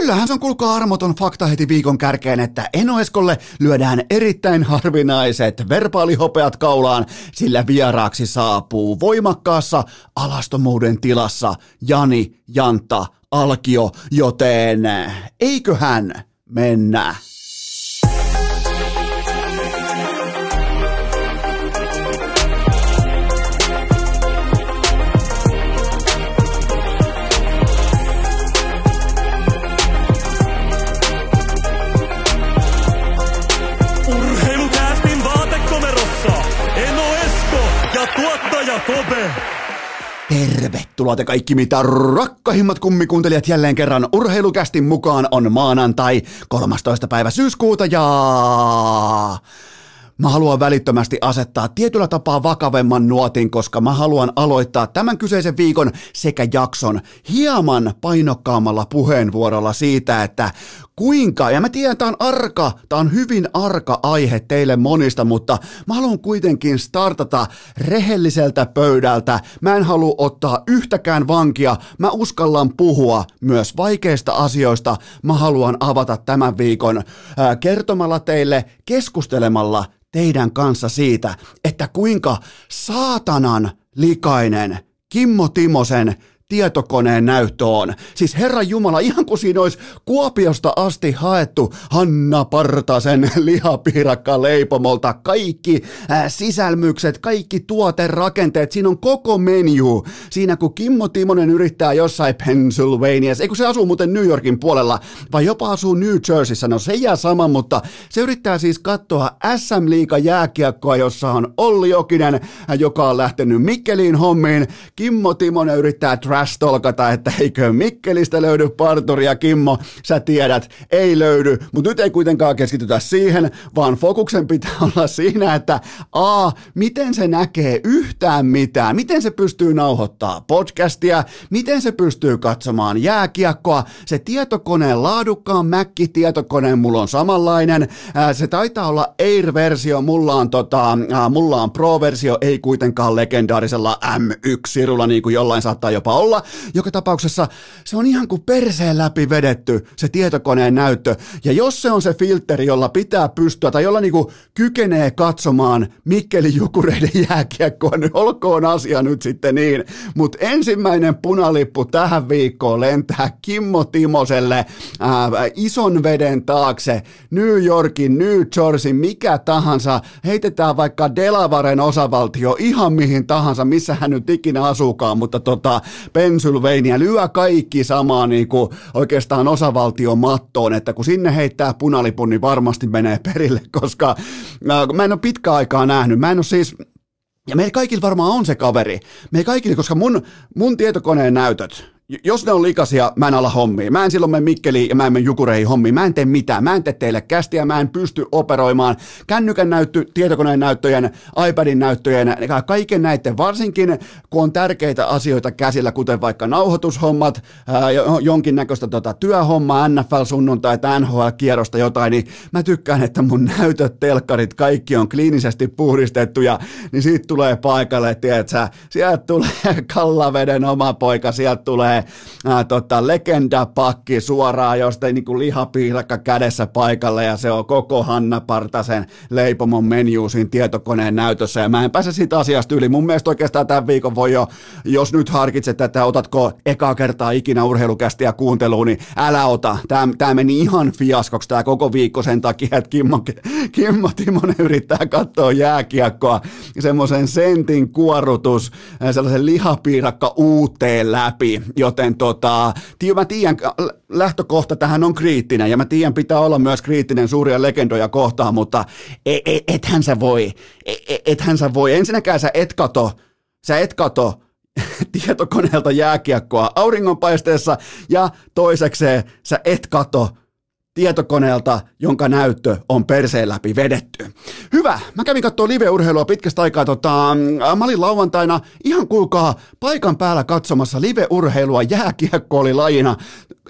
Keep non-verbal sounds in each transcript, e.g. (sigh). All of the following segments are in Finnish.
kyllähän se on kuulkaa armoton fakta heti viikon kärkeen, että Enoeskolle lyödään erittäin harvinaiset verbaalihopeat kaulaan, sillä vieraaksi saapuu voimakkaassa alastomuuden tilassa Jani Janta Alkio, joten eiköhän mennä. Tervetuloa te kaikki mitä rakkahimmat kummikuuntelijat jälleen kerran urheilukästin mukaan on maanantai 13. päivä syyskuuta ja Mä haluan välittömästi asettaa tietyllä tapaa vakavemman nuotin, koska mä haluan aloittaa tämän kyseisen viikon sekä jakson hieman painokkaammalla puheenvuorolla siitä, että kuinka, ja mä tiedän, tää on arka, tää on hyvin arka aihe teille monista, mutta mä haluan kuitenkin startata rehelliseltä pöydältä. Mä en halua ottaa yhtäkään vankia, mä uskallan puhua myös vaikeista asioista. Mä haluan avata tämän viikon kertomalla teille, keskustelemalla teidän kanssa siitä, että kuinka saatanan likainen Kimmo Timosen tietokoneen näyttö on. Siis Herra Jumala, ihan kuin siinä olisi Kuopiosta asti haettu Hanna Partasen lihapiirakka leipomolta kaikki äh, sisälmykset, kaikki tuoterakenteet, siinä on koko menu. Siinä kun Kimmo Timonen yrittää jossain Pennsylvaniassa, ei kun se asuu muuten New Yorkin puolella, vai jopa asuu New Jerseyssä, no se jää sama, mutta se yrittää siis katsoa SM Liiga jääkiekkoa, jossa on Olli Jokinen, äh, joka on lähtenyt Mikkeliin hommiin. Kimmo Timonen yrittää trash talkata, että eikö Mikkelistä löydy parturia, Kimmo, sä tiedät, ei löydy, mutta nyt ei kuitenkaan keskitytä siihen, vaan fokuksen pitää (laughs) olla siinä, että a, miten se näkee yhtään mitään, miten se pystyy nauhoittaa podcastia, miten se pystyy katsomaan jääkiekkoa, se tietokoneen laadukkaan Mac-tietokoneen mulla on samanlainen, se taitaa olla Air-versio, mulla on, tota, mulla on Pro-versio, ei kuitenkaan legendaarisella M1-sirulla, niin kuin jollain saattaa jopa olla, olla. Joka tapauksessa se on ihan kuin perseen läpi vedetty se tietokoneen näyttö. Ja jos se on se filteri, jolla pitää pystyä tai jolla niinku kykenee katsomaan Mikkeli Jukureiden jääkiekkoa, niin olkoon asia nyt sitten niin. Mutta ensimmäinen punalippu tähän viikkoon lentää Kimmo Timoselle ää, ison veden taakse New Yorkin, New Jersey, mikä tahansa. Heitetään vaikka Delavaren osavaltio ihan mihin tahansa, missä hän nyt ikinä asuukaan, mutta tota, Pennsylvania lyö kaikki samaan niin kuin oikeastaan osavaltion mattoon, että kun sinne heittää punalipun, niin varmasti menee perille, (laughs) koska äh, mä en ole pitkä aikaa nähnyt. Mä en ole siis, ja meillä kaikilla varmaan on se kaveri. Meillä kaikilla, koska mun, mun tietokoneen näytöt, jos ne on likaisia, mä en ala hommia. Mä en silloin mene Mikkeliin ja mä en mene Jukureihin hommiin. Mä en tee mitään. Mä en tee teille kästiä, mä en pysty operoimaan kännykän näyttö, tietokoneen näyttöjen, iPadin näyttöjen, kaiken näiden, varsinkin kun on tärkeitä asioita käsillä, kuten vaikka nauhoitushommat, jonkinnäköistä tota, työhommaa, NFL-sunnuntai tai NHL-kierrosta jotain, niin mä tykkään, että mun näytöt, telkkarit, kaikki on kliinisesti puhdistettu ja niin siitä tulee paikalle, tiedätkö, sieltä tulee (laughs) Kallaveden oma poika, sieltä tulee tulee ää, tota, legendapakki suoraan jostain niin kuin lihapiirakka kädessä paikalle ja se on koko Hanna Partasen leipomon menu tietokoneen näytössä ja mä en pääse siitä asiasta yli. Mun mielestä oikeastaan tämän viikon voi jo, jos nyt harkitset, että otatko ekaa kertaa ikinä urheilukästiä kuunteluun, niin älä ota. Tämä, meni ihan fiaskoksi tämä koko viikko sen takia, että Kimmo, Kimmo Timonen yrittää katsoa jääkiekkoa semmoisen sentin kuorrutus, sellaisen lihapiirakka uuteen läpi, joten tota, mä tiedän, lähtökohta tähän on kriittinen, ja mä tiedän, pitää olla myös kriittinen suuria legendoja kohtaan, mutta e, e, ethän sä voi, e, ethän sä voi, ensinnäkään sä et kato, sä et kato (laughs) tietokoneelta jääkiekkoa auringonpaisteessa, ja toisekseen sä et kato tietokoneelta, jonka näyttö on perseen läpi vedetty. Hyvä, mä kävin katsoa live-urheilua pitkästä aikaa. Tota, mä olin lauantaina ihan kuulkaa paikan päällä katsomassa live-urheilua. Jääkiekko oli lajina.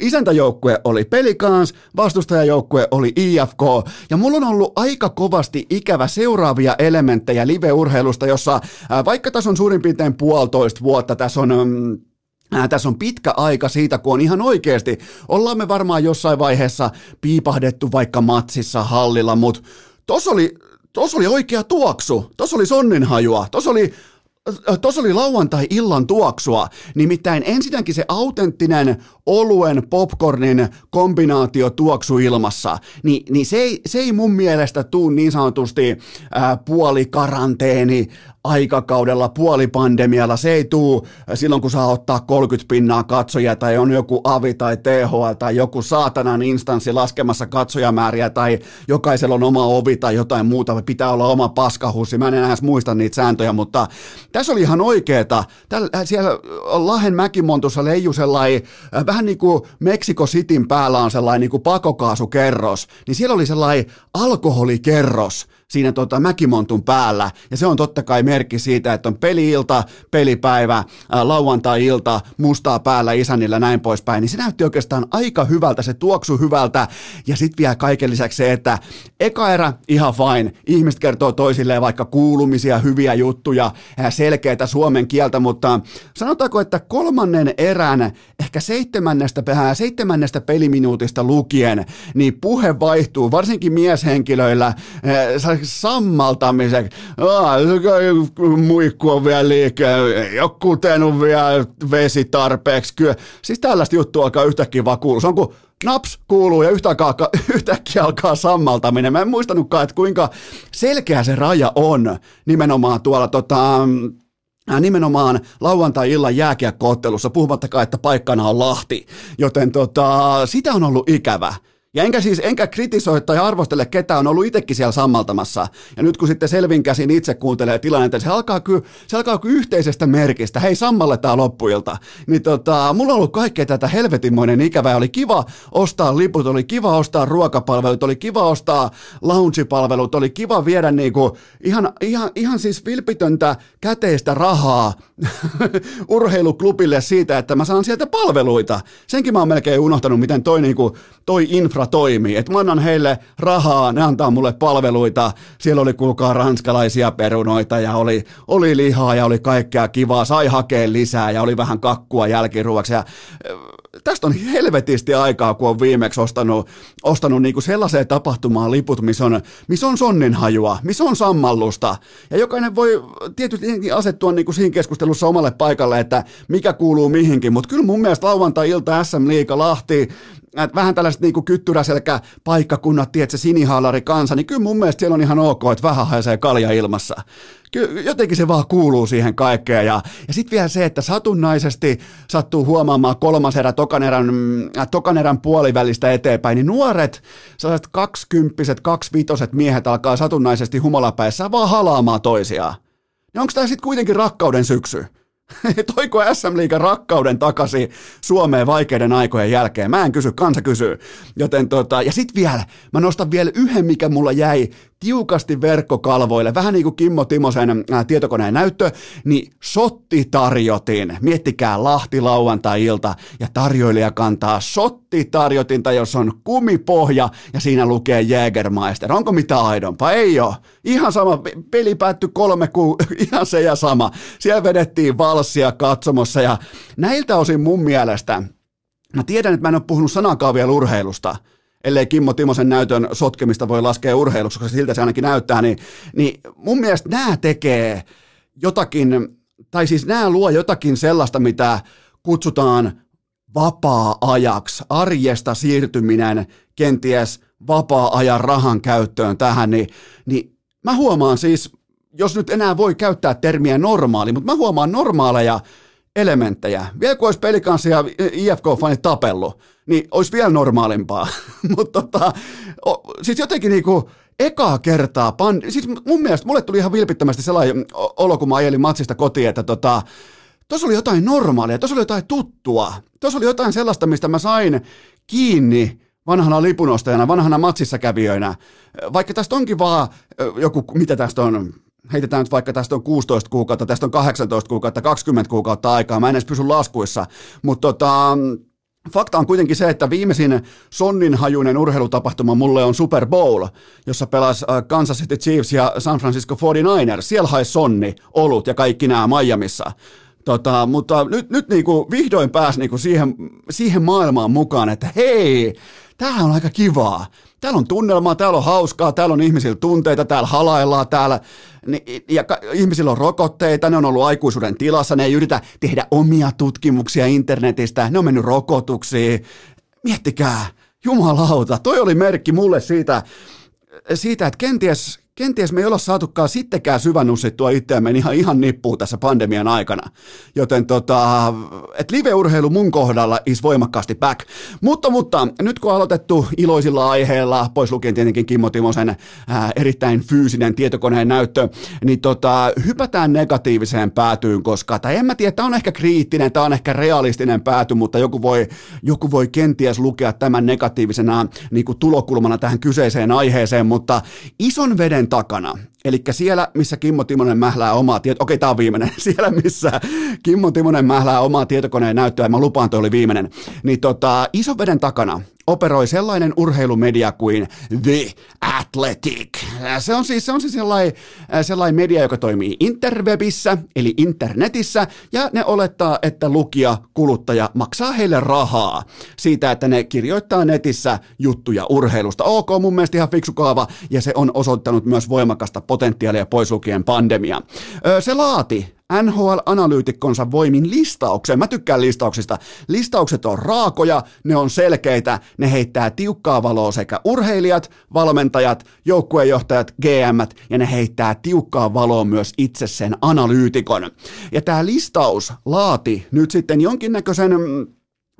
Isäntäjoukkue oli Pelikans, vastustajajoukkue oli IFK. Ja mulla on ollut aika kovasti ikävä seuraavia elementtejä live-urheilusta, jossa vaikka tässä on suurin piirtein puolitoista vuotta, tässä on... Mm, Ää, tässä on pitkä aika siitä, kun on ihan oikeasti, ollaan me varmaan jossain vaiheessa piipahdettu vaikka matsissa hallilla, mutta tos oli, tos oli oikea tuoksu, tos oli sonninhajua, tos oli Tuossa oli lauantai-illan tuoksua, nimittäin ensinnäkin se autenttinen oluen popcornin kombinaatio tuoksu ilmassa, niin, niin se, ei, se ei mun mielestä tuu niin sanotusti ää, puolikaranteeni aikakaudella, puolipandemialla, se ei tuu silloin, kun saa ottaa 30 pinnaa katsojia tai on joku AVI tai THL tai joku saatanan instanssi laskemassa katsojamääriä tai jokaisella on oma ovi tai jotain muuta, pitää olla oma paskahussi, mä en enää muista niitä sääntöjä, mutta tässä oli ihan oikeeta, Tällä, siellä Lahen mäkimontussa leiju sellainen, vähän niin kuin Meksiko Cityn päällä on sellainen niin kuin pakokaasukerros, niin siellä oli sellainen alkoholikerros, siinä tota Mäkimontun päällä. Ja se on totta kai merkki siitä, että on peliilta, pelipäivä, ää, lauantai-ilta, mustaa päällä isännillä näin poispäin. Niin se näytti oikeastaan aika hyvältä, se tuoksu hyvältä. Ja sitten vielä kaiken lisäksi se, että eka erä ihan fine. Ihmiset kertoo toisilleen vaikka kuulumisia, hyviä juttuja, selkeitä suomen kieltä, mutta sanotaanko, että kolmannen erän, ehkä seitsemännestä, seitsemännestä peliminuutista lukien, niin puhe vaihtuu, varsinkin mieshenkilöillä, sammaltamiseksi. Muikku on vielä liikkeellä, ei ole kutenut vielä vesi tarpeeksi. Kyllä. Siis tällaista juttua alkaa yhtäkkiä vaan kuulua. Se on kuin naps kuuluu ja yhtäkkiä, (laughs) yhtäkkiä alkaa sammaltaminen. Mä en muistanutkaan, että kuinka selkeä se raja on nimenomaan tuolla tota, nimenomaan lauantai-illan jääkiekkoottelussa, puhumattakaan, että paikkana on Lahti, joten tota, sitä on ollut ikävä. Ja enkä siis, enkä kritisoi tai arvostele ketään, on ollut itsekin siellä sammaltamassa. Ja nyt kun sitten selvin käsin itse kuuntelee tilannetta, se alkaa kyllä, se alkaa kyllä yhteisestä merkistä. Hei, sammalletaan loppuilta. Niin tota, mulla on ollut kaikkea tätä helvetinmoinen ikävää. Oli kiva ostaa liput, oli kiva ostaa ruokapalvelut, oli kiva ostaa lounge-palvelut, oli kiva viedä niinku ihan, ihan, ihan siis vilpitöntä käteistä rahaa (laughs) urheiluklubille siitä, että mä saan sieltä palveluita. Senkin mä oon melkein unohtanut, miten toi, niinku, toi infra toimii. Että mä annan heille rahaa, ne antaa mulle palveluita. Siellä oli kuulkaa ranskalaisia perunoita ja oli, oli lihaa ja oli kaikkea kivaa. Sai hakea lisää ja oli vähän kakkua jälkiruoksi. Ja, tästä on helvetisti aikaa, kun on viimeksi ostanut, ostanut niinku sellaiseen tapahtumaan liput, missä on, missä on sonninhajua, missä on sammallusta. Ja jokainen voi tietysti asettua niinku siinä keskustelussa omalle paikalle, että mikä kuuluu mihinkin, mutta kyllä mun mielestä lauantai-ilta SM Liiga Lahti, että vähän tällaiset niin kyttyräselkä paikkakunnat, tiedätkö, sinihaalari kansa, niin kyllä mun mielestä siellä on ihan ok, että vähän haisee kalja ilmassa. Kyllä jotenkin se vaan kuuluu siihen kaikkeen. Ja, ja sitten vielä se, että satunnaisesti sattuu huomaamaan kolmas erä tokan erän, äh, tokan erän puolivälistä eteenpäin, niin nuoret, sellaiset kaksikymppiset, kaksivitoset miehet alkaa satunnaisesti humalapäissä vaan halaamaan toisiaan. Ja onko tämä sitten kuitenkin rakkauden syksy? (laughs) Toiko SM Liigan rakkauden takaisin Suomeen vaikeiden aikojen jälkeen? Mä en kysy, kansa kysyy. Joten tota, ja sitten vielä, mä nostan vielä yhden, mikä mulla jäi tiukasti verkkokalvoille, vähän niin kuin Kimmo Timosen ää, tietokoneen näyttö, niin sotti tarjotin. Miettikää Lahti lauantai-ilta ja tarjoilija kantaa sotti tarjotinta, jos on kumipohja ja siinä lukee Jägermeister. Onko mitään aidompaa? Ei ole. Ihan sama, peli päättyi kolme ku, (laughs) ihan se ja sama. Siellä vedettiin valssia katsomossa ja näiltä osin mun mielestä, mä tiedän, että mä en ole puhunut sanakaan vielä urheilusta, ellei Kimmo Timosen näytön sotkemista voi laskea urheiluksi, koska siltä se ainakin näyttää, niin, niin mun mielestä nämä tekee jotakin, tai siis nämä luo jotakin sellaista, mitä kutsutaan vapaa-ajaksi, arjesta siirtyminen kenties vapaa-ajan rahan käyttöön tähän, niin, niin mä huomaan siis, jos nyt enää voi käyttää termiä normaali, mutta mä huomaan normaaleja elementtejä. Vielä kun olisi pelikanssi ja IFK-fanit tapellut, niin olisi vielä normaalimpaa. (laughs) Mutta tota, siis jotenkin niinku, ekaa kertaa, pan, siis mun mielestä mulle tuli ihan vilpittömästi sellainen olo, kun mä ajelin matsista kotiin, että tota, tuossa oli jotain normaalia, tuossa oli jotain tuttua, tuossa oli jotain sellaista, mistä mä sain kiinni vanhana lipunostajana, vanhana matsissa kävijöinä. Vaikka tästä onkin vaan joku, mitä tästä on, heitetään nyt vaikka tästä on 16 kuukautta, tästä on 18 kuukautta, 20 kuukautta aikaa, mä en edes pysy laskuissa, mutta tota, Fakta on kuitenkin se, että viimeisin sonninhajuinen urheilutapahtuma mulle on Super Bowl, jossa pelasi äh, Kansas City Chiefs ja San Francisco 49ers. Siellä haisi sonni, olut ja kaikki nämä Miamissa. Tota, mutta nyt, nyt niinku vihdoin pääsi niinku siihen, siihen maailmaan mukaan, että hei, tämähän on aika kivaa. Täällä on tunnelmaa, täällä on hauskaa, täällä on ihmisillä tunteita, täällä halaillaan, täällä ja ihmisillä on rokotteita, ne on ollut aikuisuuden tilassa, ne ei yritä tehdä omia tutkimuksia internetistä, ne on mennyt rokotuksiin. Miettikää, jumalauta, toi oli merkki mulle siitä, siitä että kenties kenties me ei olla saatukaan sittenkään syvännussittua itseämme ihan, ihan nippuun tässä pandemian aikana. Joten tota, et live-urheilu mun kohdalla is voimakkaasti back. Mutta, mutta nyt kun on aloitettu iloisilla aiheilla, pois lukien tietenkin Kimmo Timosen ää, erittäin fyysinen tietokoneen näyttö, niin tota, hypätään negatiiviseen päätyyn, koska, tai en mä tiedä, tämä on ehkä kriittinen, tämä on ehkä realistinen pääty, mutta joku voi, joku voi kenties lukea tämän negatiivisena niin kuin tulokulmana tähän kyseiseen aiheeseen, mutta ison veden takana. Eli siellä, missä Kimmo Timonen mählää omaa tieto... Okei, tämä on viimeinen. (laughs) Siellä, missä Kimmo Timonen mählää omaa tietokoneen näyttöä, mä lupaan, toi oli viimeinen. Niin tota, veden takana operoi sellainen urheilumedia kuin The Athletic. Se on siis, se on siis sellainen, sellainen media, joka toimii interwebissä, eli internetissä, ja ne olettaa, että lukija, kuluttaja maksaa heille rahaa siitä, että ne kirjoittaa netissä juttuja urheilusta. Ok, mun mielestä ihan fiksu kaava, ja se on osoittanut myös voimakasta pois lukien pandemia. Se laati NHL-analyytikkonsa voimin listaukseen. Mä tykkään listauksista. Listaukset on raakoja, ne on selkeitä, ne heittää tiukkaa valoa sekä urheilijat, valmentajat, joukkuejohtajat, GM ja ne heittää tiukkaa valoa myös itse sen analyytikon. Ja tämä listaus laati nyt sitten jonkinnäköisen mm,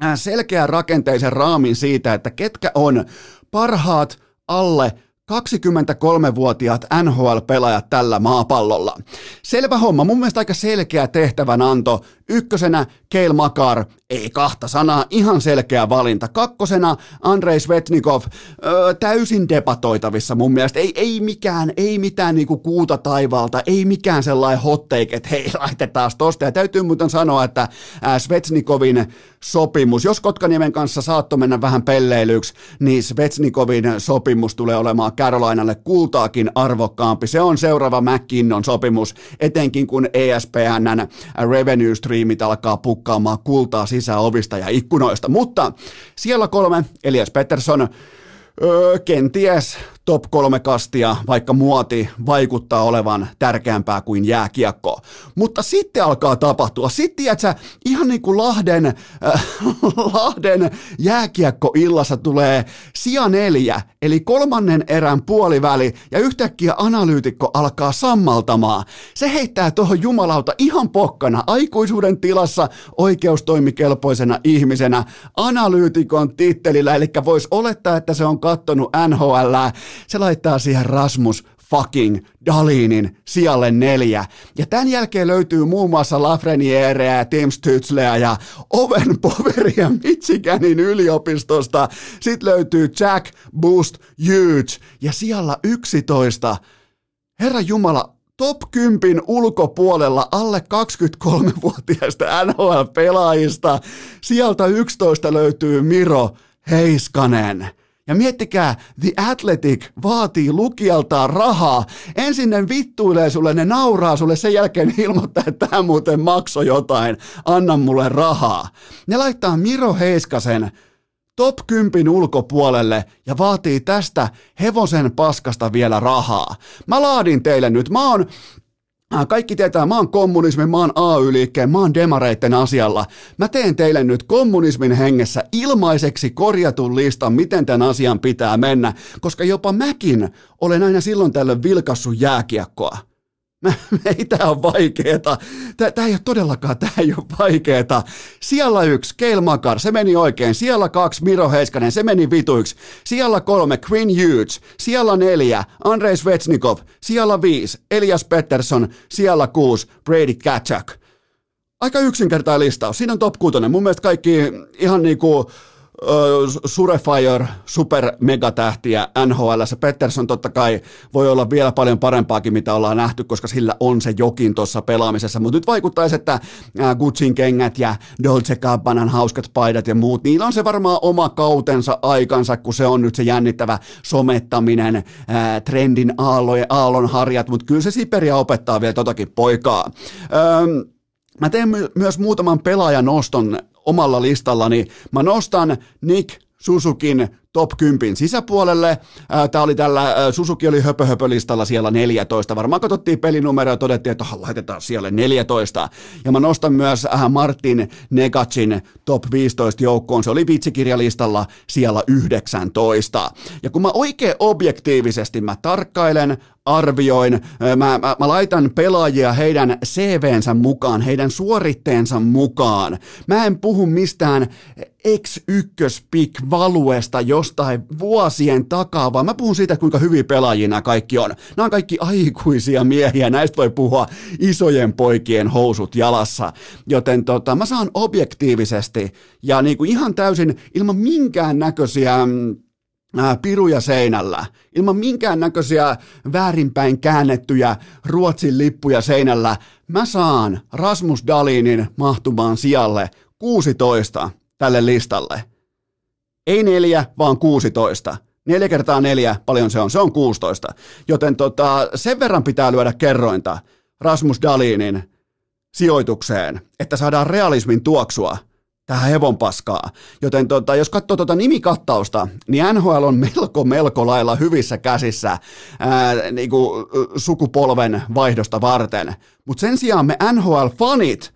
äh, selkeän rakenteisen raamin siitä, että ketkä on parhaat alle 23-vuotiaat NHL-pelaajat tällä maapallolla. Selvä homma, mun mielestä aika selkeä tehtävänanto. Ykkösenä Keil Makar, ei kahta sanaa, ihan selkeä valinta. Kakkosena Andrei Svetnikov, öö, täysin debatoitavissa mun mielestä. Ei, ei mikään, ei mitään niinku kuuta taivaalta, ei mikään sellainen hot take, että hei, (laughs) laitetaan tosta. Ja täytyy muuten sanoa, että Svetnikovin sopimus, jos Kotkaniemen kanssa saatto mennä vähän pelleilyksi, niin Svetsnikovin sopimus tulee olemaan Carolinalle kultaakin arvokkaampi. Se on seuraava McKinnon sopimus, etenkin kun ESPNn revenue streamit alkaa pukkaamaan kultaa sisäovista ja ikkunoista. Mutta siellä kolme, Elias Pettersson, öö, kenties top kolme kastia, vaikka muoti vaikuttaa olevan tärkeämpää kuin jääkiekko. Mutta sitten alkaa tapahtua. Sitten, että ihan niin kuin Lahden, äh, (laughs) Lahden jääkiekko-illassa tulee sija neljä, eli kolmannen erän puoliväli, ja yhtäkkiä analyytikko alkaa sammaltamaan. Se heittää tuohon jumalauta ihan pokkana, aikuisuuden tilassa, oikeustoimikelpoisena ihmisenä, analyytikon tittelillä, eli voisi olettaa, että se on kattonut NHL se laittaa siihen Rasmus fucking Dalinin sijalle neljä. Ja tämän jälkeen löytyy muun muassa Lafreniereä, Tim Stützleä ja Owen Poveria Michiganin yliopistosta. Sitten löytyy Jack Boost Huge ja sijalla 11. Herra Jumala, top 10 ulkopuolella alle 23-vuotiaista NHL-pelaajista. Sieltä 11 löytyy Miro Heiskanen. Ja miettikää, The Athletic vaatii lukijaltaan rahaa. Ensin ne vittuilee sulle, ne nauraa sulle, sen jälkeen (laughs) ilmoittaa, että tämä muuten maksoi jotain, anna mulle rahaa. Ne laittaa Miro Heiskasen top 10 ulkopuolelle ja vaatii tästä hevosen paskasta vielä rahaa. Mä laadin teille nyt, mä oon kaikki tietää, mä oon kommunismin, mä oon AY-liikkeen, mä oon demareitten asialla. Mä teen teille nyt kommunismin hengessä ilmaiseksi korjatun listan, miten tämän asian pitää mennä, koska jopa mäkin olen aina silloin tällöin vilkassut jääkiekkoa. (laughs) ei tämä ole vaikeeta. Tämä ei ole todellakaan, tämä ei ole vaikeeta. Siellä yksi, Keil Makar, se meni oikein. Siellä kaksi, Miro Heiskanen, se meni vituiksi. Siellä kolme, Quinn Hughes. Siellä neljä, Andrei Svetsnikov. Siellä viisi, Elias Pettersson. Siellä kuusi, Brady Katchak. Aika yksinkertainen listaus. Siinä on top 6. Mun mielestä kaikki ihan niinku Surefire, super megatähtiä NHL. Pettersson totta kai voi olla vielä paljon parempaakin, mitä ollaan nähty, koska sillä on se jokin tuossa pelaamisessa. Mutta nyt vaikuttaisi, että Gucciin kengät ja Dolce Gabbanan hauskat paidat ja muut, niillä on se varmaan oma kautensa aikansa, kun se on nyt se jännittävä somettaminen, ää, trendin aallon, aallon harjat, mutta kyllä se Siperia opettaa vielä totakin poikaa. Öm, Mä teen my- myös muutaman pelaajan noston omalla listallani. Mä nostan Nick Susukin top 10 sisäpuolelle. Tämä oli tällä, Susuki oli höpö, höpö listalla siellä 14. Varmaan katsottiin pelinumero ja todettiin, että laitetaan siellä 14. Ja mä nostan myös Martin Negacin top 15 joukkoon. Se oli vitsikirjalistalla siellä 19. Ja kun mä oikein objektiivisesti mä tarkkailen, arvioin, mä, mä, mä laitan pelaajia heidän CVnsä mukaan, heidän suoritteensa mukaan. Mä en puhu mistään X1-pick valuesta jostain vuosien takaa, vaan mä puhun siitä, kuinka hyviä pelaajia nämä kaikki on. Nämä on kaikki aikuisia miehiä, näistä voi puhua isojen poikien housut jalassa. Joten tota, mä saan objektiivisesti ja niin kuin ihan täysin ilman minkään näköisiä mm, piruja seinällä, ilman minkään näköisiä väärinpäin käännettyjä Ruotsin lippuja seinällä, mä saan Rasmus Dalinin mahtumaan sijalle 16 tälle listalle. Ei neljä, vaan 16. Neljä kertaa neljä, paljon se on, se on 16. Joten tota, sen verran pitää lyödä kerrointa Rasmus Dalinin sijoitukseen, että saadaan realismin tuoksua tähän hevon paskaa. Joten tota, jos katsoo tuota nimikattausta, niin NHL on melko melko lailla hyvissä käsissä ää, niin kuin, sukupolven vaihdosta varten. Mutta sen sijaan me NHL-fanit,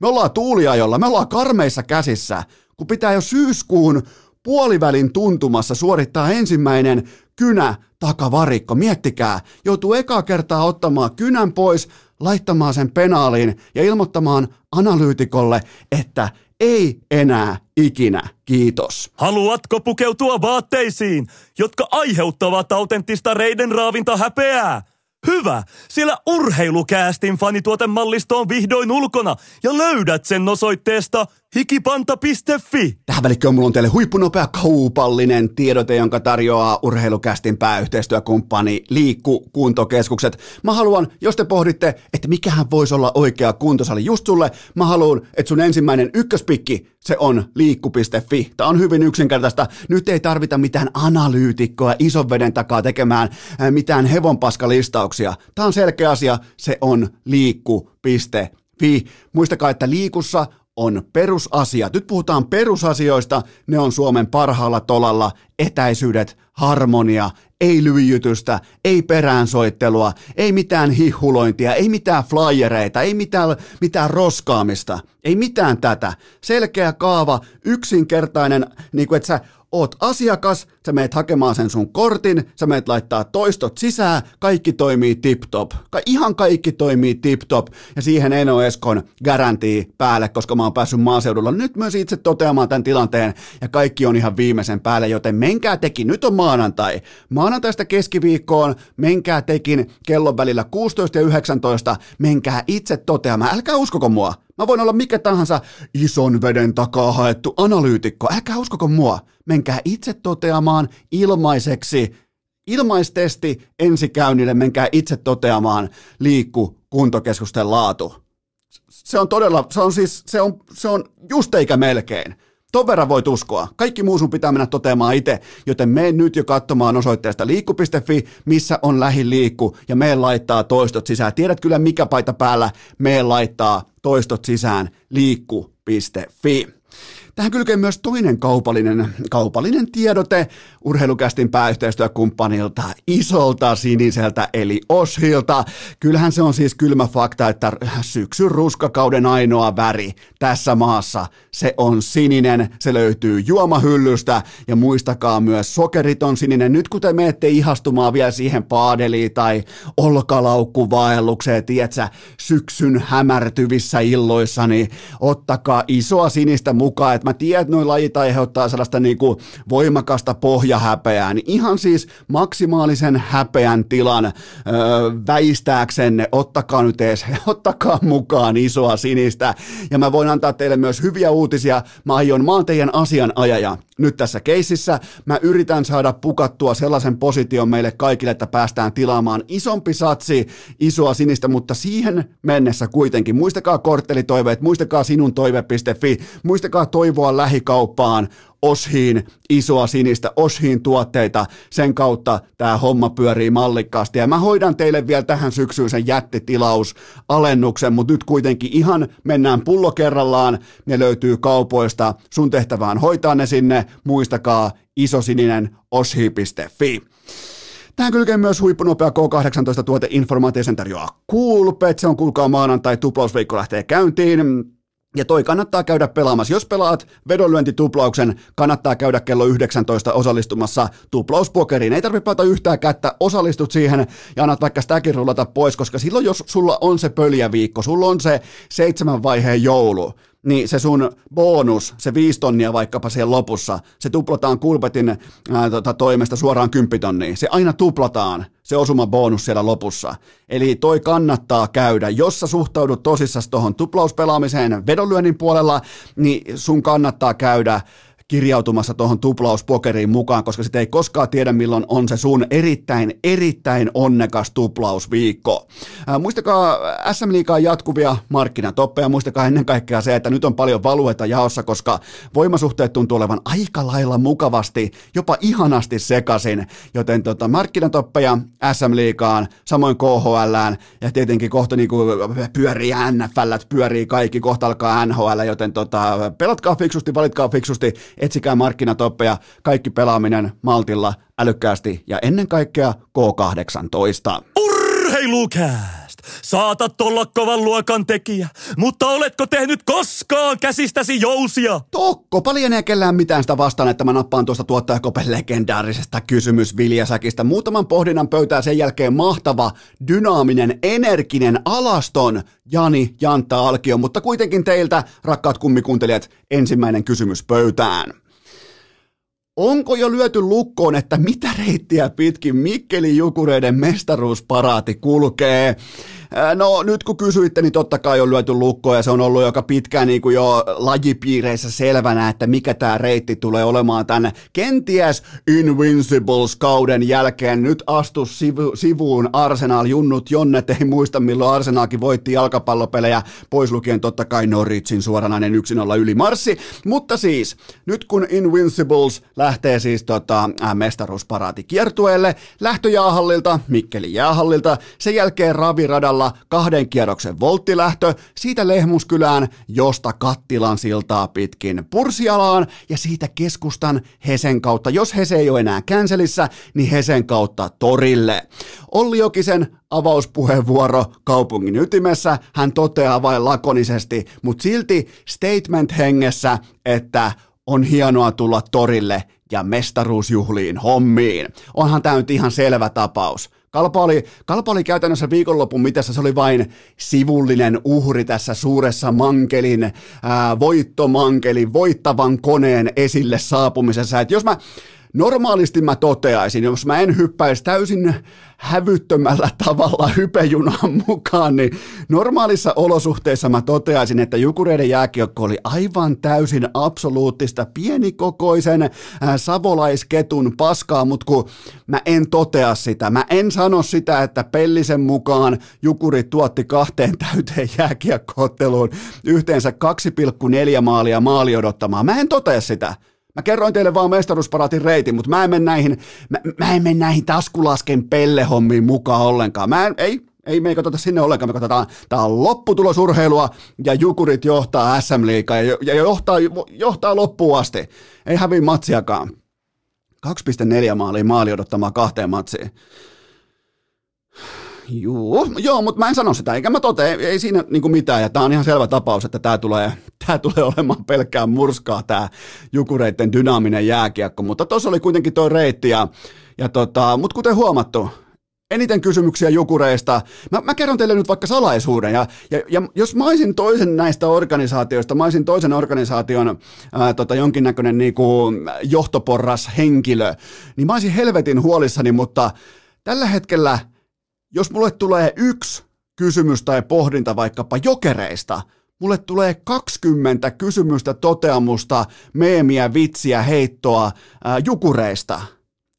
me ollaan tuuliajolla, me ollaan karmeissa käsissä, kun pitää jo syyskuun puolivälin tuntumassa suorittaa ensimmäinen kynä takavarikko. Miettikää, joutuu ekaa kertaa ottamaan kynän pois, laittamaan sen penaaliin ja ilmoittamaan analyytikolle, että ei enää ikinä, kiitos. Haluatko pukeutua vaatteisiin, jotka aiheuttavat autenttista reiden raavinta häpeää? Hyvä, sillä urheilukäästin fanituotemallisto on vihdoin ulkona ja löydät sen osoitteesta hikipanta.fi. Tähän välikköön mulla on teille huippunopea kaupallinen tiedote, jonka tarjoaa urheilukästin pääyhteistyökumppani Liikku Kuntokeskukset. Mä haluan, jos te pohditte, että mikähän voisi olla oikea kuntosali just sulle, mä haluan, että sun ensimmäinen ykköspikki, se on liikku.fi. Tämä on hyvin yksinkertaista. Nyt ei tarvita mitään analyytikkoa ison veden takaa tekemään äh, mitään hevonpaskalistauksia. Tämä on selkeä asia, se on liikku.fi. Muistakaa, että liikussa on perusasiat. Nyt puhutaan perusasioista, ne on Suomen parhaalla tolalla, etäisyydet, harmonia, ei lyijytystä, ei peräänsoittelua, ei mitään hihulointia, ei mitään flyereita, ei mitään, mitään roskaamista, ei mitään tätä. Selkeä kaava, yksinkertainen, niin kuin että sä oot asiakas, sä meet hakemaan sen sun kortin, sä meet laittaa toistot sisään, kaikki toimii tip-top. Ka- ihan kaikki toimii tip-top ja siihen Eno Eskon garantii päälle, koska mä oon päässyt maaseudulla nyt myös itse toteamaan tämän tilanteen ja kaikki on ihan viimeisen päälle, joten menkää tekin, nyt on maanantai. Maanantaista keskiviikkoon, menkää tekin kellon välillä 16 ja 19, menkää itse toteamaan, älkää uskoko mua. Mä voin olla mikä tahansa ison veden takaa haettu analyytikko. Älkää uskoko mua. Menkää itse toteamaan ilmaiseksi. Ilmaistesti ensikäynnille menkää itse toteamaan liikku kuntokeskusten laatu. Se on todella, se on siis, se on, se on just eikä melkein. Ton verran voit uskoa. Kaikki muu sun pitää mennä toteamaan itse, joten mene nyt jo katsomaan osoitteesta liikku.fi, missä on lähiliikku, ja me laittaa toistot sisään. Tiedät kyllä mikä paita päällä, me laittaa toistot sisään liikku.fi. Tähän kylkee myös toinen kaupallinen, kaupallinen tiedote urheilukästin pääyhteistyökumppanilta, isolta siniseltä eli Oshilta. Kyllähän se on siis kylmä fakta, että syksyn ruskakauden ainoa väri tässä maassa, se on sininen, se löytyy juomahyllystä ja muistakaa myös sokeriton sininen. Nyt kun te menette ihastumaan vielä siihen paadeliin tai olkalaukkuvaellukseen, tietsä, syksyn hämärtyvissä illoissa, niin ottakaa isoa sinistä mukaan, että mä tiedän, että noin lajit aiheuttaa sellaista niin kuin voimakasta pohjahäpeää, niin ihan siis maksimaalisen häpeän tilan öö, väistääksenne, ottakaa nyt edes, (laughs) ottakaa mukaan isoa sinistä. Ja mä voin antaa teille myös hyviä uutisia. Mä aion, mä oon teidän asianajaja nyt tässä keississä. Mä yritän saada pukattua sellaisen position meille kaikille, että päästään tilaamaan isompi satsi, isoa sinistä, mutta siihen mennessä kuitenkin. Muistakaa korttelitoiveet, muistakaa sinun toive.fi, muistakaa toivoa toivoa lähikauppaan Oshiin isoa sinistä, Oshiin tuotteita, sen kautta tämä homma pyörii mallikkaasti. Ja mä hoidan teille vielä tähän syksyyn sen jättitilaus-alennuksen, mutta nyt kuitenkin ihan mennään pullo kerrallaan, ne löytyy kaupoista, sun tehtävään hoitaa ne sinne, muistakaa isosininen oshi.fi. Tähän kylkee myös huippunopea K18 tuote informaatiosen tarjoaa Coolpet, se on kuulkaa maanantai, tuplausviikko lähtee käyntiin. Ja toi kannattaa käydä pelaamassa. Jos pelaat vedonlyöntituplauksen, kannattaa käydä kello 19 osallistumassa tuplauspokeriin. Ei tarvitse pelata yhtään kättä, osallistut siihen ja annat vaikka sitäkin rullata pois, koska silloin jos sulla on se pöljäviikko, sulla on se seitsemän vaiheen joulu, niin se sun bonus, se viisi tonnia vaikkapa siellä lopussa, se tuplataan Kulpetin ää, tota, toimesta suoraan kymppitonniin. Se aina tuplataan, se osuma bonus siellä lopussa. Eli toi kannattaa käydä. Jos sä suhtaudut tosissas tuohon tuplauspelaamiseen vedonlyönnin puolella, niin sun kannattaa käydä kirjautumassa tuohon tuplauspokeriin mukaan, koska sitä ei koskaan tiedä, milloin on se sun erittäin, erittäin onnekas tuplausviikko. Ää, muistakaa SM Liigaan jatkuvia markkinatoppeja, muistakaa ennen kaikkea se, että nyt on paljon valueta jaossa, koska voimasuhteet tuntuu olevan aika lailla mukavasti, jopa ihanasti sekaisin, joten tota, markkinatoppeja SM Liigaan, samoin KHL ja tietenkin kohta niin kuin pyörii NFL, pyörii kaikki, kohta alkaa NHL, joten tota, pelatkaa fiksusti, valitkaa fiksusti, etsikää markkinatoppeja, kaikki pelaaminen maltilla, älykkäästi ja ennen kaikkea K18. Urheilukääst! Saatat olla kovan luokan tekijä, mutta oletko tehnyt koskaan käsistäsi jousia? Tokko, paljon ei kellään mitään sitä vastaan, että mä nappaan tuosta tuottajakopen legendaarisesta kysymys Viljasäkistä. Muutaman pohdinnan pöytää sen jälkeen mahtava, dynaaminen, energinen alaston Jani Jantta Alkio, mutta kuitenkin teiltä, rakkaat kummikuuntelijat, ensimmäinen kysymys pöytään. Onko jo lyöty lukkoon, että mitä reittiä pitkin Mikkeli Jukureiden mestaruusparaati kulkee? No nyt kun kysyitte, niin totta kai on lyöty lukkoon ja se on ollut joka pitkään niin kuin jo lajipiireissä selvänä, että mikä tämä reitti tulee olemaan tänne kenties Invincibles-kauden jälkeen. Nyt astu sivu, sivuun Arsenal junnut Jonnet, ei muista milloin Arsenalkin voitti jalkapallopelejä, pois lukien totta kai Norritsin suoranainen 1-0 ylimarssi. Mutta siis, nyt kun Invincibles lähtee siis tota, mestaruusparaati kiertueelle, lähtöjäähallilta, Mikkeli jäähallilta, sen jälkeen raviradalla Kattila kahden kierroksen volttilähtö, siitä Lehmuskylään, josta Kattilan siltaa pitkin Pursialaan ja siitä keskustan Hesen kautta. Jos Hese ei ole enää känselissä, niin Hesen kautta torille. Olli Jokisen avauspuheenvuoro kaupungin ytimessä. Hän toteaa vain lakonisesti, mutta silti statement hengessä, että on hienoa tulla torille ja mestaruusjuhliin hommiin. Onhan tämä nyt ihan selvä tapaus. Kalpa oli, Kalpa oli käytännössä viikonlopun mitassa, se oli vain sivullinen uhri tässä suuressa mankelin, ää, voittomankelin, voittavan koneen esille saapumisessa. Et jos mä, normaalisti mä toteaisin, jos mä en hyppäisi täysin hävyttömällä tavalla hypejunaan mukaan, niin normaalissa olosuhteissa mä toteaisin, että Jukureiden jääkiekko oli aivan täysin absoluuttista pienikokoisen äh, savolaisketun paskaa, mutta kun mä en totea sitä, mä en sano sitä, että Pellisen mukaan Jukuri tuotti kahteen täyteen jääkiekkootteluun yhteensä 2,4 maalia maali odottamaan. Mä en totea sitä. Mä kerroin teille vaan mestaruusparaatin reitin, mutta mä en mene näihin, mä, mä en mene näihin taskulasken pellehommiin mukaan ollenkaan. Mä en, ei, ei me ei katsota sinne ollenkaan, me katsotaan, tää on lopputulosurheilua ja Jukurit johtaa SM Liigaa ja, ja johtaa, johtaa loppuun asti. Ei häviä matsiakaan. 2,4 maalia maali odottamaan kahteen matsiin. Joo, joo, mutta mä en sano sitä, eikä mä tote, ei siinä niinku mitään, ja tää on ihan selvä tapaus, että tää tulee, tää tulee olemaan pelkkää murskaa, tää Jukureiden dynaaminen jääkiekko, mutta tuossa oli kuitenkin toi reitti, ja, ja tota, mutta kuten huomattu, eniten kysymyksiä Jukureista. Mä, mä kerron teille nyt vaikka salaisuuden, ja, ja, ja jos mä olisin toisen näistä organisaatioista, mä olisin toisen organisaation ää, tota, jonkinnäköinen niinku, johtoporras henkilö, niin mä olisin helvetin huolissani, mutta tällä hetkellä – jos mulle tulee yksi kysymys tai pohdinta vaikkapa jokereista, mulle tulee 20 kysymystä, toteamusta, meemiä, vitsiä, heittoa ää, jukureista.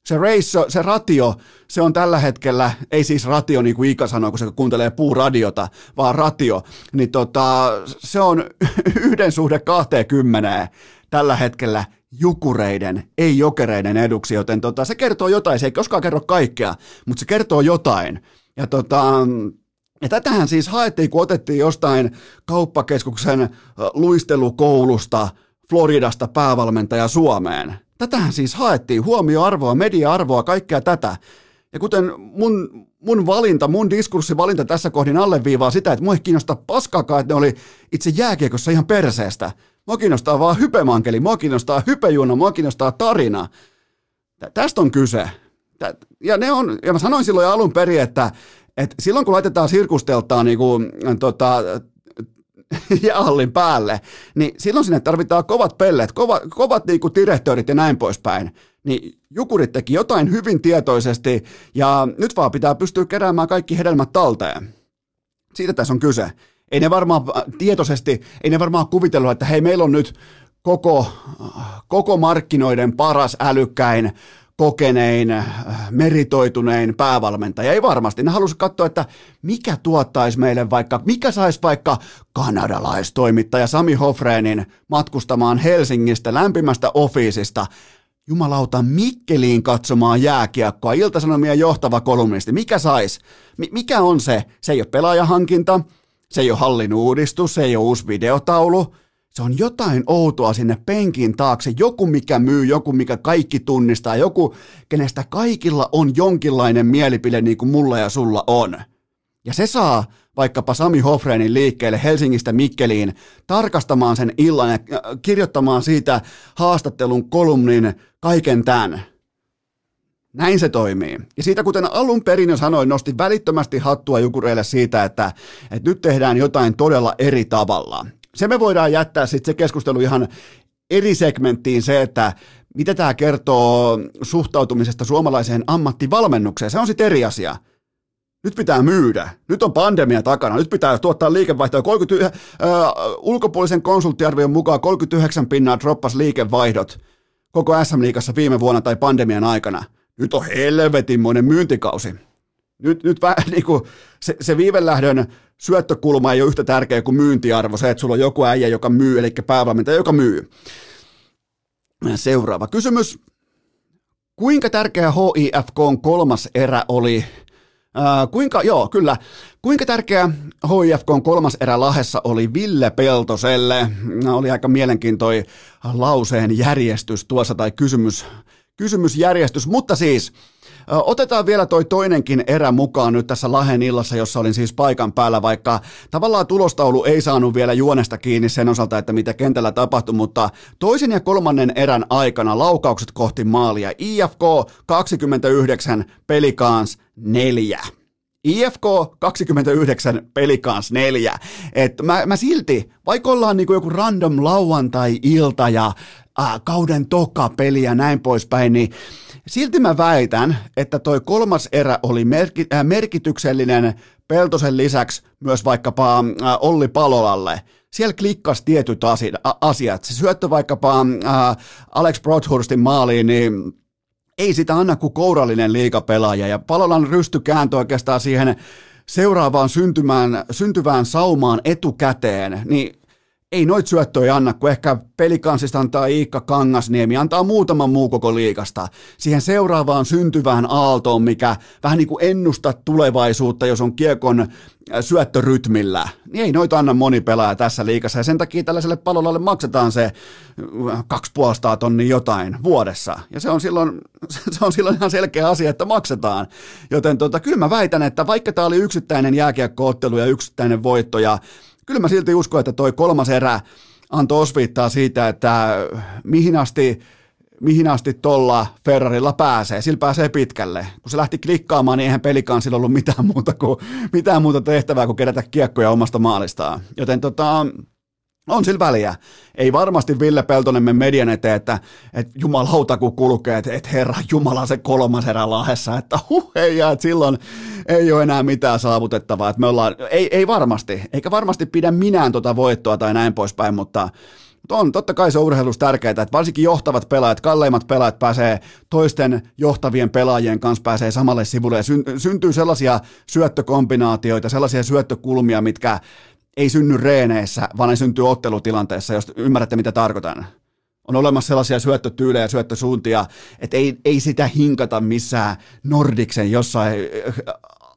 Se ratio, se ratio, se on tällä hetkellä, ei siis ratio niin kuin Ika sanoo, kun se kuuntelee puuradiota, vaan ratio, niin tota, se on (laughs) yhden suhde 20. tällä hetkellä jukureiden, ei jokereiden eduksi, joten tota, se kertoo jotain, se ei koskaan kerro kaikkea, mutta se kertoo jotain. Ja tota, ja tätähän siis haettiin, kun otettiin jostain kauppakeskuksen luistelukoulusta Floridasta päävalmentaja Suomeen. Tätähän siis haettiin, huomioarvoa, media-arvoa, kaikkea tätä. Ja kuten mun, mun valinta, mun diskurssivalinta tässä kohdin alleviivaa sitä, että mua ei kiinnosta paskakaan, että ne oli itse jääkiekossa ihan perseestä. Mua kiinnostaa vaan hypemankeli, mua kiinnostaa hypejuuna, mua kiinnostaa tarina. Tästä on kyse. Ja, ne on, ja mä sanoin silloin alun perin, että, että silloin kun laitetaan sirkusteltaa niin kuin, tota, jäähallin päälle, niin silloin sinne tarvitaan kovat pellet, kovat, kovat niin kuin direktöörit ja näin poispäin. Niin Jukurit teki jotain hyvin tietoisesti ja nyt vaan pitää pystyä keräämään kaikki hedelmät talteen. Siitä tässä on kyse. Ei ne varmaan tietoisesti, ei ne varmaan kuvitellut, että hei meillä on nyt koko, koko markkinoiden paras älykkäin kokenein, äh, meritoitunein päävalmentaja. Ei varmasti. Ne halusi katsoa, että mikä tuottaisi meille vaikka, mikä saisi vaikka kanadalaistoimittaja Sami Hofreenin matkustamaan Helsingistä lämpimästä ofiisista jumalauta Mikkeliin katsomaan jääkiekkoa, Iltasanomien johtava kolumnisti, mikä sais? M- mikä on se? Se ei ole pelaajahankinta, se ei ole hallin uudistus, se ei ole uusi videotaulu, se on jotain outoa sinne penkin taakse, joku mikä myy, joku mikä kaikki tunnistaa, joku kenestä kaikilla on jonkinlainen mielipide niin kuin mulla ja sulla on. Ja se saa vaikkapa Sami Hofreenin liikkeelle Helsingistä Mikkeliin tarkastamaan sen illan ja äh, kirjoittamaan siitä haastattelun kolumnin kaiken tämän. Näin se toimii. Ja siitä kuten alun perin jo sanoin, nosti välittömästi hattua Jukureille siitä, että, että nyt tehdään jotain todella eri tavalla se me voidaan jättää sitten se keskustelu ihan eri segmenttiin se, että mitä tämä kertoo suhtautumisesta suomalaiseen ammattivalmennukseen. Se on sitten eri asia. Nyt pitää myydä. Nyt on pandemia takana. Nyt pitää tuottaa liikevaihtoa. 30, äh, ulkopuolisen konsulttiarvion mukaan 39 pinnaa droppas liikevaihdot koko SM-liigassa viime vuonna tai pandemian aikana. Nyt on helvetinmoinen myyntikausi. Nyt, nyt vähän (laughs) niin kuin se, se viivelähdön syöttökulma ei ole yhtä tärkeä kuin myyntiarvo, se, että sulla on joku äijä, joka myy, eli päävalmentaja, joka myy. Seuraava kysymys. Kuinka tärkeä HIFK on kolmas erä oli Äh, kuinka, joo, kyllä. Kuinka tärkeä HIFK on kolmas erä Lahessa oli Ville Peltoselle? Oli aika mielenkiintoinen lauseen järjestys tuossa tai kysymys, kysymysjärjestys, mutta siis Otetaan vielä toi toinenkin erä mukaan nyt tässä Lahen illassa, jossa olin siis paikan päällä, vaikka tavallaan tulostaulu ei saanut vielä juonesta kiinni sen osalta, että mitä kentällä tapahtui, mutta toisen ja kolmannen erän aikana laukaukset kohti maalia. IFK 29, Pelikans 4. IFK 29, Pelikans 4. Et mä, mä silti, vaikka ollaan niinku joku random lauantai-ilta ja äh, kauden toka peli ja näin poispäin, niin Silti mä väitän, että toi kolmas erä oli merki, äh, merkityksellinen Peltosen lisäksi myös vaikkapa äh, Olli Palolalle. Siellä klikkas tietyt asiat. Se syöttö vaikkapa äh, Alex Brodhurstin maaliin, niin ei sitä anna kuin kourallinen liikapelaaja. Ja Palolan rysty kääntyi oikeastaan siihen seuraavaan syntymään, syntyvään saumaan etukäteen. Niin ei noit syöttöjä anna, kun ehkä pelikansista antaa Iikka Kangasniemi, antaa muutaman muu koko liikasta. Siihen seuraavaan syntyvään aaltoon, mikä vähän niin kuin ennustaa tulevaisuutta, jos on kiekon äh, syöttörytmillä. Niin ei noita anna moni pelaaja tässä liikassa, ja sen takia tällaiselle palolalle maksetaan se äh, kaksi puolesta tonni jotain vuodessa. Ja se on silloin, (laughs) se on silloin ihan selkeä asia, että maksetaan. Joten tota, kyllä mä väitän, että vaikka tämä oli yksittäinen jääkiekkoottelu ja yksittäinen voitto, ja kyllä mä silti uskon, että toi kolmas erä antoi osviittaa siitä, että mihin asti mihin asti tuolla Ferrarilla pääsee. Sillä pääsee pitkälle. Kun se lähti klikkaamaan, niin eihän pelikaan sillä ollut mitään muuta, kuin, mitään muuta tehtävää kuin kerätä kiekkoja omasta maalistaan. Joten tota, on sillä väliä. Ei varmasti Ville Peltonen mene median eteen, että, että jumalauta kun kulkee, että, että herra jumala se kolmas erä lahessa, että huh, ei, että silloin ei ole enää mitään saavutettavaa. Että me ollaan, ei, ei varmasti, eikä varmasti pidä minään tuota voittoa tai näin poispäin, mutta on totta kai se urheilus tärkeää, että varsinkin johtavat pelaajat, kalleimmat pelaajat pääsee toisten johtavien pelaajien kanssa pääsee samalle sivulle ja syntyy sellaisia syöttökombinaatioita, sellaisia syöttökulmia, mitkä ei synny reeneissä, vaan ne syntyy ottelutilanteessa, jos ymmärrätte mitä tarkoitan. On olemassa sellaisia syöttötyylejä ja syöttösuuntia, että ei, ei sitä hinkata missään Nordiksen jossain äh,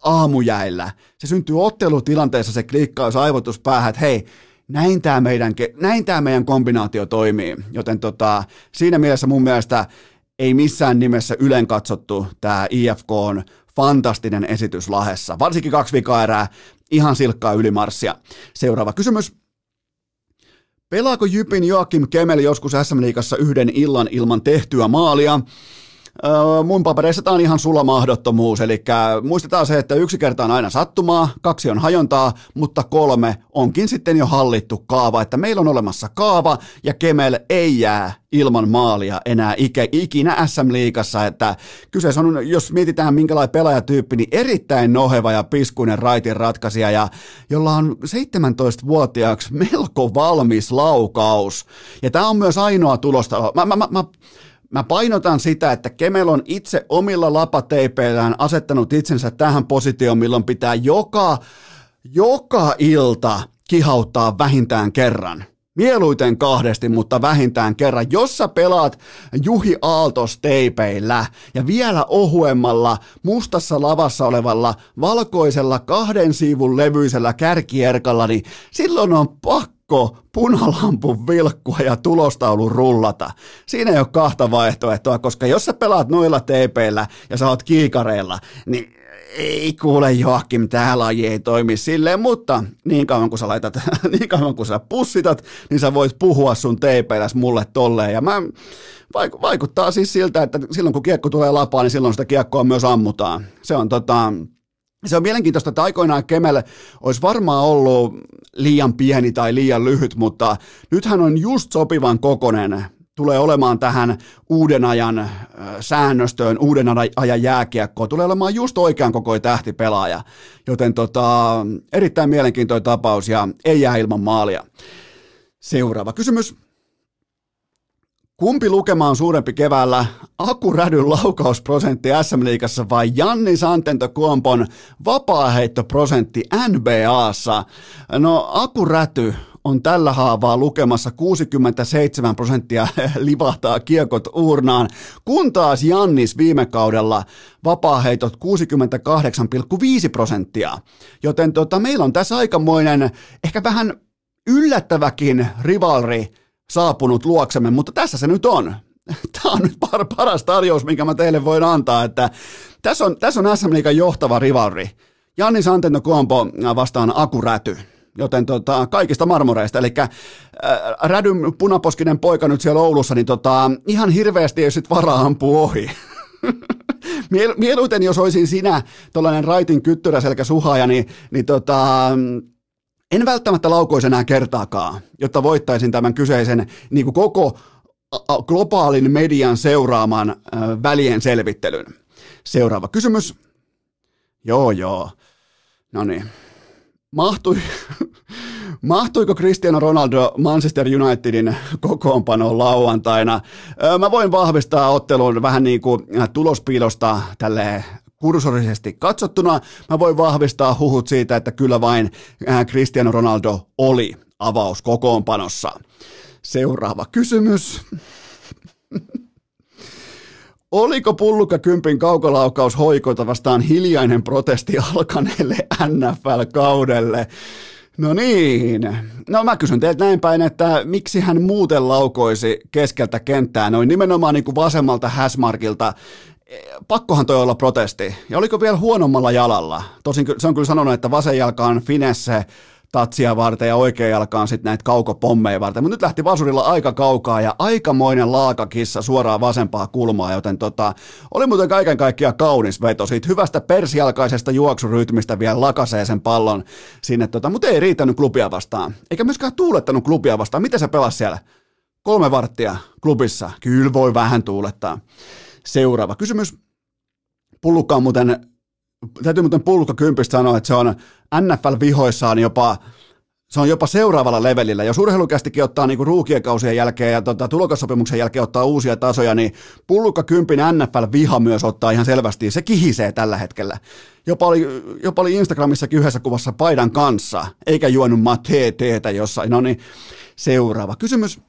aamujäillä. Se syntyy ottelutilanteessa se klikkaus aivotus päähän, että hei, näin tämä meidän, näin tämä meidän kombinaatio toimii. Joten tota, siinä mielessä mun mielestä ei missään nimessä ylen katsottu tämä IFK on fantastinen esitys Lahessa. Varsinkin kaksi vikaa erää, ihan silkkaa ylimarssia. Seuraava kysymys. Pelaako Jypin Joakim Kemel joskus SM-liigassa yhden illan ilman tehtyä maalia? Mun papereissa tämä on ihan sulla mahdottomuus, eli muistetaan se, että yksi kerta on aina sattumaa, kaksi on hajontaa, mutta kolme onkin sitten jo hallittu kaava, että meillä on olemassa kaava ja Kemel ei jää ilman maalia enää ikinä SM-liigassa, että kyseessä on, jos mietitään minkälainen pelaajatyyppi, niin erittäin noheva ja piskuinen raitin ratkaisija, ja jolla on 17-vuotiaaksi melko valmis laukaus. Ja tämä on myös ainoa tulosta. Mä, mä, mä, mä Mä painotan sitä, että Kemel on itse omilla lapateipeillään asettanut itsensä tähän positioon, milloin pitää joka, joka ilta kihauttaa vähintään kerran. Mieluiten kahdesti, mutta vähintään kerran. Jos sä pelaat Juhi Aaltos teipeillä ja vielä ohuemmalla, mustassa lavassa olevalla, valkoisella kahden siivun levyisellä kärkierkalla, niin silloin on pakko pakko punalampun vilkkua ja tulostaulu rullata. Siinä ei ole kahta vaihtoehtoa, koska jos sä pelaat noilla teipeillä ja sä oot kiikareilla, niin ei kuule Joakim, tämä laji ei toimi silleen, mutta niin kauan kun sä laitat, (laughs) niin kauan kun sä pussitat, niin sä voit puhua sun teipeiläs mulle tolleen. Ja mä, vaikuttaa siis siltä, että silloin kun kiekko tulee lapaan, niin silloin sitä kiekkoa myös ammutaan. Se on tota, se on mielenkiintoista, että aikoinaan Kemel olisi varmaan ollut liian pieni tai liian lyhyt, mutta nyt hän on just sopivan kokonen tulee olemaan tähän uuden ajan säännöstöön, uuden ajan jääkiekkoon, tulee olemaan just oikean koko tähtipelaaja. Joten tota, erittäin mielenkiintoinen tapaus ja ei jää ilman maalia. Seuraava kysymys. Kumpi lukema on suurempi keväällä, Aku Rädyn laukausprosentti SM-liigassa vai Janni Santento Kuompon vapaaheittoprosentti NBAssa? No Aku Räty on tällä haavaa lukemassa 67 prosenttia (laughs) livahtaa kiekot uurnaan, kun taas Jannis viime kaudella vapaaheitot 68,5 prosenttia. Joten tota, meillä on tässä aikamoinen, ehkä vähän yllättäväkin rivalri saapunut luoksemme, mutta tässä se nyt on. (laughs) Tämä on nyt par, paras tarjous, minkä mä teille voin antaa, että tässä on, tässä on SM Liigan johtava rivalri. Janni Santento Kuompo vastaan Aku Räty joten tota, kaikista marmoreista, eli äh, Rädyn punaposkinen poika nyt siellä Oulussa, niin tota, ihan hirveästi ei sit varaa ampua ohi. (laughs) Miel, mieluiten, jos olisin sinä, tuollainen raitin kyttyräselkä suhaaja, niin, niin tota, en välttämättä laukoisi enää kertaakaan, jotta voittaisin tämän kyseisen niin kuin koko globaalin median seuraaman välien selvittelyn. Seuraava kysymys. Joo, joo. No niin. Mahtui, (laughs) mahtuiko Cristiano Ronaldo Manchester Unitedin kokoonpanoon lauantaina? Mä voin vahvistaa ottelun vähän niin kuin tulospiilosta tälle kursorisesti katsottuna. Mä voin vahvistaa huhut siitä, että kyllä vain Cristiano Ronaldo oli avauskokoonpanossa. Seuraava kysymys. (laughs) Oliko pullukka kympin kaukolaukaus hoikota vastaan hiljainen protesti alkaneelle NFL-kaudelle? No niin. No mä kysyn teiltä näin päin, että miksi hän muuten laukoisi keskeltä kenttää noin nimenomaan niin kuin vasemmalta häsmarkilta. Pakkohan toi olla protesti. Ja oliko vielä huonommalla jalalla? Tosin se on kyllä sanonut, että vasen jalka on finesse, tatsia varten ja oikea jalkaan sitten näitä kaukopommeja varten. Mutta nyt lähti vasurilla aika kaukaa ja aikamoinen laakakissa suoraan vasempaa kulmaa, joten tota, oli muuten kaiken kaikkiaan kaunis veto siitä hyvästä persialkaisesta juoksurytmistä vielä lakasee sen pallon sinne, tota, mutta ei riittänyt klubia vastaan. Eikä myöskään tuulettanut klubia vastaan. Miten se pelasi siellä? Kolme varttia klubissa. Kyllä voi vähän tuulettaa. Seuraava kysymys. Pullukka on muuten täytyy muuten pulkka kympistä sanoa, että se on NFL-vihoissaan jopa, se on jopa seuraavalla levelillä. Jos urheilukästikin ottaa niinku ruukien kausien jälkeen ja tota, tulokassopimuksen jälkeen ottaa uusia tasoja, niin pullukka kympin NFL-viha myös ottaa ihan selvästi. Se kihisee tällä hetkellä. Jopa oli, jopa oli Instagramissakin yhdessä kuvassa paidan kanssa, eikä juonut teetä jossain. No niin, seuraava kysymys.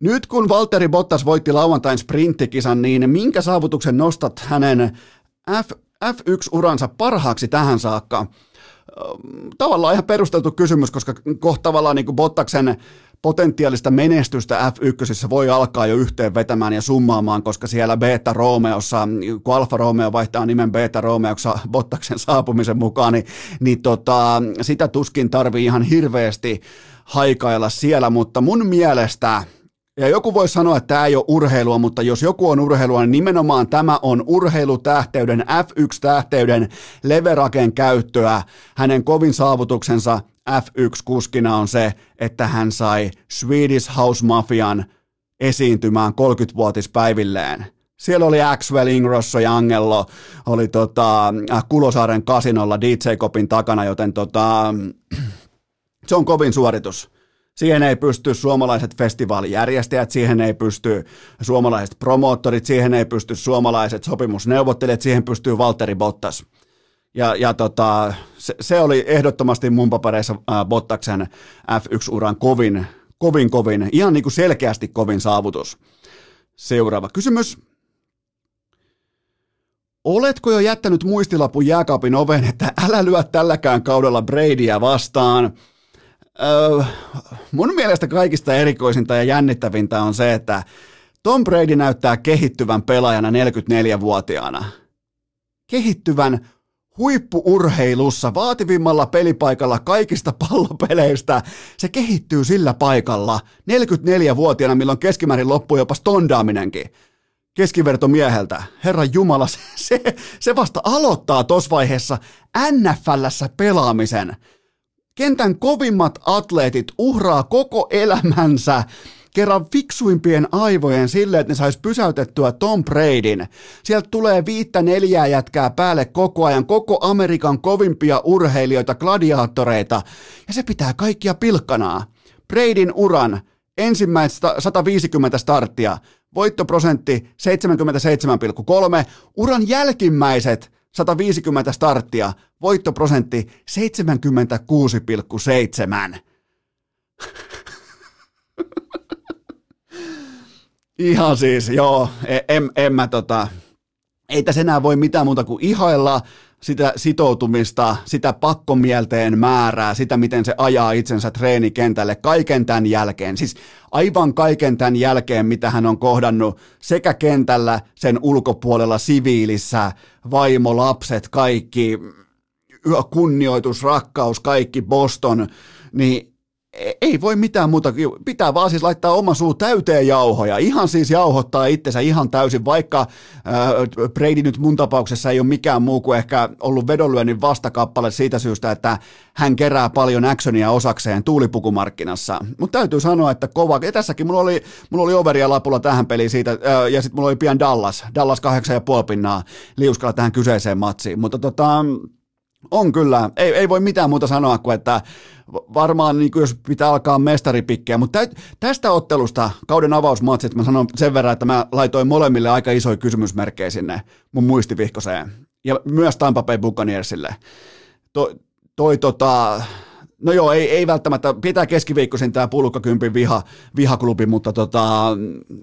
Nyt kun Valtteri Bottas voitti lauantain sprinttikisan, niin minkä saavutuksen nostat hänen F, F1-uransa parhaaksi tähän saakka? Tavallaan ihan perusteltu kysymys, koska kohta tavallaan niin Bottaksen potentiaalista menestystä F1 voi alkaa jo yhteen vetämään ja summaamaan, koska siellä Beta Romeossa, kun Alfa Romeo vaihtaa nimen Beta Romeossa Bottaksen saapumisen mukaan, niin, niin tota, sitä tuskin tarvii ihan hirveästi haikailla siellä, mutta mun mielestä ja joku voi sanoa, että tämä ei ole urheilua, mutta jos joku on urheilua, niin nimenomaan tämä on urheilutähteyden, F1-tähteyden leveraken käyttöä. Hänen kovin saavutuksensa F1-kuskina on se, että hän sai Swedish House Mafian esiintymään 30-vuotispäivilleen. Siellä oli Axwell, Ingrosso ja Angelo, oli tota, Kulosaaren kasinolla DJ-kopin takana, joten tota, (clears throat) se on kovin suoritus. Siihen ei pysty suomalaiset festivaalijärjestäjät, siihen ei pysty suomalaiset promoottorit, siihen ei pysty suomalaiset sopimusneuvottelijat, siihen pystyy Valtteri Bottas. Ja, ja tota, se, se, oli ehdottomasti mun papereissa äh, Bottaksen F1-uran kovin, kovin, kovin, ihan niin kuin selkeästi kovin saavutus. Seuraava kysymys. Oletko jo jättänyt muistilapun jääkaapin oven, että älä lyö tälläkään kaudella Bradyä vastaan? Mun mielestä kaikista erikoisinta ja jännittävintä on se, että Tom Brady näyttää kehittyvän pelaajana 44-vuotiaana. Kehittyvän huippuurheilussa, vaativimmalla pelipaikalla kaikista pallopeleistä. Se kehittyy sillä paikalla 44-vuotiaana, milloin keskimäärin loppuu jopa stondaaminenkin keskivertomieheltä. Herra Jumala, se, se, se vasta aloittaa tuossa vaiheessa NFLssä pelaamisen. Kentän kovimmat atleetit uhraa koko elämänsä kerran fiksuimpien aivojen sille, että ne sais pysäytettyä Tom Bradyn. Sieltä tulee viittä neljää jätkää päälle koko ajan, koko Amerikan kovimpia urheilijoita, gladiaattoreita, ja se pitää kaikkia pilkkanaa. Bradyn uran ensimmäiset 150 starttia, voittoprosentti 77,3, uran jälkimmäiset 150 starttia, voittoprosentti 76,7. Ihan siis, joo, en, en mä tota, ei tässä enää voi mitään muuta kuin ihailla sitä sitoutumista, sitä pakkomielteen määrää, sitä miten se ajaa itsensä treenikentälle kaiken tämän jälkeen. Siis aivan kaiken tämän jälkeen, mitä hän on kohdannut sekä kentällä, sen ulkopuolella, siviilissä, vaimo, lapset, kaikki, kunnioitus, rakkaus, kaikki Boston, niin ei voi mitään muuta, pitää vaan siis laittaa oma suu täyteen jauhoja, ihan siis jauhottaa itsensä ihan täysin, vaikka Brady nyt mun tapauksessa ei ole mikään muu kuin ehkä ollut vedonlyönnin vastakappale siitä syystä, että hän kerää paljon actionia osakseen tuulipukumarkkinassa. Mutta täytyy sanoa, että kova, ja tässäkin mulla oli, mulla oli overia lapulla tähän peliin siitä, ja sitten mulla oli pian Dallas, Dallas 8,5 pinnaa liuskalla tähän kyseiseen matsiin, mutta tota, on kyllä, ei, ei voi mitään muuta sanoa kuin, että varmaan niin kuin jos pitää alkaa mestaripikkeä, mutta tästä ottelusta, kauden avausmatsit, mä sanon sen verran, että mä laitoin molemmille aika isoja kysymysmerkkejä sinne mun muistivihkoseen, ja myös Tampa Bay Buccaneersille. To, toi tota, no joo, ei, ei välttämättä, pitää keskiviikkoisin tämä pulkkakympin viha, vihaklubi, mutta tota,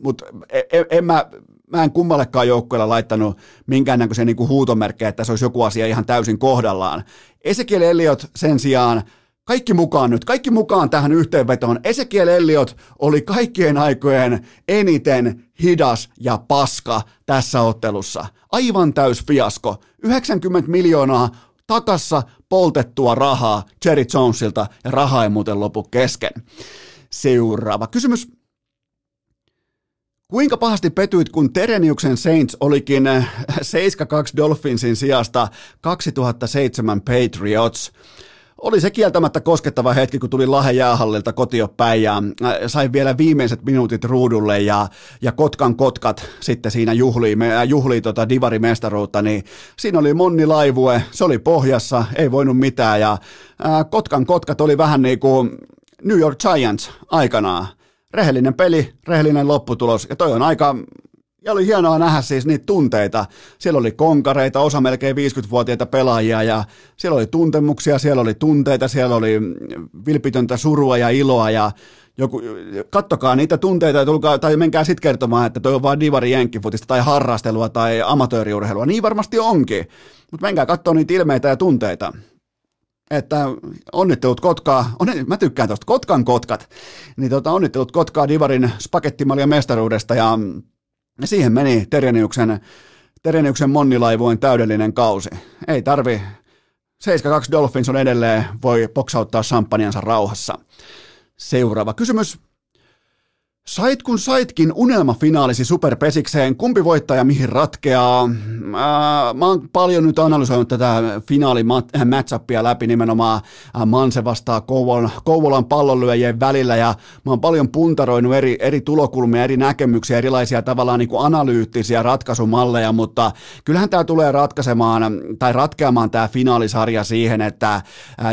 mut en, e, en mä, mä en kummallekaan joukkueella laittanut minkäännäköisiä niin huutomerkkejä, että se olisi joku asia ihan täysin kohdallaan. Ezekiel Elliot sen sijaan, kaikki mukaan nyt, kaikki mukaan tähän yhteenvetoon. Ezekiel Elliot oli kaikkien aikojen eniten hidas ja paska tässä ottelussa. Aivan täys fiasko. 90 miljoonaa takassa poltettua rahaa Jerry Jonesilta ja raha ei muuten lopu kesken. Seuraava kysymys. Kuinka pahasti petyit, kun Tereniuksen Saints olikin 7-2 Dolphinsin sijasta 2007 Patriots? Oli se kieltämättä koskettava hetki, kun tuli Lahe jäähallilta kotiopäin ja äh, sain vielä viimeiset minuutit ruudulle ja, ja Kotkan Kotkat sitten siinä juhlii, äh, juhlii tota divarimestaruutta, niin siinä oli Monni Laivue, se oli pohjassa, ei voinut mitään ja ää, äh, Kotkan Kotkat oli vähän niin kuin New York Giants aikanaan rehellinen peli, rehellinen lopputulos, ja toi on aika, ja oli hienoa nähdä siis niitä tunteita. Siellä oli konkareita, osa melkein 50-vuotiaita pelaajia, ja siellä oli tuntemuksia, siellä oli tunteita, siellä oli vilpitöntä surua ja iloa, ja, joku, kattokaa niitä tunteita ja tulkaa, tai menkää sitten kertomaan, että toi on vaan divari jenkkifutista tai harrastelua tai amatööriurheilua. Niin varmasti onkin, mutta menkää katsoa niitä ilmeitä ja tunteita. Että onnittelut Kotkaa, onni, mä tykkään tuosta Kotkan Kotkat, niin tota, onnittelut Kotkaa Divarin spakettimalja mestaruudesta ja siihen meni Tereniuksen, Tereniuksen monnilaivuin täydellinen kausi. Ei tarvi 7-2 Dolphins on edelleen, voi poksauttaa champagneansa rauhassa. Seuraava kysymys. Sait kun saitkin unelmafinaalisi superpesikseen, kumpi voittaja mihin ratkeaa? Mä, mä oon paljon nyt analysoinut tätä finaalimatchappia läpi nimenomaan Manse vastaa Kouvolan, Kouvolan pallonlyöjien välillä ja mä oon paljon puntaroinut eri, eri tulokulmia, eri näkemyksiä, erilaisia tavallaan niin kuin analyyttisiä ratkaisumalleja, mutta kyllähän tämä tulee ratkaisemaan tai ratkeamaan tämä finaalisarja siihen, että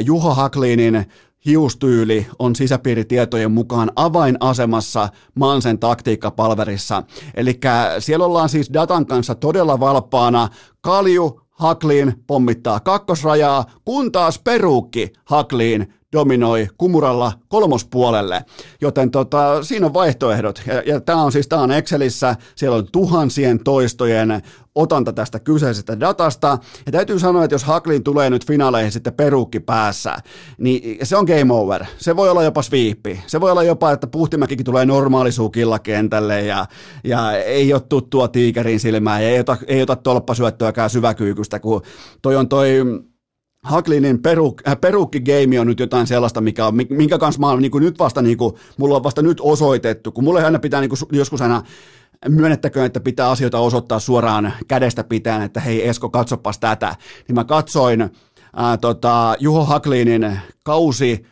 Juho Haklinin hiustyyli on sisäpiiritietojen mukaan avainasemassa Mansen taktiikkapalverissa. Eli siellä ollaan siis datan kanssa todella valppaana. Kalju Haklin pommittaa kakkosrajaa, kun taas Perukki Haklin dominoi Kumuralla kolmospuolelle, joten tota, siinä on vaihtoehdot. Ja, ja tämä on siis tää on Excelissä, siellä on tuhansien toistojen otanta tästä kyseisestä datasta. Ja täytyy sanoa, että jos Haklin tulee nyt finaaleihin sitten perukki päässä, niin se on game over. Se voi olla jopa sviippi. Se voi olla jopa, että Puhtimäkikin tulee normaalisuukilla kentälle ja, ja ei ole tuttua tiikerin silmää ja ei ota, ei ota tolppasyöttöäkään syväkyykystä, kun toi on toi Haklinin peruk, äh, perukkigeimi on nyt jotain sellaista, mikä on, minkä kanssa mä oon niin nyt vasta, niin kuin, mulla on vasta nyt osoitettu, kun mulle aina pitää niin kuin, joskus aina myönnettäköön, että pitää asioita osoittaa suoraan kädestä pitäen, että hei Esko, katsopas tätä. Niin mä katsoin ää, tota, Juho Haklinin kausi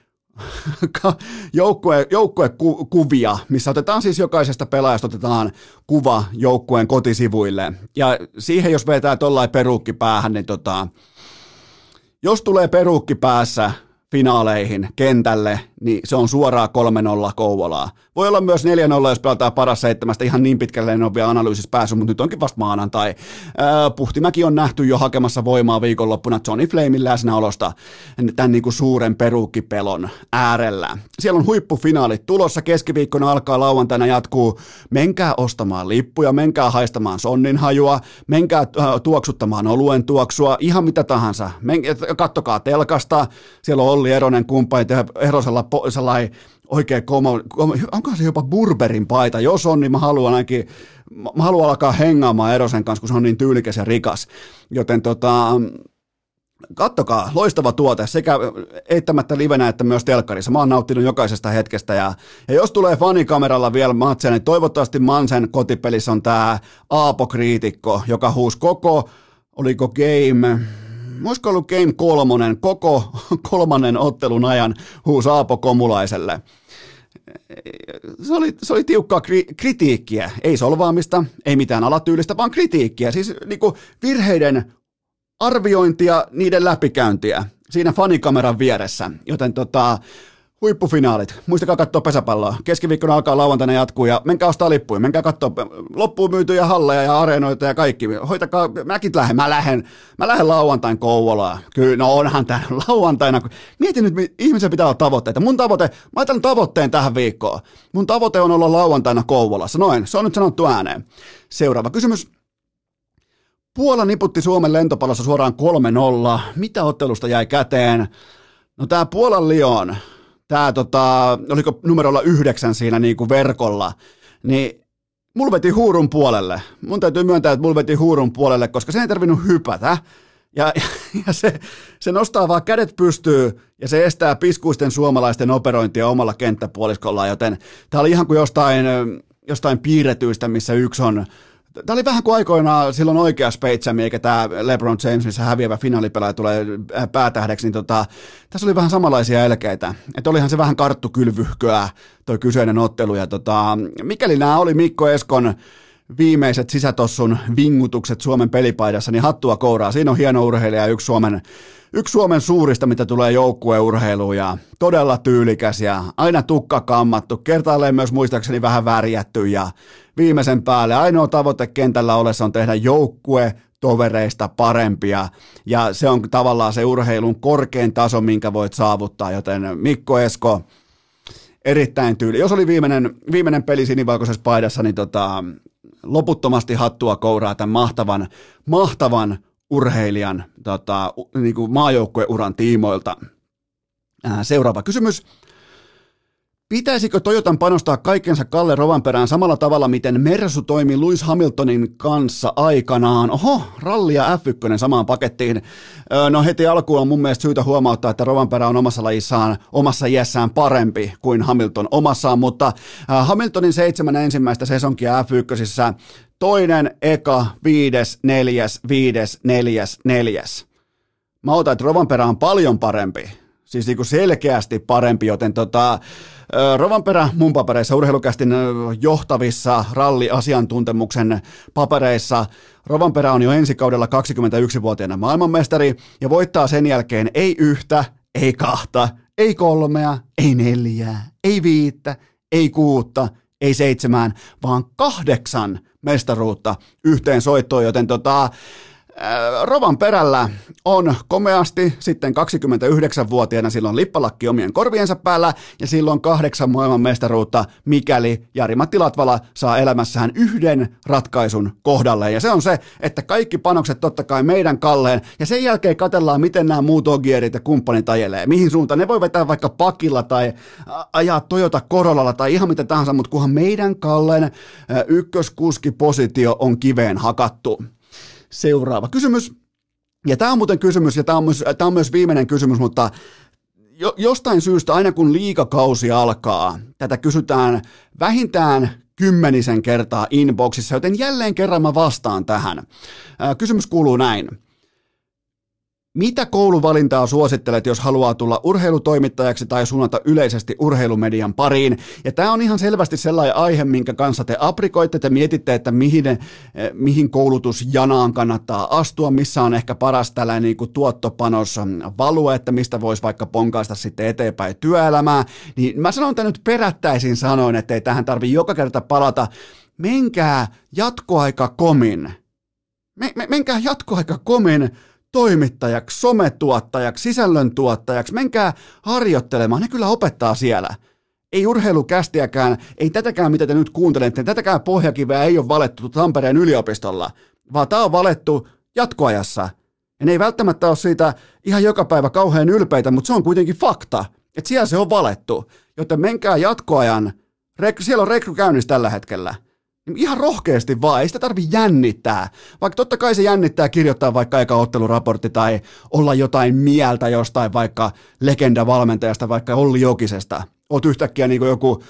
(laughs) joukkue, joukkuekuvia, missä otetaan siis jokaisesta pelaajasta otetaan kuva joukkueen kotisivuille. Ja siihen jos vetää tuollain perukki päähän, niin tota, jos tulee perukki päässä finaaleihin kentälle, niin se on suoraan 3-0 Kouvolaa. Voi olla myös 4-0, jos pelataan paras seitsemästä. Ihan niin pitkälle en ole vielä analyysissä päässyt, mutta nyt onkin vasta maanantai. Puhtimäki on nähty jo hakemassa voimaa viikonloppuna Johnny Flamein läsnäolosta tämän niin kuin suuren peruukkipelon äärellä. Siellä on huippufinaalit tulossa. Keskiviikkona alkaa lauantaina jatkuu. Menkää ostamaan lippuja, menkää haistamaan sonnin hajua, menkää tuoksuttamaan oluen tuoksua, ihan mitä tahansa. Men- kattokaa telkasta. Siellä on Olli Eronen kumppani Erosella po, sellainen oikein komo, onko se jopa Burberin paita? Jos on, niin mä haluan ainakin, mä haluan alkaa hengaamaan Erosen kanssa, kun se on niin tyylikäs ja rikas. Joten tota, kattokaa, loistava tuote sekä eittämättä livenä että myös telkkarissa. Mä oon nauttinut jokaisesta hetkestä ja, ja jos tulee fanikameralla vielä matseja, niin toivottavasti Mansen kotipelissä on tää Aapo-kriitikko, joka huusi koko, oliko game, olisiko ollut Game kolmonen, koko (laughs) kolmannen ottelun ajan huusi Aapo Komulaiselle. Se oli, se oli tiukkaa kri- kritiikkiä, ei solvaamista, ei mitään alatyylistä, vaan kritiikkiä, siis niin virheiden arviointia, niiden läpikäyntiä siinä fanikameran vieressä, joten tota, Huippufinaalit. Muistakaa katsoa pesäpalloa. Keskiviikkona alkaa lauantaina jatkuu ja menkää ostaa lippuja. Menkää katsoa loppuun myytyjä halleja ja areenoita ja kaikki. Hoitakaa, mäkin lähden. Mä lähden, mä lähden lauantain Kouvolaan. Kyllä, no onhan tää (laughs) lauantaina. Mietin nyt, ihmisen pitää olla tavoitteita. Mun tavoite, mä otan tavoitteen tähän viikkoon. Mun tavoite on olla lauantaina Kouvolassa. Noin, se on nyt sanottu ääneen. Seuraava kysymys. Puola niputti Suomen lentopallossa suoraan 3-0. Mitä ottelusta jäi käteen? No tää Puolan Lyon, tämä tota, oliko numerolla yhdeksän siinä niin kuin verkolla, niin mulla veti huurun puolelle. Mun täytyy myöntää, että mulla veti huurun puolelle, koska se ei tarvinnut hypätä. Ja, (laughs) ja se, se nostaa vaan kädet pystyy ja se estää piskuisten suomalaisten operointia omalla kenttäpuoliskollaan, joten tämä oli ihan kuin jostain, jostain piirretyistä, missä yksi on Tämä oli vähän kuin aikoinaan silloin oikea Speitsami, eikä tämä LeBron James, missä häviävä finaalipelaaja tulee äh, päätähdeksi, niin tota, tässä oli vähän samanlaisia elkeitä. Että olihan se vähän karttukylvyhköä tuo kyseinen ottelu. Ja tota, mikäli nämä oli Mikko Eskon viimeiset sisätossun vingutukset Suomen pelipaidassa, niin hattua kouraa. Siinä on hieno urheilija yksi Suomen, yksi Suomen suurista, mitä tulee joukkueurheiluun ja todella tyylikäs ja aina tukka kammattu. Kertaalleen myös muistaakseni vähän värjätty ja viimeisen päälle. Ainoa tavoite kentällä olessa on tehdä joukkue tovereista parempia, ja se on tavallaan se urheilun korkein taso, minkä voit saavuttaa, joten Mikko Esko, erittäin tyyli. Jos oli viimeinen, viimeinen peli sinivalkoisessa paidassa, niin tota, loputtomasti hattua kouraa tämän mahtavan, mahtavan urheilijan tota, niin kuin maajoukkueuran tiimoilta. Seuraava kysymys. Pitäisikö Toyotan panostaa kaikkensa Kalle Rovanperään samalla tavalla, miten Mersu toimi Lewis Hamiltonin kanssa aikanaan? Oho, ralli ja F1 samaan pakettiin. No heti alkuun on mun mielestä syytä huomauttaa, että Rovanperä on omassa lajissaan, omassa iässään parempi kuin Hamilton omassaan, mutta Hamiltonin seitsemän ensimmäistä sesonkia F1 toinen, eka, viides, neljäs, viides, neljäs, neljäs. Mä otan, että Rovanperä on paljon parempi siis niin kuin selkeästi parempi, joten tota, Rovanperä mun papereissa, urheilukästin johtavissa ralliasiantuntemuksen papereissa, Rovanperä on jo ensi kaudella 21-vuotiaana maailmanmestari ja voittaa sen jälkeen ei yhtä, ei kahta, ei kolmea, ei neljää, ei viittä, ei kuutta, ei seitsemään, vaan kahdeksan mestaruutta yhteen soittoon, joten tota, Rovan perällä on komeasti sitten 29-vuotiaana silloin lippalakki omien korviensa päällä ja silloin kahdeksan maailman mestaruutta, mikäli Jari-Matti Latvala saa elämässään yhden ratkaisun kohdalle. Ja se on se, että kaikki panokset totta kai meidän kalleen ja sen jälkeen katellaan, miten nämä muut ogierit ja kumppanit ajelee. Mihin suuntaan ne voi vetää vaikka pakilla tai ajaa Toyota Corollalla tai ihan mitä tahansa, mutta kunhan meidän kalleen ykköskuskipositio on kiveen hakattu. Seuraava kysymys. Ja tämä on muuten kysymys, ja tämä on myös, tämä on myös viimeinen kysymys, mutta jo, jostain syystä aina kun liikakausi alkaa, tätä kysytään vähintään kymmenisen kertaa inboxissa, joten jälleen kerran mä vastaan tähän. Kysymys kuuluu näin. Mitä kouluvalintaa suosittelet, jos haluaa tulla urheilutoimittajaksi tai suunnata yleisesti urheilumedian pariin? Ja tämä on ihan selvästi sellainen aihe, minkä kanssa te aprikoitte, te mietitte, että mihin, eh, mihin koulutusjanaan kannattaa astua, missä on ehkä paras tällainen niin kuin tuottopanos value, että mistä voisi vaikka ponkaista sitten eteenpäin työelämää. Niin mä sanon tämän nyt perättäisin sanoin, että ei tähän tarvi joka kerta palata. Menkää jatkoaika komin. Me, me, menkää jatkoaika komin toimittajaksi, sometuottajaksi, sisällöntuottajaksi, menkää harjoittelemaan, ne kyllä opettaa siellä. Ei urheilukästiäkään, ei tätäkään, mitä te nyt kuuntelette, tätäkään pohjakiveä ei ole valettu Tampereen yliopistolla, vaan tämä on valettu jatkoajassa. Ja ne ei välttämättä ole siitä ihan joka päivä kauhean ylpeitä, mutta se on kuitenkin fakta, että siellä se on valettu. Joten menkää jatkoajan, siellä on rekry käynnissä tällä hetkellä – ihan rohkeasti vaan, ei sitä tarvi jännittää. Vaikka totta kai se jännittää kirjoittaa vaikka eka otteluraportti tai olla jotain mieltä jostain vaikka legenda-valmentajasta, vaikka Olli Jokisesta. Oot yhtäkkiä niin kuin joku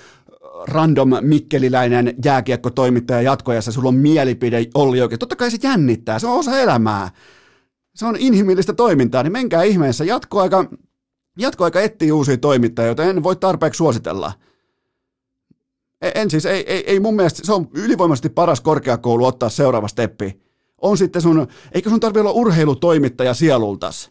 random mikkeliläinen jääkiekko-toimittaja jatkojassa, sulla on mielipide Olli Jokisesta. Totta kai se jännittää, se on osa elämää. Se on inhimillistä toimintaa, niin menkää ihmeessä. Jatkoaika, jatkoaika etsii uusia toimittajia, joten en voi tarpeeksi suositella – en siis, ei, ei, ei mun mielestä, se on ylivoimaisesti paras korkeakoulu ottaa seuraava steppi. On sitten sun, eikö sun tarvitse olla urheilutoimittaja sielultas?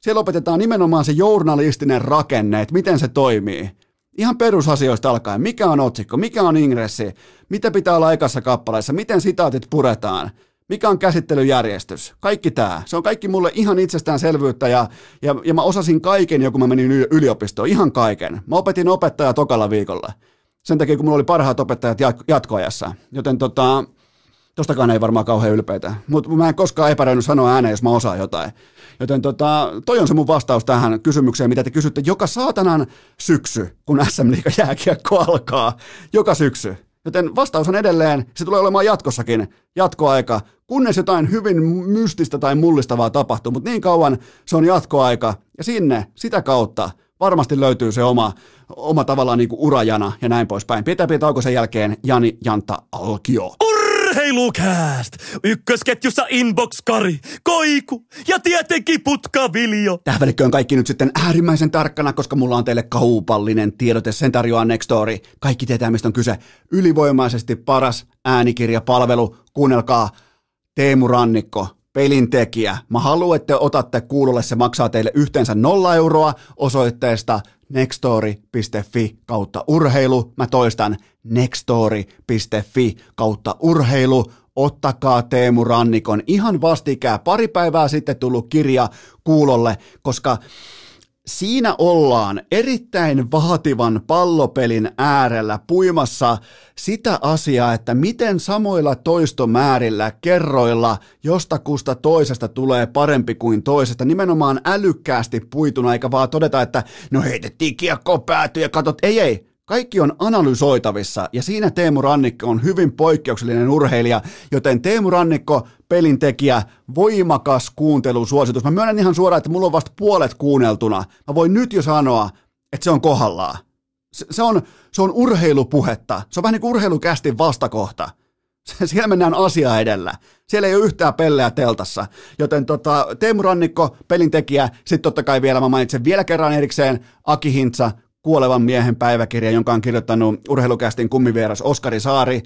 Siellä opetetaan nimenomaan se journalistinen rakenne, että miten se toimii. Ihan perusasioista alkaen, mikä on otsikko, mikä on ingressi, mitä pitää olla aikassa kappaleissa, miten sitaatit puretaan, mikä on käsittelyjärjestys, kaikki tämä. Se on kaikki mulle ihan itsestäänselvyyttä ja, ja, ja mä osasin kaiken jo kun mä menin yliopistoon, ihan kaiken. Mä opetin opettajaa tokalla viikolla sen takia, kun mulla oli parhaat opettajat jatkoajassa. Joten tota, tostakaan ei varmaan kauhean ylpeitä. Mutta mä en koskaan epäröinyt sanoa ääneen, jos mä osaan jotain. Joten tota, toi on se mun vastaus tähän kysymykseen, mitä te kysytte joka saatanan syksy, kun SM Liiga jääkiekko alkaa. Joka syksy. Joten vastaus on edelleen, se tulee olemaan jatkossakin jatkoaika, kunnes jotain hyvin mystistä tai mullistavaa tapahtuu, mutta niin kauan se on jatkoaika ja sinne, sitä kautta varmasti löytyy se oma, oma tavallaan niin kuin urajana ja näin poispäin. Pitää pitää tauko sen jälkeen Jani Janta Alkio. Urheilukääst! Ykkösketjussa Inbox Kari, Koiku ja tietenkin Putka Viljo. Tähän välikköön kaikki nyt sitten äärimmäisen tarkkana, koska mulla on teille kaupallinen tiedote. Sen tarjoaa Nextory. Kaikki tietää, mistä on kyse. Ylivoimaisesti paras äänikirjapalvelu. Kuunnelkaa Teemu Rannikko, pelintekijä. Mä haluan, että otatte kuulolle, se maksaa teille yhteensä nolla euroa osoitteesta nextory.fi kautta urheilu. Mä toistan nextory.fi kautta urheilu. Ottakaa Teemu Rannikon ihan vastikää pari päivää sitten tullut kirja kuulolle, koska siinä ollaan erittäin vaativan pallopelin äärellä puimassa sitä asiaa, että miten samoilla toistomäärillä, kerroilla jostakusta toisesta tulee parempi kuin toisesta, nimenomaan älykkäästi puituna, eikä vaan todeta, että no heitettiin kiekko päätyä ja katsot, ei ei, kaikki on analysoitavissa ja siinä Teemu Rannikko on hyvin poikkeuksellinen urheilija, joten Teemu Rannikko, pelintekijä, voimakas kuuntelusuositus. Mä myönnän ihan suoraan, että mulla on vasta puolet kuunneltuna. Mä voin nyt jo sanoa, että se on kohdallaan. Se, se, on, se on urheilupuhetta. Se on vähän niin kuin urheilukästin vastakohta. (laughs) Siellä mennään asia edellä. Siellä ei ole yhtään pelleä teltassa. Joten tota, Teemu Rannikko, pelintekijä, sitten totta kai vielä mä mainitsen vielä kerran erikseen Aki Hintsa, kuolevan miehen päiväkirja, jonka on kirjoittanut urheilukästin kummivieras Oskari Saari.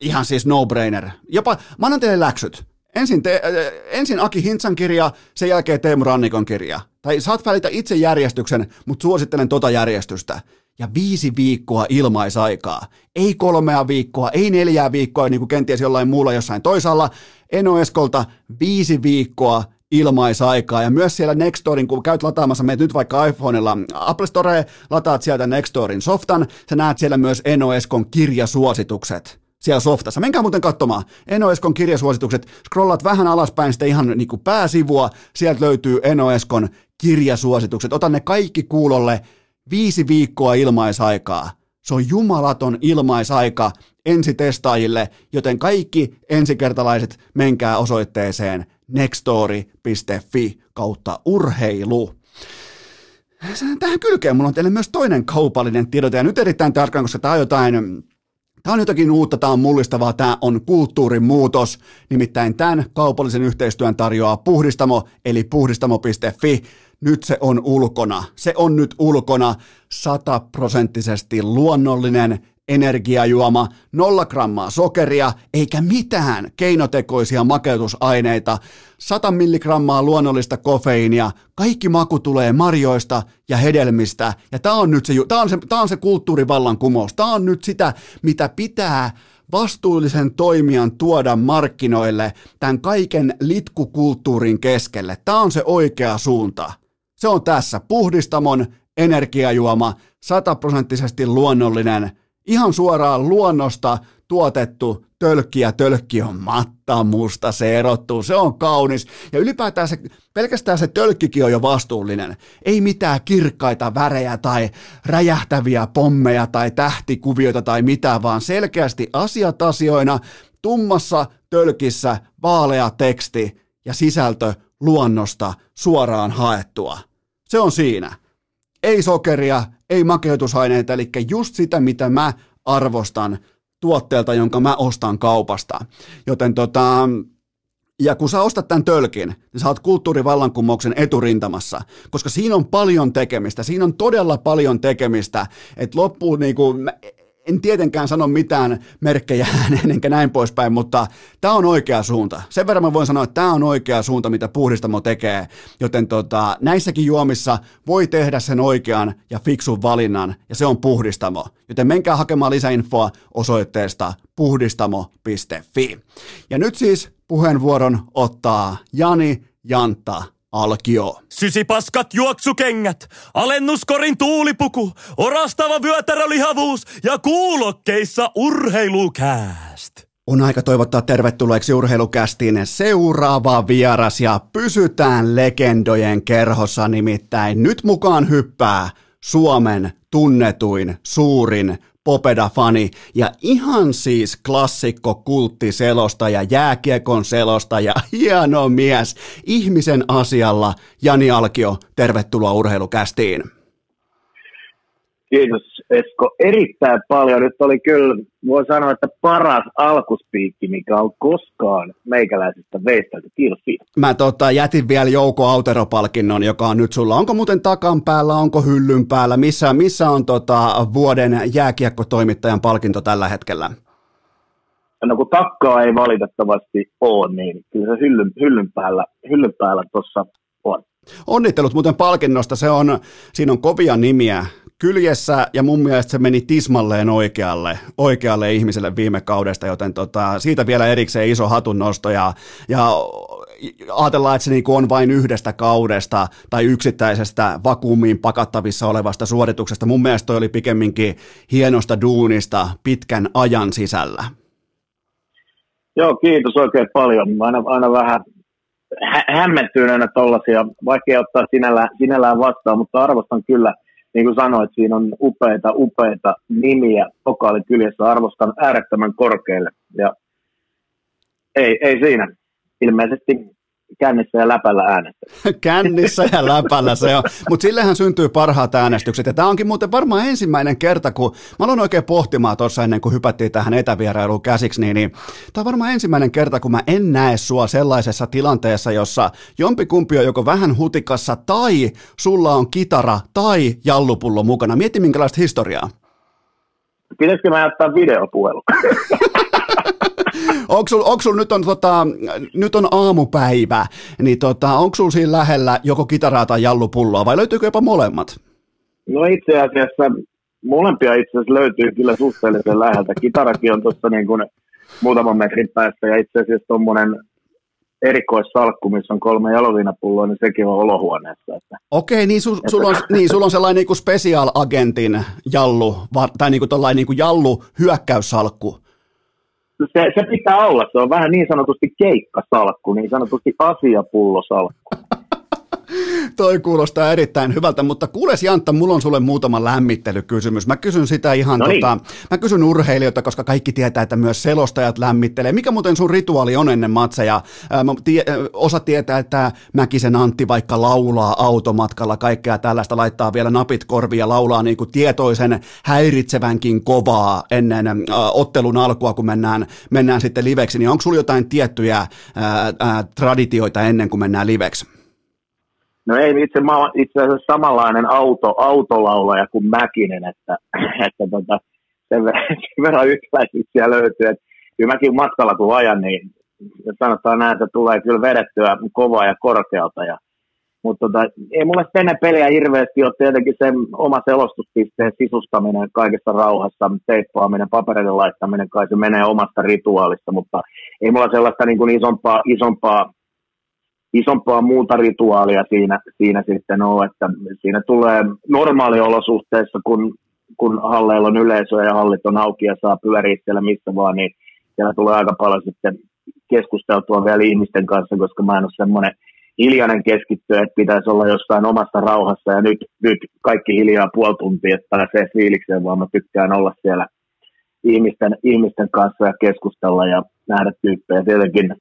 Ihan siis no-brainer. Jopa, mä annan teille läksyt. Ensin, te, äh, ensin Aki Hintsan kirja, sen jälkeen Teemu Rannikon kirja. Tai saat välitä itse järjestyksen, mutta suosittelen tota järjestystä. Ja viisi viikkoa ilmaisaikaa. Ei kolmea viikkoa, ei neljää viikkoa, niin kuin kenties jollain muulla jossain toisaalla. Eno Eskolta viisi viikkoa ilmaisaikaa. Ja myös siellä Nextorin, kun käyt lataamassa meitä nyt vaikka iPhoneilla Apple Store, lataat sieltä Nextorin softan, sä näet siellä myös Eno kirjasuositukset siellä softassa. Menkää muuten katsomaan. Eno Eskon kirjasuositukset. Scrollaat vähän alaspäin sitten ihan niin kuin pääsivua. Sieltä löytyy Eno Eskon kirjasuositukset. Otan ne kaikki kuulolle. Viisi viikkoa ilmaisaikaa. Se on jumalaton ilmaisaika ensitestaajille, joten kaikki ensikertalaiset menkää osoitteeseen nextory.fi kautta urheilu. Tähän kylkeen mulla on teille myös toinen kaupallinen tiedote, ja nyt erittäin tarkkaan, koska tämä on jotain Tämä on jotakin uutta, tämä on mullistavaa, tämä on kulttuurin muutos. Nimittäin tämän kaupallisen yhteistyön tarjoaa Puhdistamo, eli puhdistamo.fi. Nyt se on ulkona. Se on nyt ulkona sataprosenttisesti luonnollinen, energiajuoma, nolla grammaa sokeria, eikä mitään keinotekoisia makeutusaineita, 100 milligrammaa luonnollista kofeiinia, kaikki maku tulee marjoista ja hedelmistä, ja tämä on nyt se, tää on se, tää on se kulttuurivallankumous, tämä on nyt sitä, mitä pitää vastuullisen toimijan tuoda markkinoille tämän kaiken litkukulttuurin keskelle. Tämä on se oikea suunta. Se on tässä. Puhdistamon energiajuoma, sataprosenttisesti luonnollinen, ihan suoraan luonnosta tuotettu tölkki ja tölkki on matta musta, se erottuu, se on kaunis. Ja ylipäätään se, pelkästään se tölkkikin on jo vastuullinen. Ei mitään kirkkaita värejä tai räjähtäviä pommeja tai tähtikuvioita tai mitään, vaan selkeästi asiat asioina, tummassa tölkissä vaalea teksti ja sisältö luonnosta suoraan haettua. Se on siinä. Ei sokeria, ei makeutusaineita, eli just sitä, mitä mä arvostan tuotteelta, jonka mä ostan kaupasta. Joten tota, ja kun sä ostat tämän tölkin, niin sä oot kulttuurivallankumouksen eturintamassa, koska siinä on paljon tekemistä, siinä on todella paljon tekemistä, että loppuun niin kuin, en tietenkään sano mitään merkkejä enkä näin poispäin, mutta tämä on oikea suunta. Sen verran mä voin sanoa, että tämä on oikea suunta, mitä puhdistamo tekee, joten tota, näissäkin juomissa voi tehdä sen oikean ja fiksun valinnan, ja se on puhdistamo. Joten menkää hakemaan lisäinfoa osoitteesta puhdistamo.fi. Ja nyt siis puheenvuoron ottaa Jani Jantta Alkio. Sysipaskat juoksukengät, alennuskorin tuulipuku, orastava vyötärölihavuus ja kuulokkeissa urheilukääst. On aika toivottaa tervetulleeksi urheilukästiin seuraava vieras ja pysytään legendojen kerhossa nimittäin. Nyt mukaan hyppää Suomen tunnetuin, suurin Popeda-fani ja ihan siis klassikko kulttiselostaja, jääkiekon selostaja, (laughs) hieno mies, ihmisen asialla Jani Alkio, tervetuloa urheilukästiin. Kiitos Esko erittäin paljon. Nyt oli kyllä, voi sanoa, että paras alkuspiikki, mikä on koskaan meikäläisestä veistelty. Kiitos siitä. Mä tota, jätin vielä Jouko Autero-palkinnon, joka on nyt sulla. Onko muuten takan päällä, onko hyllyn päällä? Missä, missä on tota, vuoden jääkiekkotoimittajan palkinto tällä hetkellä? No kun takkaa ei valitettavasti ole, niin kyllä se hyllyn, hyllyn päällä, hyllyn päällä tuossa on. Onnittelut muuten palkinnosta, se on, siinä on kovia nimiä, kyljessä ja mun mielestä se meni tismalleen oikealle, oikealle ihmiselle viime kaudesta, joten tota, siitä vielä erikseen iso hatunnosto ja, ja ajatellaan, että se niin on vain yhdestä kaudesta tai yksittäisestä vakuumiin pakattavissa olevasta suorituksesta. Mun mielestä toi oli pikemminkin hienosta duunista pitkän ajan sisällä. Joo, kiitos oikein paljon. Aina, aina vähän hä- hämmentyneenä tollasia, vaikka ottaa sinällään, sinällään vastaan, mutta arvostan kyllä, niin kuin sanoit, siinä on upeita, upeita nimiä vokaalikyljessä, arvostan äärettömän korkealle. Ja ei, ei siinä. Ilmeisesti kännissä ja läpällä äänestä. (laughs) kännissä ja läpällä se on. Mutta sillehän syntyy parhaat äänestykset. Ja tämä onkin muuten varmaan ensimmäinen kerta, kun mä aloin oikein pohtimaan tuossa ennen kuin hypättiin tähän etävierailuun käsiksi, niin, niin tämä on varmaan ensimmäinen kerta, kun mä en näe sua sellaisessa tilanteessa, jossa jompikumpi on joko vähän hutikassa tai sulla on kitara tai jallupullo mukana. Mieti minkälaista historiaa. Pitäisikö mä jättää videopuhelu? (laughs) onko sul, onko sul nyt, on, tota, nyt on aamupäivä, niin tota, onko sul siinä lähellä joko kitaraa tai jallupulloa vai löytyykö jopa molemmat? No itse asiassa molempia itse asiassa löytyy kyllä suhteellisen läheltä. Kitarakin on tuossa niin kuin muutaman metrin päästä ja itse asiassa tuommoinen erikoissalkku, missä on kolme jaloviinapulloa, niin sekin on olohuoneessa. Että, Okei, niin, su, sul on, niin sulla on sellainen niin kuin special agentin jallu, tai niin kuin, niin kuin jallu hyökkäyssalkku se, se pitää olla. Se on vähän niin sanotusti keikkasalkku, niin sanotusti asiapullosalkku. Toi kuulostaa erittäin hyvältä, mutta kuules Jantta, mulla on sulle muutama lämmittelykysymys. Mä kysyn sitä ihan, no niin. tota, mä kysyn urheilijoita, koska kaikki tietää, että myös selostajat lämmittelee. Mikä muuten sun rituaali on ennen matseja? Tie, osa tietää, että Mäkisen Antti vaikka laulaa automatkalla, kaikkea tällaista, laittaa vielä napit korvia ja laulaa niin kuin tietoisen häiritsevänkin kovaa ennen ottelun alkua, kun mennään, mennään sitten liveksi. Niin onko sulla jotain tiettyjä äh, äh, traditioita ennen kuin mennään liveksi? No ei itse, mä olen itse asiassa samanlainen auto, autolaulaja kuin Mäkinen, että, (clears throat) että tota, sen, (laughs) verran, sen yhtäläisyyksiä löytyy. Että kyllä mäkin matkalla kun ajan, niin sanotaan näin, että tulee kyllä vedettyä kovaa ja korkealta. Ja, mutta tota, ei mulle ennen peliä hirveästi ole tietenkin sen oma selostuspisteen sisustaminen kaikessa rauhassa, teippaaminen, paperille laittaminen, kai se menee omasta rituaalista, mutta ei mulla sellaista niin kuin isompaa, isompaa isompaa muuta rituaalia siinä, siinä sitten ole, että siinä tulee normaaliolosuhteissa, kun, kun halleilla on yleisö ja hallit on auki ja saa pyöriä missä vaan, niin siellä tulee aika paljon sitten keskusteltua vielä ihmisten kanssa, koska mä en ole semmoinen hiljainen keskittyä, että pitäisi olla jossain omassa rauhassa ja nyt, nyt kaikki hiljaa puoli tuntia, että pääsee fiilikseen, vaan mä tykkään olla siellä ihmisten, ihmisten kanssa ja keskustella ja nähdä tyyppejä. Tietenkin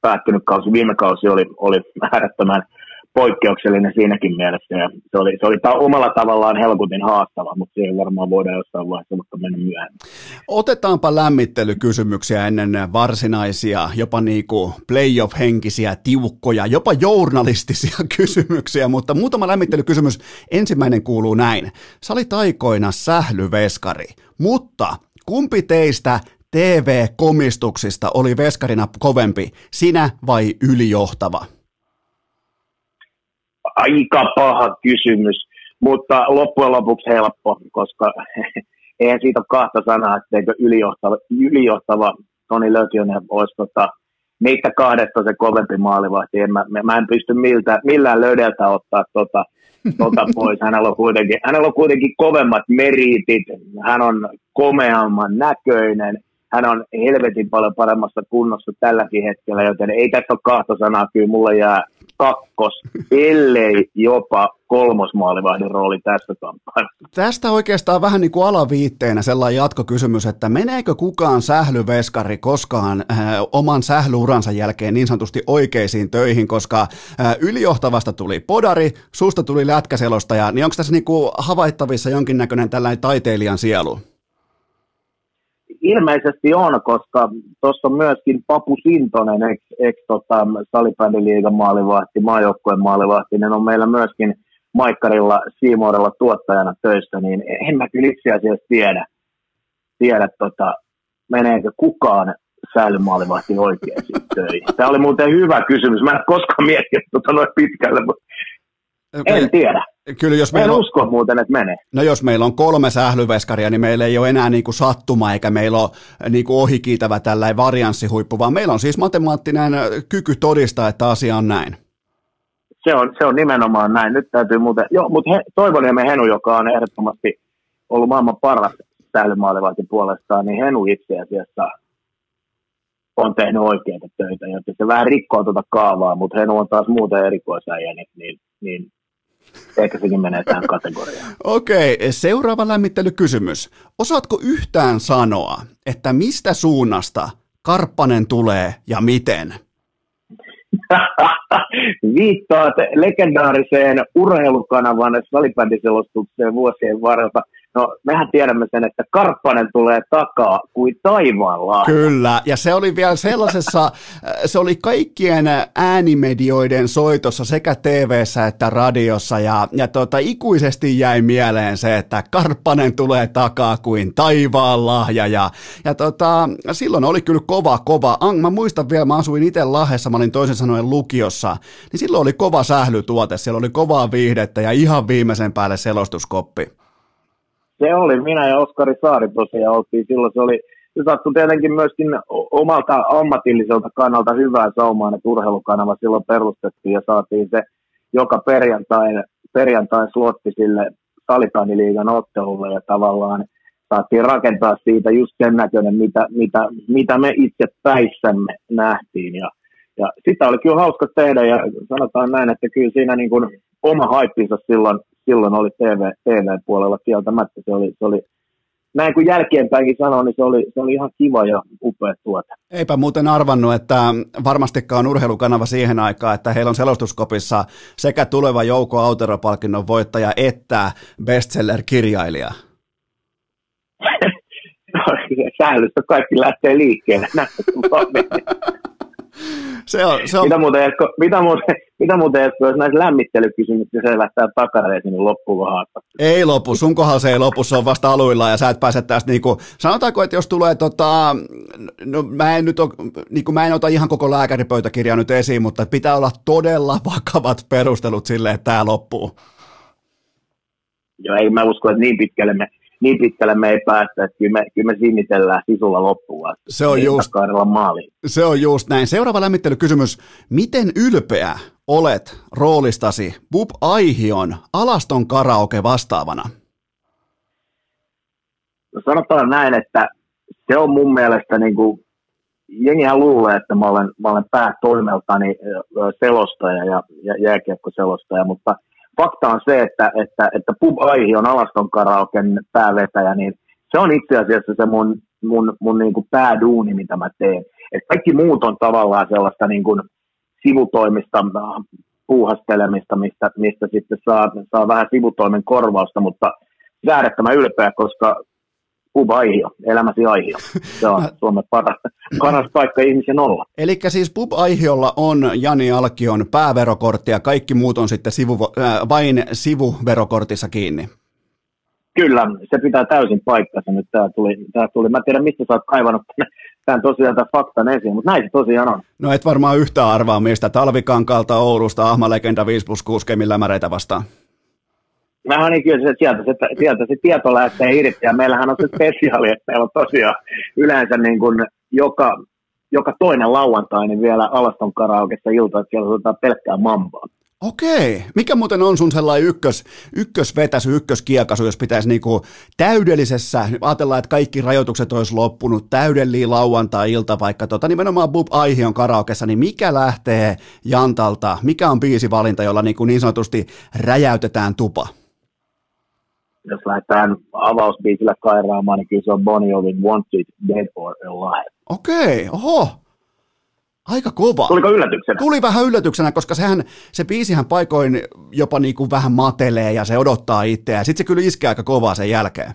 päättynyt kausi, viime kausi oli, oli äärettömän poikkeuksellinen siinäkin mielessä ja se oli, se oli ta- omalla tavallaan helkutin haastava, mutta siihen varmaan voidaan jossain vaiheessa vaikka mennä myöhemmin. Otetaanpa lämmittelykysymyksiä ennen varsinaisia, jopa niinku playoff-henkisiä, tiukkoja, jopa journalistisia (laughs) kysymyksiä, mutta muutama lämmittelykysymys. Ensimmäinen kuuluu näin. Sä olit aikoina sählyveskari, mutta kumpi teistä TV-komistuksista oli veskarina kovempi, sinä vai ylijohtava? Aika paha kysymys, mutta loppujen lopuksi helppo, koska (laughs) eihän siitä ole kahta sanaa, etteikö ylijohtava, ylijohtava Toni Lökjönen olisi tota, meitä kahdesta se kovempi maalivahti. En mä, mä en pysty miltä, millään löydeltä ottaa tota, tota (laughs) pois. Hänellä on, kuitenkin, hänellä on kuitenkin kovemmat meritit, hän on komeamman näköinen, hän on helvetin paljon paremmassa kunnossa tälläkin hetkellä, joten ei tässä ole kahta sanaa, kyllä mulle jää kakkos, ellei jopa kolmosmaalivahdin rooli tässä kampanjassa. Tästä oikeastaan vähän niin kuin alaviitteenä sellainen jatkokysymys, että meneekö kukaan sählyveskari koskaan äh, oman sählyuransa jälkeen niin sanotusti oikeisiin töihin, koska äh, ylijohtavasta tuli podari, susta tuli lätkäselostaja, niin onko tässä niin kuin havaittavissa jonkinnäköinen tällainen taiteilijan sielu? Ilmeisesti on, koska tuossa on myöskin Papu Sintonen, ex, ex tota, salibändiliigan maalivahti, maajoukkojen maalivahti, ne on meillä myöskin Maikkarilla Siimoorella tuottajana töissä, niin en mä kyllä itse asiassa tiedä, tiedä tota, meneekö kukaan säilymaalivahti oikeasti (laughs) töihin. Tämä oli muuten hyvä kysymys. Mä en koskaan miettinyt tota noin pitkälle, mutta. En tiedä. Kyllä, jos Mä en meillä on, usko muuten, että menee. no jos meillä on kolme sählyveskaria, niin meillä ei ole enää niin kuin sattuma, eikä meillä ole niin kuin ohikiitävä tällainen varianssihuippu, vaan meillä on siis matemaattinen kyky todistaa, että asia on näin. Se on, se on nimenomaan näin. Nyt täytyy muuten, joo, mutta he, Toivoniemen Henu, joka on ehdottomasti ollut maailman paras säilymaalivahti puolestaan, niin Henu itse asiassa on tehnyt oikeita töitä, joten se vähän rikkoo tuota kaavaa, mutta Henu on taas muuten erikoisäijä, niin, niin, niin ehkä sekin menee tähän kategoriaan. Okei, seuraava lämmittelykysymys. Osaatko yhtään sanoa, että mistä suunnasta Karppanen tulee ja miten? (laughs) Viittaat legendaariseen urheilukanavan salibändiselostukseen vuosien varrelta. No, mehän tiedämme sen, että Karppanen tulee takaa kuin taivaalla. Kyllä, ja se oli vielä sellaisessa, (laughs) se oli kaikkien äänimedioiden soitossa sekä tv että radiossa, ja, ja tota, ikuisesti jäi mieleen se, että Karppanen tulee takaa kuin taivaan lahja, ja, ja tota, silloin oli kyllä kova, kova, mä muistan vielä, mä asuin itse Lahdessa, mä olin toisen sanoen lukiossa, niin silloin oli kova sählytuote, siellä oli kovaa viihdettä ja ihan viimeisen päälle selostuskoppi. Se oli, minä ja Oskari Saari tosiaan oltiin silloin, se oli, se sattui tietenkin myöskin omalta ammatilliselta kannalta hyvää saumaan, että urheilukanava silloin perustettiin ja saatiin se joka perjantain, perjantain slotti sille Salitaniliigan ottelulle ja tavallaan saatiin rakentaa siitä just sen näköinen, mitä, mitä, mitä me itse päissämme nähtiin. Ja, ja sitä oli kyllä hauska tehdä ja sanotaan näin, että kyllä siinä niin kuin oma haippinsa silloin, silloin oli TV, TV-puolella kieltämättä. Se oli, se oli, näin kuin jälkeenpäinkin sanoin, niin se oli, se oli ihan kiva ja upea tuote. Eipä muuten arvannut, että varmastikaan urheilukanava siihen aikaan, että heillä on selostuskopissa sekä tuleva Jouko Autero-palkinnon voittaja että bestseller-kirjailija. (laughs) Säällystä kaikki lähtee liikkeelle. (laughs) (laughs) se on, se on... Mitä muuten, Esko, mitä muuten, mitä muuten Esko, jos näissä lämmittelykysymyksissä se lähtee takareisiin, niin loppuun? Ei lopu, sun kohdalla se ei lopu, se on vasta aluilla ja sä et pääse tästä niinku, sanotaanko, että jos tulee tota, no mä en nyt ole, niinku mä en ota ihan koko lääkäripöytäkirjaa nyt esiin, mutta pitää olla todella vakavat perustelut sille, että tämä loppuu. Joo, ei mä usko, että niin pitkälle me, niin pitkälle me ei päästä, että kyllä me, kyllä me sinnitellään sisulla loppuun Se on, just, maaliin. se on just näin. Seuraava lämmittelykysymys. Miten ylpeä olet roolistasi Bub Aihion Alaston karaoke vastaavana? No sanotaan näin, että se on mun mielestä niin kuin, jengihän luulee, että mä olen, mä olen päätoimeltani selostaja ja, ja jääkiekkoselostaja, mutta – fakta on se, että, että, että Pub Aihi on Alaston karaoken päävetäjä, niin se on itse asiassa se mun, mun, mun niin kuin pääduuni, mitä mä teen. Et kaikki muut on tavallaan sellaista niin kuin sivutoimista puuhastelemista, mistä, mistä sitten saa, saa vähän sivutoimen korvausta, mutta äärettömän ylpeä, koska Pub Aihio, elämäsi Aihio. Se on (laughs) Suomen paras, paras paikka ihmisen olla. Eli siis Pub Aihiolla on Jani Alkion pääverokortti ja kaikki muut on sitten sivu, äh, vain sivuverokortissa kiinni. Kyllä, se pitää täysin paikkansa. Nyt tämä tuli, tämä tuli. Mä tiedän, mistä sä oot kaivannut tämän tosiaan tämän faktan esiin, mutta näin se tosiaan on. No et varmaan yhtä arvaa mistä. Talvikankalta Oulusta, Ahma Legenda 5 plus 6 Kemillä vastaan mä niin kyllä se, sieltä, se, sieltä se tieto lähtee irti, ja meillähän on se spesiaali, että meillä on tosiaan yleensä niin kuin joka, joka toinen lauantai niin vielä Alaston karaokessa ilta, että siellä otetaan pelkkää mambaa. Okei. Mikä muuten on sun sellainen ykkös, ykkösvetäsy, ykköskiekasu, jos pitäisi niinku täydellisessä, ajatellaan, että kaikki rajoitukset olisi loppunut, täydellinen lauantai-ilta, vaikka tota, nimenomaan Bub Aihi on karaokessa, niin mikä lähtee Jantalta, mikä on biisivalinta, jolla niinku niin sanotusti räjäytetään tupa? Jos lähdetään avausbiisillä kairaamaan, niin kyllä se on Bon Jovin Wanted, Dead or Alive. Okei, oho. Aika kova. Tuliko yllätyksenä? Tuli vähän yllätyksenä, koska sehän, se biisihän paikoin jopa niin kuin vähän matelee ja se odottaa itseään. Sitten se kyllä iskee aika kovaa sen jälkeen.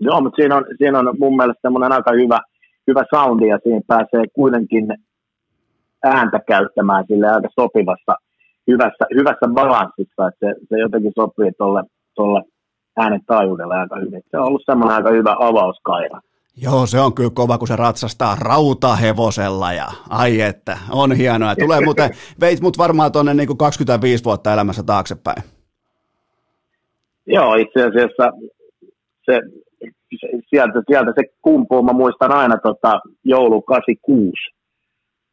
Joo, mutta siinä on, siinä on mun mielestä semmoinen aika hyvä, hyvä soundi ja siinä pääsee kuitenkin ääntä käyttämään sille aika sopivassa, hyvässä, hyvässä balanssissa, että se, se jotenkin sopii tuolle äänen taajuudella aika hyvin. Se on ollut semmoinen aika hyvä avauskaira. Joo, se on kyllä kova, kun se ratsastaa rautahevosella ja ai että, on hienoa. Tulee muuten, (laughs) veit mut varmaan tuonne niin 25 vuotta elämässä taaksepäin. Joo, itse asiassa se, se, sieltä, sieltä se kumpuu. Mä muistan aina tota, joulu 86.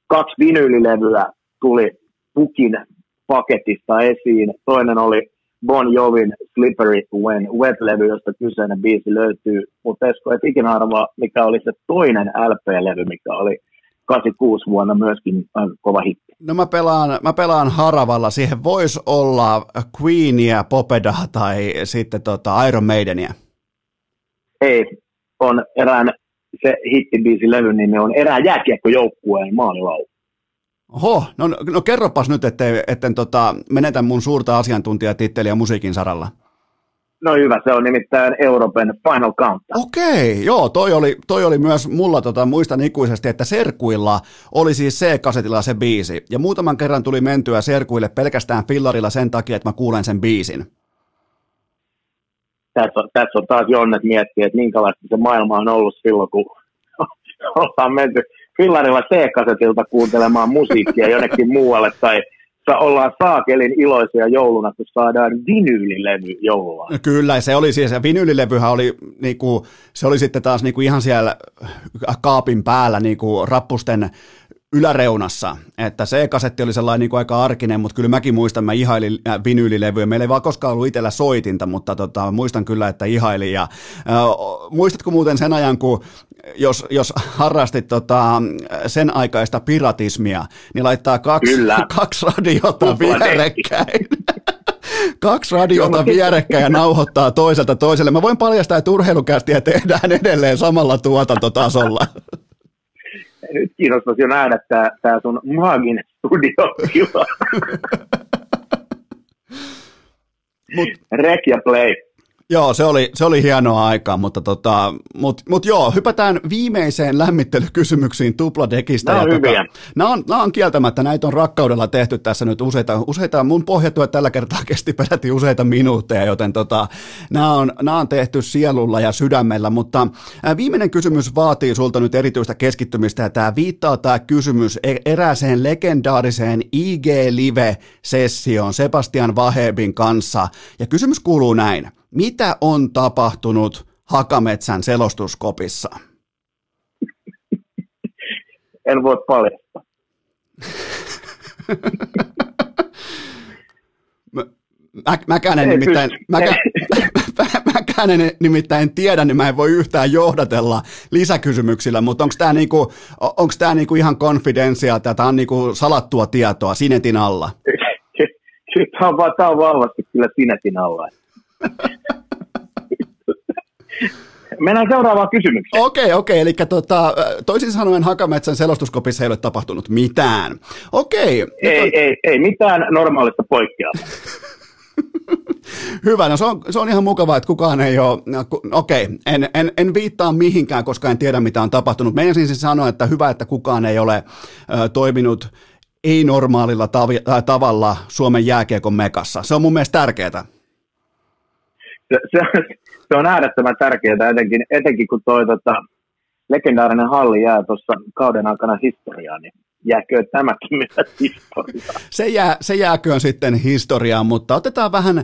Kaksi vinyylilevyä tuli pukin paketista esiin. Toinen oli Bon Jovin Slippery When Wet-levy, josta kyseinen biisi löytyy. Mutta Esko, et ikinä arvaa, mikä oli se toinen LP-levy, mikä oli 86 vuonna myöskin kova hitti. No mä pelaan, mä pelaan Haravalla. Siihen voisi olla Queenia, Popedaa tai sitten tota Iron Maidenia. Ei, on erään se hittibiisi levy nimi on erään jääkiekkojoukkueen maalilaulu. Oho, no, no kerropas nyt, ettei, etten tota, menetä mun suurta asiantuntijatitteliä musiikin saralla. No hyvä, se on nimittäin Euroopan Final Countdown. Okei, joo, toi oli, toi oli myös mulla, tota, muistan ikuisesti, että Serkuilla oli siis C-kasetilla se biisi. Ja muutaman kerran tuli mentyä Serkuille pelkästään fillarilla sen takia, että mä kuulen sen biisin. Tässä on, tässä on taas Jonnet miettiä, että minkälaista se maailma on ollut silloin, kun (laughs) ollaan menty fillarilla C-kasetilta kuuntelemaan musiikkia jonnekin muualle tai ollaan saakelin iloisia jouluna, kun saadaan vinyylilevy joulua. Kyllä, se oli siis, vinyylilevyhän oli, niinku, se oli sitten taas niinku ihan siellä kaapin päällä niinku rappusten yläreunassa, että se kasetti oli sellainen niin kuin aika arkinen, mutta kyllä mäkin muistan, mä ihailin äh, vinyylilevyä. Meillä ei vaan koskaan ollut itsellä soitinta, mutta tota, muistan kyllä, että ihailin. Ja, äh, muistatko muuten sen ajan, kun jos, jos harrastit tota, sen aikaista piratismia, niin laittaa kaksi, kyllä. (laughs) kaksi radiota vierekkäin. (laughs) kaksi radiota vierekkäin ja nauhoittaa toiselta toiselle. Mä voin paljastaa, että urheilukästiä tehdään edelleen samalla tuotantotasolla (laughs) nyt kiinnostaisi jo nähdä tämä, tämä sun maaginen studio. Mut, (laughs) Rek ja play. Joo, se oli, se oli hienoa aikaa, mutta tota, mut, mut joo, hypätään viimeiseen lämmittelykysymyksiin tupladekistä. Nämä on ja tota, hyviä. Tota, nämä, on, nämä on kieltämättä, näitä on rakkaudella tehty tässä nyt useita, useita mun pohjatyö tällä kertaa kesti peräti useita minuutteja, joten tota, nämä, on, nämä on tehty sielulla ja sydämellä, mutta viimeinen kysymys vaatii sulta nyt erityistä keskittymistä, ja tämä viittaa tämä kysymys e-, erääseen legendaariseen IG Live-sessioon Sebastian Vahebin kanssa, ja kysymys kuuluu näin. Mitä on tapahtunut Hakametsän selostuskopissa? En voi paljastaa. (laughs) mä, mäkään en nimittäin, mäkään, (laughs) mäkään en nimittäin tiedä, niin mä en voi yhtään johdatella lisäkysymyksillä, mutta onko tämä niinku, onks tää niinku ihan konfidensia, tämä on niinku salattua tietoa Sinetin alla? (laughs) Tämä on, tämä on vahvasti kyllä Sinetin alla. (laughs) Mennään seuraavaan kysymykseen. Okei, okay, okei. Okay. Eli tota, toisin sanoen Hakametsän selostuskopissa ei ole tapahtunut mitään. Okei. Okay, ei, on... ei, ei mitään normaalista poikkeamaa. (laughs) Hyvä, no se on, se on ihan mukavaa, että kukaan ei ole, no, okei, okay, en, en, en viittaa mihinkään, koska en tiedä mitä on tapahtunut. Meidän siis sanoa, että hyvä, että kukaan ei ole ö, toiminut ei-normaalilla tav- tavalla Suomen jääkiekon mekassa. Se on mun mielestä tärkeää se, se, se, on äärettömän tärkeää, etenkin, etenkin kun tuo tota, legendaarinen halli jää tuossa kauden aikana historiaan, niin jääkö tämäkin myös historiaan? Se, jää, se jääköön sitten historiaan, mutta otetaan vähän,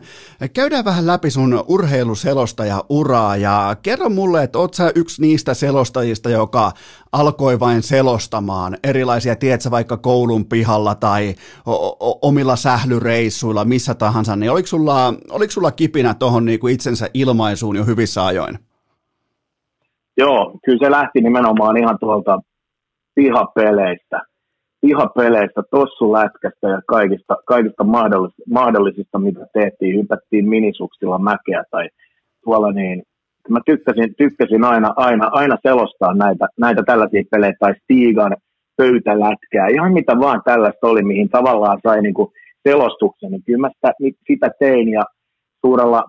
käydään vähän läpi sun urheiluselostaja uraa ja kerro mulle, että oot sä yksi niistä selostajista, joka alkoi vain selostamaan erilaisia, tietsä vaikka koulun pihalla tai o- o- omilla sählyreissuilla, missä tahansa, niin oliko sulla, oliko sulla kipinä tuohon niinku itsensä ilmaisuun jo hyvissä ajoin? Joo, kyllä se lähti nimenomaan ihan tuolta pihapeleistä pihapeleistä, tossulätkästä ja kaikista, kaikista mahdollisista, mahdollisista, mitä tehtiin, hypättiin minisuksilla mäkeä tai tuolla niin, mä tykkäsin, tykkäsin aina, aina, aina selostaa näitä, näitä tällaisia pelejä tai Stigan pöytälätkää, ihan mitä vaan tällaista oli, mihin tavallaan sai niin kuin selostuksen, niin kyllä mä sitä, sitä tein ja suurella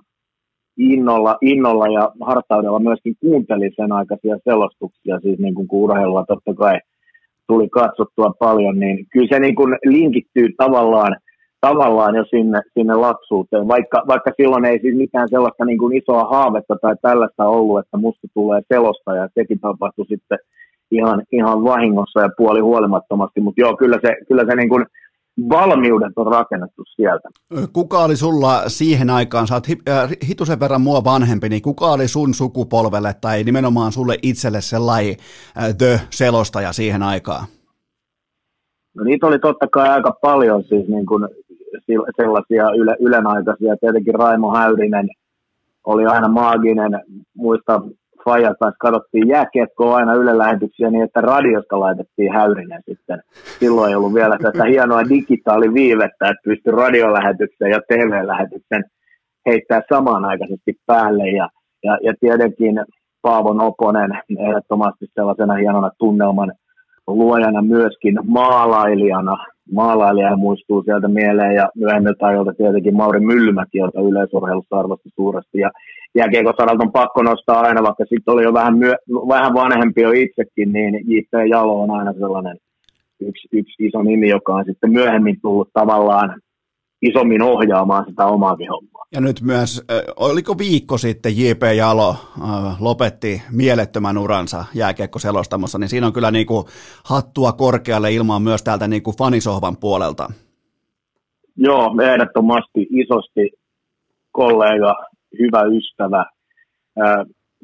innolla, innolla ja hartaudella myöskin kuuntelin sen aikaisia selostuksia, siis niin kuin urheilua totta kai tuli katsottua paljon, niin kyllä se niin kuin linkittyy tavallaan, tavallaan jo sinne, sinne lapsuuteen, vaikka, vaikka silloin ei siis mitään sellaista niin kuin isoa haavetta tai tällaista ollut, että musta tulee selosta ja sekin tapahtui sitten ihan, ihan vahingossa ja puoli huolimattomasti, mutta joo, kyllä se, kyllä se niin kuin valmiudet on rakennettu sieltä. Kuka oli sulla siihen aikaan, sä oot hitusen verran mua vanhempi, niin kuka oli sun sukupolvelle tai nimenomaan sulle itselle sellainen the-selostaja siihen aikaan? No niitä oli totta kai aika paljon siis niin kuin sellaisia yle, ylenaikaisia. Tietenkin Raimo Häyrinen oli aina maaginen. Muista Fajan kanssa katsottiin jääkiekkoa aina Yle lähetyksiä niin, että radiosta laitettiin Häyrinen sitten. Silloin ei ollut vielä tätä hienoa digitaaliviivettä, että pystyi radiolähetyksen ja TV-lähetyksen heittää samanaikaisesti päälle. Ja, ja, ja tietenkin Paavo Noponen ehdottomasti sellaisena hienona tunnelman luojana myöskin maalailijana. Maalailija muistuu sieltä mieleen ja myöhemmiltä ajoilta tietenkin Mauri Myllymäki, jota yleisurheilussa arvosti suuresti. Ja jääkiekosaralta on pakko nostaa aina, vaikka sitten oli jo vähän, myö, vähän vanhempi jo itsekin, niin J.P. Jalo on aina sellainen yksi, yksi iso nimi, joka on sitten myöhemmin tullut tavallaan isommin ohjaamaan sitä omaakin hommaa. Ja nyt myös, oliko viikko sitten J.P. Jalo lopetti mielettömän uransa jääkiekkoselostamossa, niin siinä on kyllä niin kuin hattua korkealle ilmaan myös täältä niin kuin fanisohvan puolelta. Joo, ehdottomasti isosti kollega, hyvä ystävä.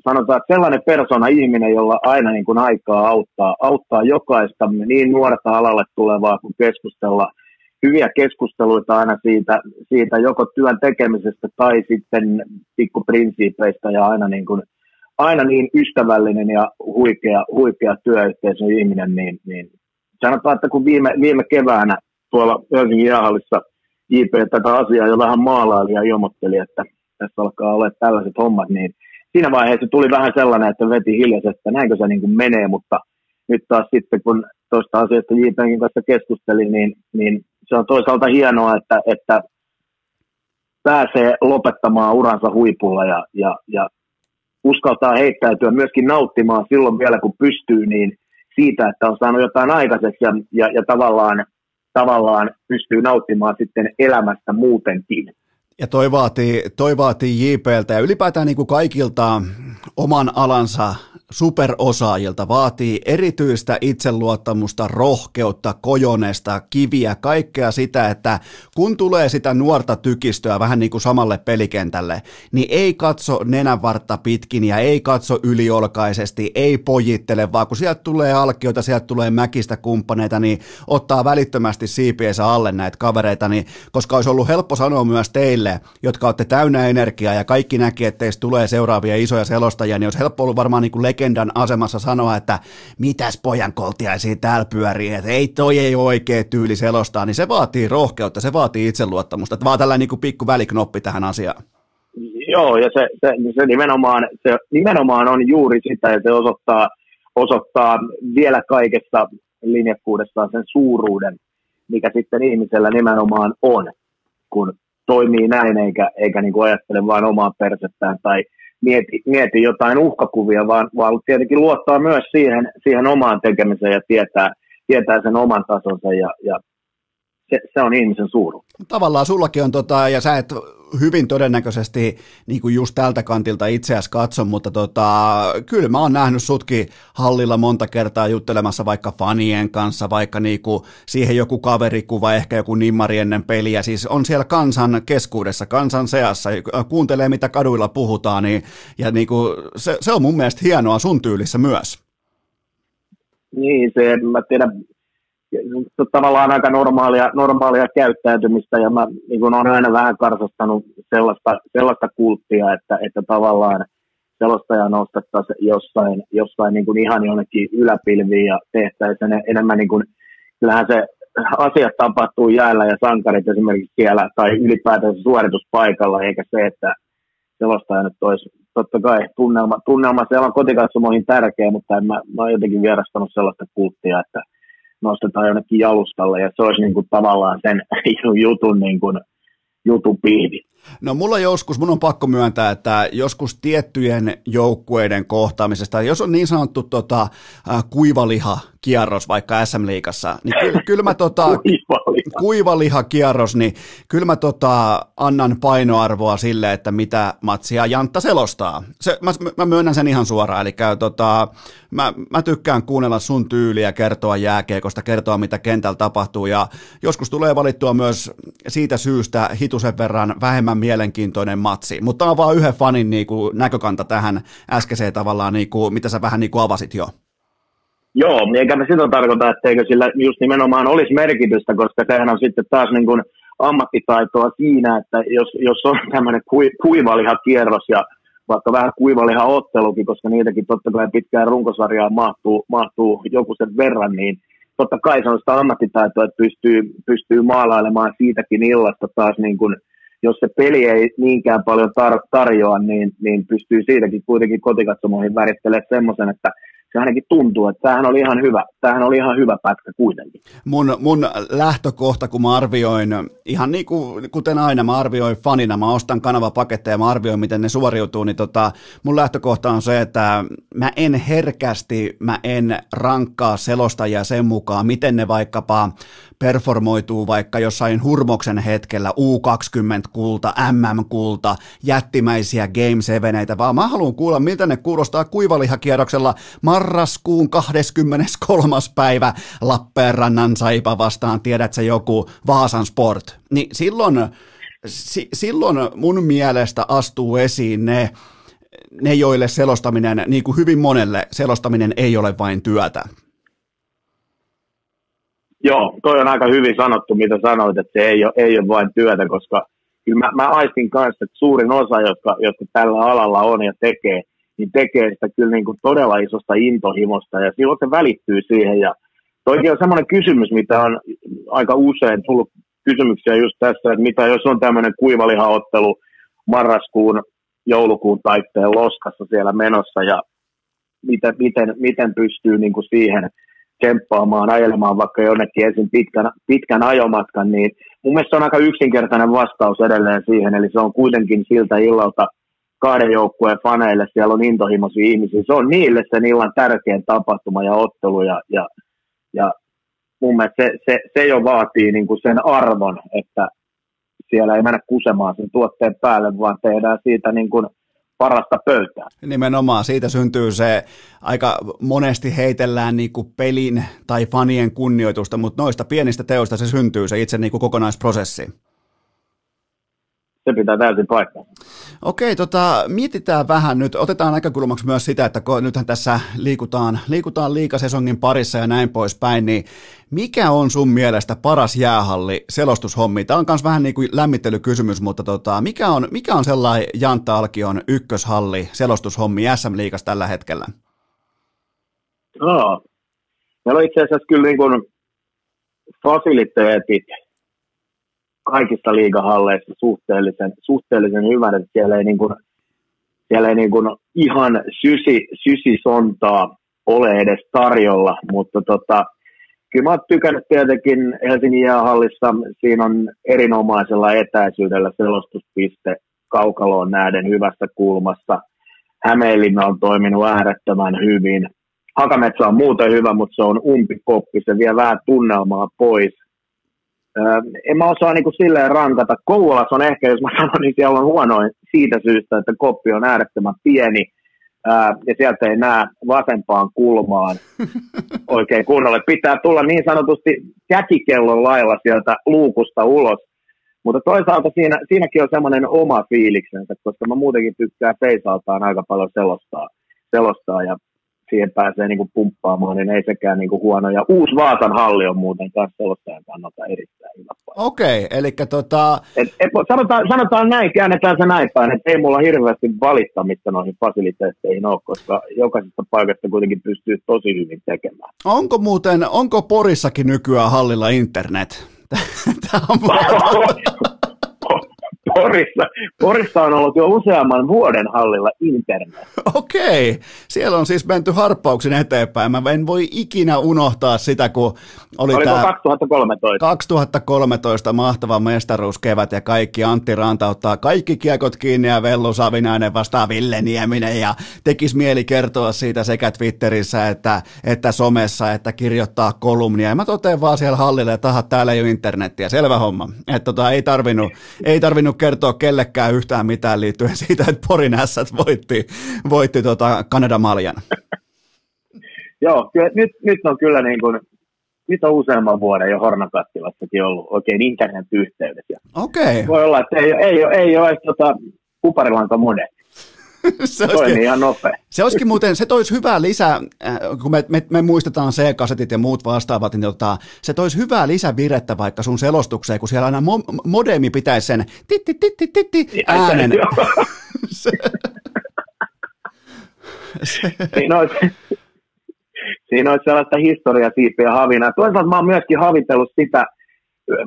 Sanotaan, että sellainen persona ihminen, jolla aina niin kuin aikaa auttaa, auttaa jokaista niin nuorta alalle tulevaa kuin keskustella – hyviä keskusteluita aina siitä, siitä joko työn tekemisestä tai sitten pikkuprinsiipeistä ja aina niin, kuin, aina niin ystävällinen ja huikea, huikea työyhteisön ihminen, niin, niin sanotaan, että kun viime, viime keväänä tuolla Helsingin jäähallissa JP tätä asiaa jo vähän maalaili ja ilmoitteli, että tässä alkaa olla tällaiset hommat, niin siinä vaiheessa tuli vähän sellainen, että veti hiljaisesti, että näinkö se niin kuin menee, mutta nyt taas sitten kun tuosta asiasta JPnkin kanssa keskustelin, niin, niin se on toisaalta hienoa, että, että pääsee lopettamaan uransa huipulla ja, ja, ja uskaltaa heittäytyä myöskin nauttimaan silloin vielä, kun pystyy, niin siitä, että on saanut jotain aikaiseksi ja, ja, ja tavallaan, tavallaan pystyy nauttimaan sitten elämästä muutenkin. Ja toi vaatii, toi vaatii JPltä ja ylipäätään niin kuin kaikilta oman alansa superosaajilta vaatii erityistä itseluottamusta, rohkeutta, kojonesta, kiviä, kaikkea sitä, että kun tulee sitä nuorta tykistöä vähän niin kuin samalle pelikentälle, niin ei katso nenänvartta pitkin ja ei katso yliolkaisesti, ei pojittele, vaan kun sieltä tulee alkioita, sieltä tulee mäkistä kumppaneita, niin ottaa välittömästi siipiensä alle näitä kavereita, niin, koska olisi ollut helppo sanoa myös teille, jotka olette täynnä energiaa ja kaikki näki, että teistä tulee seuraavia isoja selostajia, niin olisi helppo ollut varmaan niin kuin legendan asemassa sanoa, että mitäs pojan koltiaisia täällä pyörii, että ei toi ei oikea tyyli selostaa, niin se vaatii rohkeutta, se vaatii itseluottamusta, että vaan tällainen niin kuin pikku väliknoppi tähän asiaan. Joo, ja se, se, se, nimenomaan, se nimenomaan on juuri sitä, että se osoittaa, osoittaa vielä kaikessa linjakkuudessaan sen suuruuden, mikä sitten ihmisellä nimenomaan on, kun toimii näin, eikä, eikä niin kuin ajattele vain omaa persettään tai mieti, mieti jotain uhkakuvia, vaan, vaan tietenkin luottaa myös siihen, siihen omaan tekemiseen ja tietää, tietää sen oman tasonsa ja, ja se, se on ihmisen suuru. Tavallaan sullakin on, tota, ja sä et hyvin todennäköisesti niin kuin just tältä kantilta itseäsi katso, mutta tota, kyllä mä oon nähnyt sutkin hallilla monta kertaa juttelemassa vaikka fanien kanssa, vaikka niin kuin siihen joku kaverikuva, ehkä joku nimmari ennen peliä, siis on siellä kansan keskuudessa, kansan seassa, kuuntelee mitä kaduilla puhutaan, niin, ja niin kuin, se, se on mun mielestä hienoa sun tyylissä myös. Niin, se, mä tiedän, tavallaan aika normaalia, normaalia käyttäytymistä ja mä niin kuin olen aina vähän karsastanut sellaista, sellaista kulttia, että, että tavallaan selostaja nostettaisiin jossain, jossain niin kuin ihan jonnekin yläpilviin ja tehtäisiin enemmän niin kuin, kyllähän se asiat tapahtuu jäällä ja sankarit esimerkiksi siellä tai ylipäätään suorituspaikalla, eikä se, että selostaja nyt olisi totta kai tunnelma, tunnelma siellä on kotikatsomoihin tärkeä, mutta en mä, mä oon jotenkin vierastanut sellaista kulttia, että nostetaan jonnekin jalustalle ja se olisi niin kuin tavallaan sen (laughs) jutun, niin kuin, jutun pihvi. No mulla joskus, mun on pakko myöntää, että joskus tiettyjen joukkueiden kohtaamisesta, jos on niin sanottu tota, kuivaliha kierros vaikka SM-liigassa, niin ky- kyllä mä tota, (laughs) kuivaliha. kuivaliha kierros, niin kyllä mä tota, annan painoarvoa sille, että mitä matsia Jantta selostaa. Se, mä, mä myönnän sen ihan suoraan, eli tota, mä, mä tykkään kuunnella sun tyyliä, kertoa jääkeekosta, kertoa mitä kentällä tapahtuu, ja joskus tulee valittua myös siitä syystä hitusen verran vähemmän mielenkiintoinen matsi, mutta on vaan yhden fanin niin kuin, näkökanta tähän äskeiseen tavallaan, niin kuin, mitä sä vähän niin kuin avasit jo. Joo, eikä me sitä tarkoita, etteikö sillä just nimenomaan olisi merkitystä, koska sehän on sitten taas niin kuin ammattitaitoa siinä, että jos, jos on tämmöinen kuivaliha kierros ja vaikka vähän kuivaliha ottelukin, koska niitäkin totta kai pitkään runkosarjaan mahtuu, mahtuu joku sen verran, niin totta kai se on sitä ammattitaitoa, että pystyy, pystyy maalailemaan siitäkin illasta taas niin kuin, jos se peli ei niinkään paljon tar- tarjoa, niin, niin pystyy siitäkin kuitenkin kotikatsomoihin värittelemään semmoisen, että se ainakin tuntuu, että tämähän oli ihan hyvä, tämähän oli ihan hyvä pätkä kuitenkin. Mun, mun lähtökohta, kun mä arvioin, ihan niin kuin, kuten aina, mä arvioin fanina, mä ostan kanavapaketteja, mä arvioin, miten ne suoriutuu, niin tota, mun lähtökohta on se, että mä en herkästi, mä en rankkaa selostajia sen mukaan, miten ne vaikkapa performoituu vaikka jossain hurmoksen hetkellä U20-kulta, MM-kulta, jättimäisiä Game 7, vaan mä haluan kuulla, miltä ne kuulostaa kuivalihakierroksella marraskuun 23. päivä Lappeenrannan saipa vastaan, tiedätkö joku Vaasan Sport, niin silloin, si, silloin mun mielestä astuu esiin ne, ne, joille selostaminen, niin kuin hyvin monelle, selostaminen ei ole vain työtä. Joo, toi on aika hyvin sanottu, mitä sanoit, että se ei ole, ei ole vain työtä, koska kyllä mä, mä aistin kanssa, että suurin osa, jotka, jotka tällä alalla on ja tekee, niin tekee sitä kyllä niin kuin todella isosta intohimosta ja silloin se välittyy siihen. Ja toikin on semmoinen kysymys, mitä on aika usein tullut kysymyksiä just tässä, että mitä jos on tämmöinen kuivalihaottelu marraskuun, joulukuun taitteen loskassa siellä menossa ja miten, miten, miten pystyy niin kuin siihen temppaamaan, ajelemaan vaikka jonnekin ensin pitkän, pitkän ajomatkan, niin mun mielestä on aika yksinkertainen vastaus edelleen siihen, eli se on kuitenkin siltä illalta kahden joukkueen faneille, siellä on intohimoisia ihmisiä, se on niille sen illan tärkein tapahtuma ja ottelu, ja, ja, ja mun mielestä se, se, se jo vaatii niin kuin sen arvon, että siellä ei mennä kusemaan sen tuotteen päälle, vaan tehdään siitä niin kuin – parasta pöytää. Nimenomaan, siitä syntyy se, aika monesti heitellään niin kuin pelin tai fanien kunnioitusta, mutta noista pienistä teoista se syntyy se itse niin kuin kokonaisprosessi se pitää täysin paikkaa. Okei, tota, mietitään vähän nyt, otetaan näkökulmaksi myös sitä, että kun nythän tässä liikutaan, liikutaan liikasesongin parissa ja näin poispäin, niin mikä on sun mielestä paras jäähalli selostushommi? Tämä on myös vähän niin kuin lämmittelykysymys, mutta tota, mikä, on, mikä on sellainen Jantta Alkion ykköshalli selostushommi SM-liigas tällä hetkellä? No, meillä on itse asiassa kyllä niin kuin fasiliteetit kaikista liigahalleista suhteellisen, suhteellisen hyvän, että siellä ei, niin kuin, siellä ei niin kuin ihan sysi, sysisontaa ole edes tarjolla, mutta tota, kyllä mä oon tykännyt tietenkin Helsingin jäähallissa, siinä on erinomaisella etäisyydellä selostuspiste kaukaloon näiden hyvässä kulmassa. Hämeenlinna on toiminut äärettömän hyvin. Hakametsä on muuten hyvä, mutta se on umpikoppi, se vie vähän tunnelmaa pois en mä osaa niin kuin silleen rankata. Kouvolas on ehkä, jos mä sanon, niin siellä on huonoin siitä syystä, että koppi on äärettömän pieni ja sieltä ei näe vasempaan kulmaan (laughs) oikein kunnolle. Pitää tulla niin sanotusti käkikellon lailla sieltä luukusta ulos. Mutta toisaalta siinä, siinäkin on semmoinen oma fiiliksensä, koska mä muutenkin tykkään Feisaltaan aika paljon selostaa, selostaa ja siihen pääsee niin kuin pumppaamaan, niin ei sekään niin kuin huono. Ja uusi Vaasan halli on muuten kanssa selostajan kannalta erittäin hyvä Okei, okay, eli tota... Et, et, sanotaan, sanotaan näin, käännetään se näin päin, että ei mulla hirveästi valittamista noihin fasiliteetteihin ole, koska jokaisesta paikasta kuitenkin pystyy tosi hyvin tekemään. Onko muuten, onko Porissakin nykyään hallilla internet? (laughs) Tämä on (laughs) Porissa, Porissa on ollut jo useamman vuoden hallilla internet. Okei, siellä on siis menty harppauksen eteenpäin. Mä en voi ikinä unohtaa sitä, kun oli Oliko tämä 2013? 2013 mahtava mestaruuskevät ja kaikki Antti Ranta ottaa kaikki kiekot kiinni ja Vellu Savinainen vastaa Ville Nieminen ja tekis mieli kertoa siitä sekä Twitterissä että, että somessa, että kirjoittaa kolumnia. Ja mä totean vaan siellä hallille, että täällä ei ole internettiä, selvä homma. Että tota, ei, tarvinnut, ei tarvinnut kertoa kellekään yhtään mitään liittyen (laughs) siitä, että Porin ässät voitti, voitti tota Kanada Maljan. (laughs) Joo, kyllä, nyt, nyt on kyllä niin kuin, nyt on useamman vuoden jo Hornakattilassakin ollut oikein internet-yhteydessä. Ja Okei. Voi olla, että ei, ei, ole- ei ole edes tota, kuparilanka mode. (laughs) Se Toimii olisikin, ihan nopea. se olisikin muuten, se toisi hyvää lisää, äh, kun me, me, me muistetaan C-kasetit ja muut vastaavat, niin tota, se toisi hyvää lisävirettä vaikka sun selostukseen, kun siellä aina mo- modemi pitäisi sen titti, titti, titti, äänen. (laughs) Se, se, siinä olisi, siinä olisi sellaista historiasiipiä havinaa. Toisaalta mä oon myöskin havitellut sitä,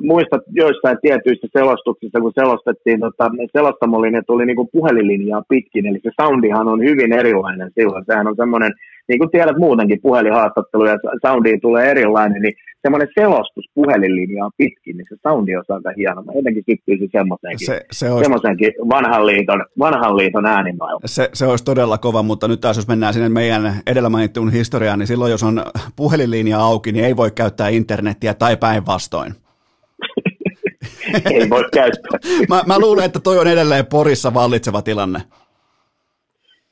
muistat joissain tietyissä selostuksissa, kun selostettiin tota, selostamolinja tuli niinku puhelinlinjaa pitkin, eli se soundihan on hyvin erilainen silloin. Sehän on semmoinen, niin kuin tiedät muutenkin puhelinhaastatteluja, soundiin tulee erilainen, niin semmoinen selostus puhelinlinjaa pitkin, niin se soundi on aika hieno. Mä jotenkin syttyisin semmoiseenkin, se, se, olisi, semmoiseenkin vanhan liiton, vanhan liiton äänimaailmaan. se, se olisi todella kova, mutta nyt taas jos mennään sinne meidän edellä mainittuun historiaan, niin silloin jos on puhelinlinja auki, niin ei voi käyttää internettiä tai päinvastoin. Ei voi käyttää. Mä, mä luulen, että toi on edelleen Porissa vallitseva tilanne.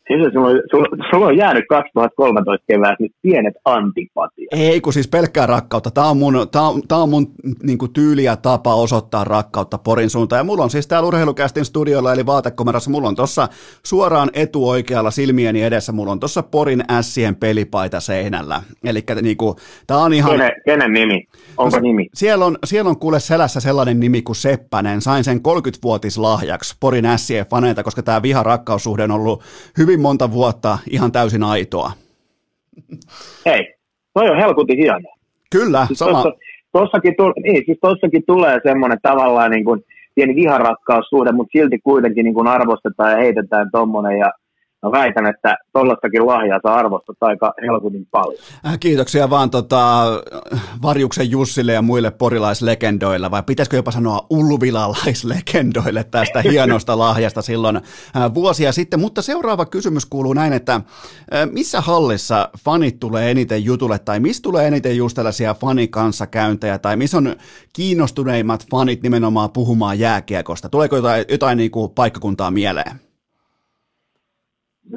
Siis sulla, on- sulla, sulla on jäänyt 2013 keväästä nyt pienet antipatiat. Ei, kun siis pelkkää rakkautta. Tämä on mun, tää on, tää on mun niin kuin, tyyli ja tapa osoittaa rakkautta Porin suuntaan. Ja mulla on siis täällä urheilukästin studiolla, eli vaatekomerassa, mulla on tuossa suoraan etuoikealla silmieni edessä, mulla on tuossa Porin ässien pelipaita seinällä. Eli niin kuin, tää on ihan... Kenen, kenen nimi? Onko No nimi? Siellä on, siellä on kuule selässä sellainen nimi kuin Seppänen. Sain sen 30-vuotislahjaksi Porin ässien faneilta, koska tämä viha-rakkaussuhde on ollut hyvin monta vuotta ihan täysin aitoa. Hei, toi on helkutin hieno. Kyllä, Siis sama. tossa, tossakin, niin, siis tossakin tulee semmoinen tavallaan niin kuin pieni viharakkaussuhde, mutta silti kuitenkin niin kuin arvostetaan ja heitetään tommonen ja mä väitän, että tollastakin lahjaa saa arvostaa aika helkutin paljon. Äh, Kiitoksia vaan tota, Varjuksen Jussille ja muille porilaislegendoille, vai pitäisikö jopa sanoa ulvilalaislegendoille tästä (laughs) hienosta lahjasta silloin äh, vuosia sitten. Mutta seuraava kysymys kuuluu näin, että äh, missä hallissa fanit tulee eniten jutulle, tai missä tulee eniten just tällaisia fanikanssakäyntejä, tai missä on kiinnostuneimmat fanit nimenomaan puhumaan jääkiekosta? Tuleeko jotain, jotain niin kuin paikkakuntaa mieleen?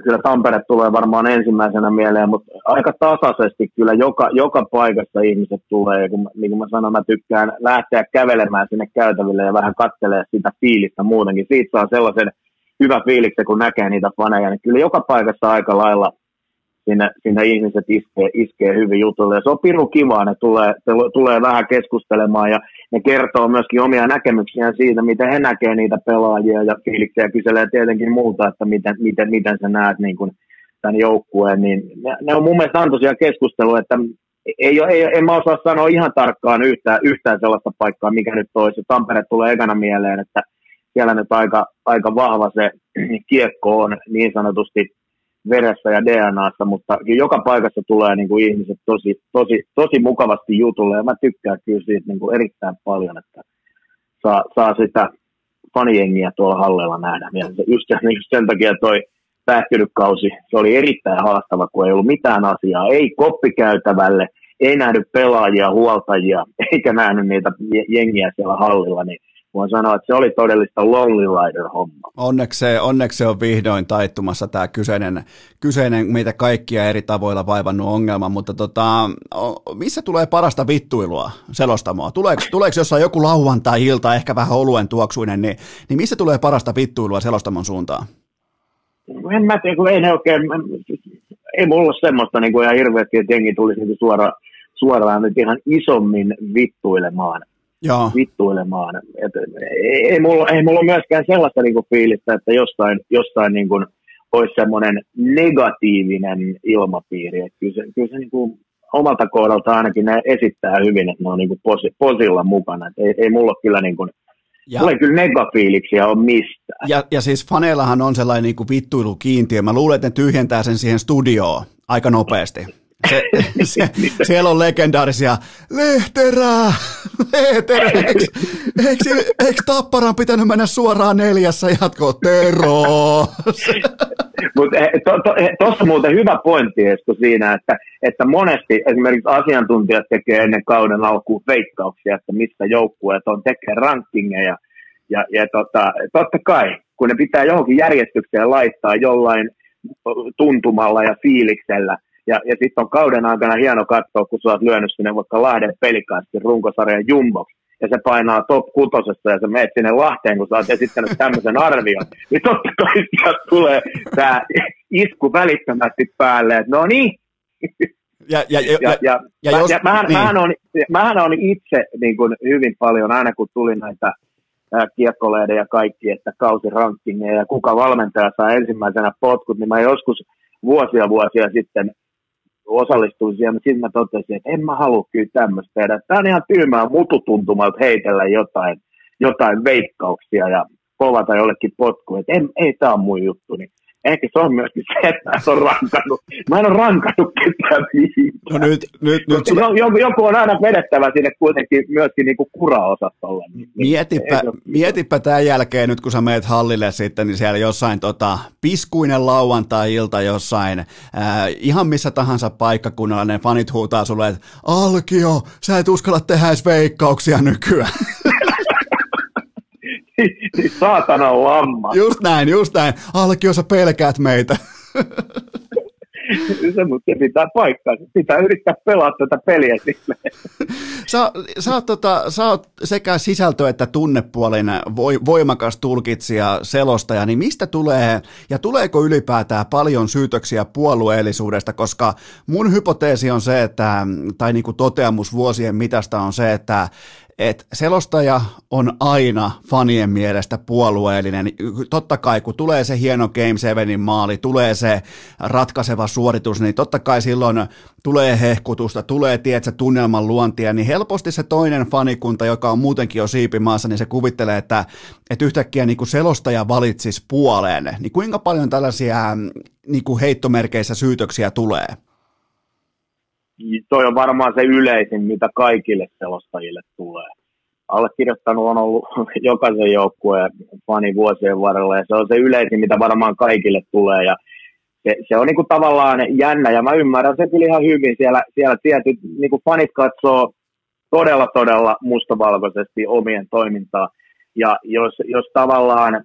Kyllä Tampere tulee varmaan ensimmäisenä mieleen, mutta aika tasaisesti kyllä joka, joka paikassa ihmiset tulee. Ja kun, niin kuin mä sanoin, mä tykkään lähteä kävelemään sinne käytäville ja vähän kattelee sitä fiilistä muutenkin. Siitä saa sellaisen hyvä fiiliksen, kun näkee niitä faneja. Niin kyllä joka paikassa aika lailla sinne, sinne ihmiset iskee, iskee hyvin jutulle. Ja se on pirun kivaa, ne tulee, tulee vähän keskustelemaan ja ne kertoo myöskin omia näkemyksiään siitä, miten he näkee niitä pelaajia ja fiiliksiä kyselee tietenkin muuta, että miten, miten, miten sä näet niin kuin tämän joukkueen. Niin ne, ne, on mun mielestä antoisia keskustelua, että ei, ei, en mä osaa sanoa ihan tarkkaan yhtään, yhtään sellaista paikkaa, mikä nyt olisi. Tampere tulee ekana mieleen, että siellä nyt aika, aika vahva se kiekko on niin sanotusti veressä ja DNAssa, mutta joka paikassa tulee niin kuin ihmiset tosi, tosi, tosi mukavasti jutulle ja mä tykkään kyllä siitä niin kuin erittäin paljon, että saa, saa sitä fanijengiä tuolla hallella nähdä. Ja just, just sen takia toi päättynyt kausi, se oli erittäin haastava, kun ei ollut mitään asiaa, ei koppikäytävälle, ei nähnyt pelaajia, huoltajia, eikä nähnyt niitä je- jengiä siellä hallilla, niin voin sanoa, että se oli todellista lonely rider homma. Onneksi se, onneksi se on vihdoin taittumassa tämä kyseinen, kyseinen meitä kaikkia eri tavoilla vaivannut ongelma, mutta tota, missä tulee parasta vittuilua selostamoa? Tuleeko, tuleeko jossain joku lauantai-ilta, ehkä vähän oluen tuoksuinen, niin, niin missä tulee parasta vittuilua selostamon suuntaan? en mä tiedä, kun ei ne oikein, ei mulla ole semmoista niin kuin ihan hirveästi, että jengi tulisi niin suora, suoraan nyt ihan isommin vittuilemaan. Joo, vittuilemaan. Et, ei, ei, mulla, ei mulla myöskään sellaista niin kuin fiilistä, että jostain, jostain niin kuin, olisi semmoinen negatiivinen ilmapiiri. Et kyllä se, kyllä se niin kuin, omalta kohdalta ainakin ne esittää hyvin, että ne on niin kuin posi, posilla mukana. Et ei, ei mulla ole kyllä niin kuin, Ja, Tulee kyllä negafiiliksiä on mistään. Ja, ja siis faneillahan on sellainen niin vittuilukiintiö. Mä luulen, että ne tyhjentää sen siihen studioon aika nopeasti. Se, (laughs) se, (laughs) siellä on legendaarisia Lehterää, (laughs) Lehterää, eikö, eikö, eikö Tapparan pitänyt mennä suoraan neljässä jatkoon, Tero? Mutta tuossa to, to, muuten hyvä pointti Esko siinä, että, että monesti esimerkiksi asiantuntijat tekee ennen kauden alkuun veikkauksia, että mistä joukkueet on, tekee rankingeja, ja, ja tota, totta kai, kun ne pitää johonkin järjestykseen laittaa jollain tuntumalla ja fiiliksellä, ja, ja sitten on kauden aikana hieno katsoa, kun sä oot lyönyt sinne vaikka Lahden pelikaasti runkosarjan jumboksi, ja se painaa top kutosessa ja sä meet sinne Lahteen, kun sä oot esittänyt tämmöisen arvion, niin totta kai sieltä tulee tämä isku välittömästi päälle, että no niin. Ja, ja, ja, ja, ja, ja, jos, ja mähän, niin. mähän, on, mähän on itse niin kuin hyvin paljon, aina kun tuli näitä kiekkoleiden ja kaikki, että kausirankkingeja ja kuka valmentaja saa ensimmäisenä potkut, niin mä joskus vuosia vuosia sitten osallistuin siihen, mutta sitten mä totesin, että en mä halua kyllä tämmöistä tehdä. Tämä on ihan tyymää mututuntumalta heitellä jotain, jotain veikkauksia ja povata jollekin potku, että ei tämä on mun juttu. Niin ehkä se on myöskin se, että mä en ole rankannut, mä en ole rankannut ketään No nyt, nyt, nyt sulla... joku, joku, on aina vedettävä sinne kuitenkin myöskin niin kuin kura-osastolle. Niin, mietipä, niin, mietipä tämän jälkeen nyt, kun sä meet hallille sitten, niin siellä jossain tota, piskuinen lauantai-ilta jossain, ää, ihan missä tahansa paikkakunnalla ne fanit huutaa sulle, että Alkio, sä et uskalla tehdä edes veikkauksia nykyään. (laughs) Saatana lamma. Just näin, just näin. Alkio, sä pelkäät meitä. (laughs) se, mutta se pitää paikkaa. Pitää yrittää pelaa tätä peliä (laughs) sä, sä, oot, tota, sä oot sekä sisältö- että tunnepuolin voimakas tulkitsija, selostaja, niin mistä tulee, ja tuleeko ylipäätään paljon syytöksiä puolueellisuudesta, koska mun hypoteesi on se, että, tai niin kuin toteamus vuosien mitasta on se, että että selostaja on aina fanien mielestä puolueellinen. Totta kai, kun tulee se hieno Game 7 maali, tulee se ratkaiseva suoritus, niin totta kai silloin tulee hehkutusta, tulee tietsä, tunnelman luontia, niin helposti se toinen fanikunta, joka on muutenkin jo siipimaassa, niin se kuvittelee, että, että yhtäkkiä niin kuin selostaja valitsisi puoleen. Niin kuinka paljon tällaisia niin kuin heittomerkeissä syytöksiä tulee? Toi on varmaan se yleisin, mitä kaikille selostajille tulee. Allekirjoittanut on ollut (laughs) jokaisen joukkueen fani vuosien varrella ja se on se yleisin, mitä varmaan kaikille tulee ja se, se on niinku tavallaan jännä ja mä ymmärrän se kyllä ihan hyvin. Siellä, siellä tietyt niinku fanit katsoo todella todella mustavalkoisesti omien toimintaa ja jos, jos tavallaan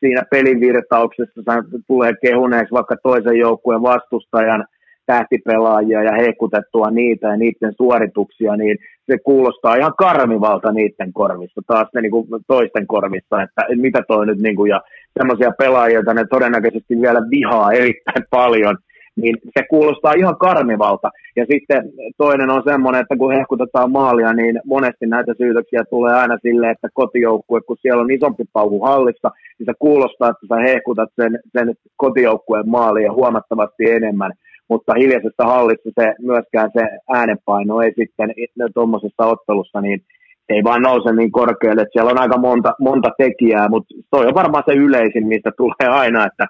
siinä pelivirtauksessa tulee kehuneeksi vaikka toisen joukkueen vastustajan – tähtipelaajia ja hekutettua niitä ja niiden suorituksia, niin se kuulostaa ihan karmivalta niiden korvissa, taas ne niin kuin toisten korvissa, että mitä toi nyt, niin kuin, ja semmoisia pelaajia, joita ne todennäköisesti vielä vihaa erittäin paljon, niin se kuulostaa ihan karmivalta. Ja sitten toinen on semmoinen, että kun hehkutetaan maalia, niin monesti näitä syytöksiä tulee aina silleen, että kotijoukkue, kun siellä on isompi pauhu hallissa, niin se kuulostaa, että sä hehkutat sen, sen kotijoukkueen maalia huomattavasti enemmän mutta hiljaisessa hallissa se myöskään se äänenpaino ei sitten tuommoisessa ottelussa, niin ei vaan nouse niin korkealle, että siellä on aika monta, monta tekijää, mutta toi on varmaan se yleisin, mistä tulee aina, että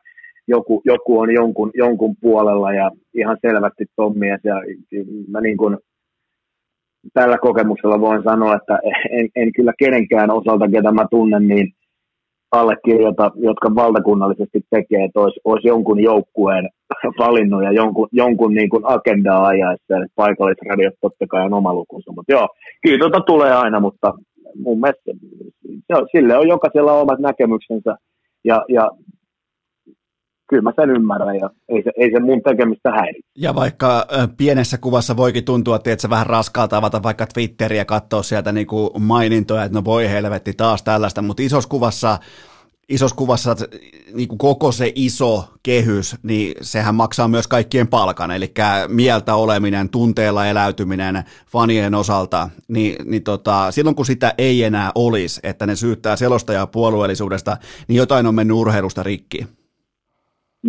joku, joku on jonkun, jonkun puolella ja ihan selvästi Tommies ja mä niin kuin tällä kokemuksella voin sanoa, että en, en kyllä kenenkään osalta, ketä mä tunnen, niin allekirjoita, jotka valtakunnallisesti tekee, että olisi, olisi jonkun joukkueen (laughs) valinnut ja jonkun, jonkun niin kuin agendaa ajaessa, ja paikallisradiot totta kai on oma lukunsa, mutta joo, kyllä tuota tulee aina, mutta mun mielestä sille on jokaisella omat näkemyksensä, ja, ja kyllä mä sen ymmärrän ja ei se, ei se mun tekemistä häiritse. Ja vaikka pienessä kuvassa voikin tuntua, että se vähän raskaalta avata vaikka Twitteriä ja katsoa sieltä niinku mainintoja, että no voi helvetti taas tällaista, mutta isossa kuvassa isossa kuvassa niin kuin koko se iso kehys, niin sehän maksaa myös kaikkien palkan, eli mieltä oleminen, tunteella eläytyminen fanien osalta, niin, niin tota, silloin kun sitä ei enää olisi, että ne syyttää selostajaa puolueellisuudesta, niin jotain on mennyt urheilusta rikki.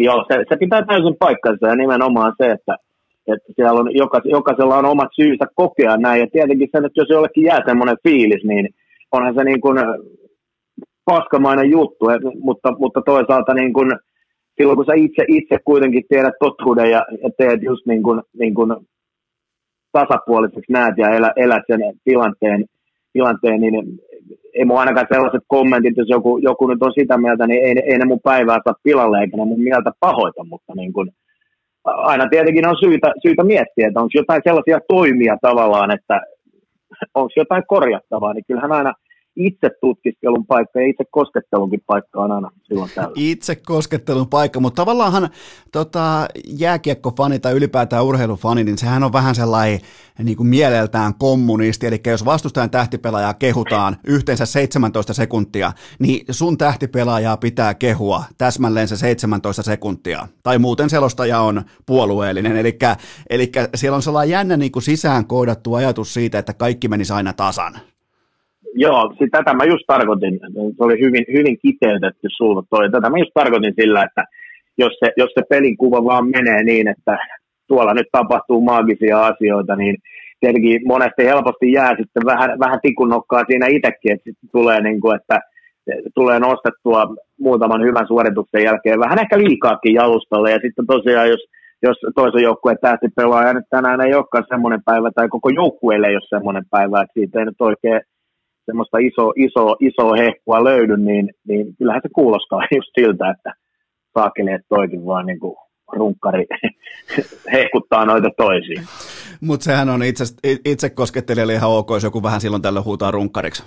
Joo, se, se pitää täysin paikkansa ja nimenomaan se, että, että siellä on, jokas, jokaisella on omat syynsä kokea näin. Ja tietenkin se, että jos jollekin jää semmoinen fiilis, niin onhan se niin kuin paskamainen juttu, mutta, mutta toisaalta niin kuin, silloin kun sä itse, itse kuitenkin tiedät totuuden ja, ja teet just niin kuin, niin kuin tasapuoliseksi näet ja elät, elät sen tilanteen, tilanteen, niin ei mun ainakaan sellaiset kommentit, jos joku, joku nyt on sitä mieltä, niin ei, ei ne mun päivää saa pilalle eikä ne mun mieltä pahoita, mutta niin kuin, aina tietenkin on syytä, syytä miettiä, että onko jotain sellaisia toimia tavallaan, että onko jotain korjattavaa, niin kyllähän aina – itse tutkiskelun paikka ja itse koskettelunkin paikka on aina silloin täällä. Itse koskettelun paikka, mutta tavallaanhan tota, jääkiekkofani tai ylipäätään urheilufani, niin sehän on vähän sellainen niin kuin mieleltään kommunisti, eli jos vastustajan tähtipelaajaa kehutaan yhteensä 17 sekuntia, niin sun tähtipelaajaa pitää kehua täsmälleen se 17 sekuntia, tai muuten selostaja on puolueellinen, eli, eli siellä on sellainen jännä niin kuin sisään koodattu ajatus siitä, että kaikki menisi aina tasan. Joo, sit tätä mä just tarkoitin, se oli hyvin, hyvin kiteytetty sulta toi. Tätä mä just tarkoitin sillä, että jos se, jos se pelin kuva vaan menee niin, että tuolla nyt tapahtuu maagisia asioita, niin tietenkin monesti helposti jää sitten vähän, vähän tikunnokkaa siinä itsekin, että sitten tulee niin kuin, että tulee nostettua muutaman hyvän suorituksen jälkeen vähän ehkä liikaakin jalustalle ja sitten tosiaan jos, jos toisen joukkueen tähtipelaaja nyt tänään ei olekaan semmoinen päivä tai koko joukkueelle ei ole semmoinen päivä, että siitä ei nyt oikein semmoista iso, iso, iso hehkua löydy, niin, niin kyllähän se kuulostaa (laughs) just siltä, että saakeli, että toikin vaan niin kuin runkkari (laughs) hehkuttaa noita toisiin. Mutta sehän on itse, itse koskettelijalle ihan ok, jos joku vähän silloin tällä huutaa runkkariksi.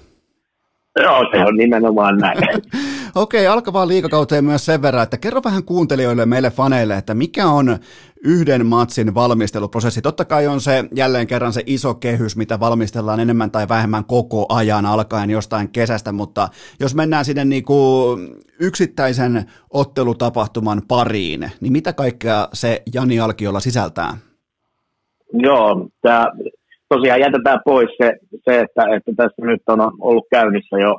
Joo, se on nimenomaan näin. (laughs) Okei, alkavaa liikakauteen myös sen verran, että kerro vähän kuuntelijoille, meille faneille, että mikä on yhden matsin valmisteluprosessi. Totta kai on se jälleen kerran se iso kehys, mitä valmistellaan enemmän tai vähemmän koko ajan alkaen jostain kesästä, mutta jos mennään sinne niin kuin yksittäisen ottelutapahtuman pariin, niin mitä kaikkea se Jani Alkiolla sisältää? Joo, tämä tosiaan jätetään pois se, se että, että tässä nyt on ollut käynnissä jo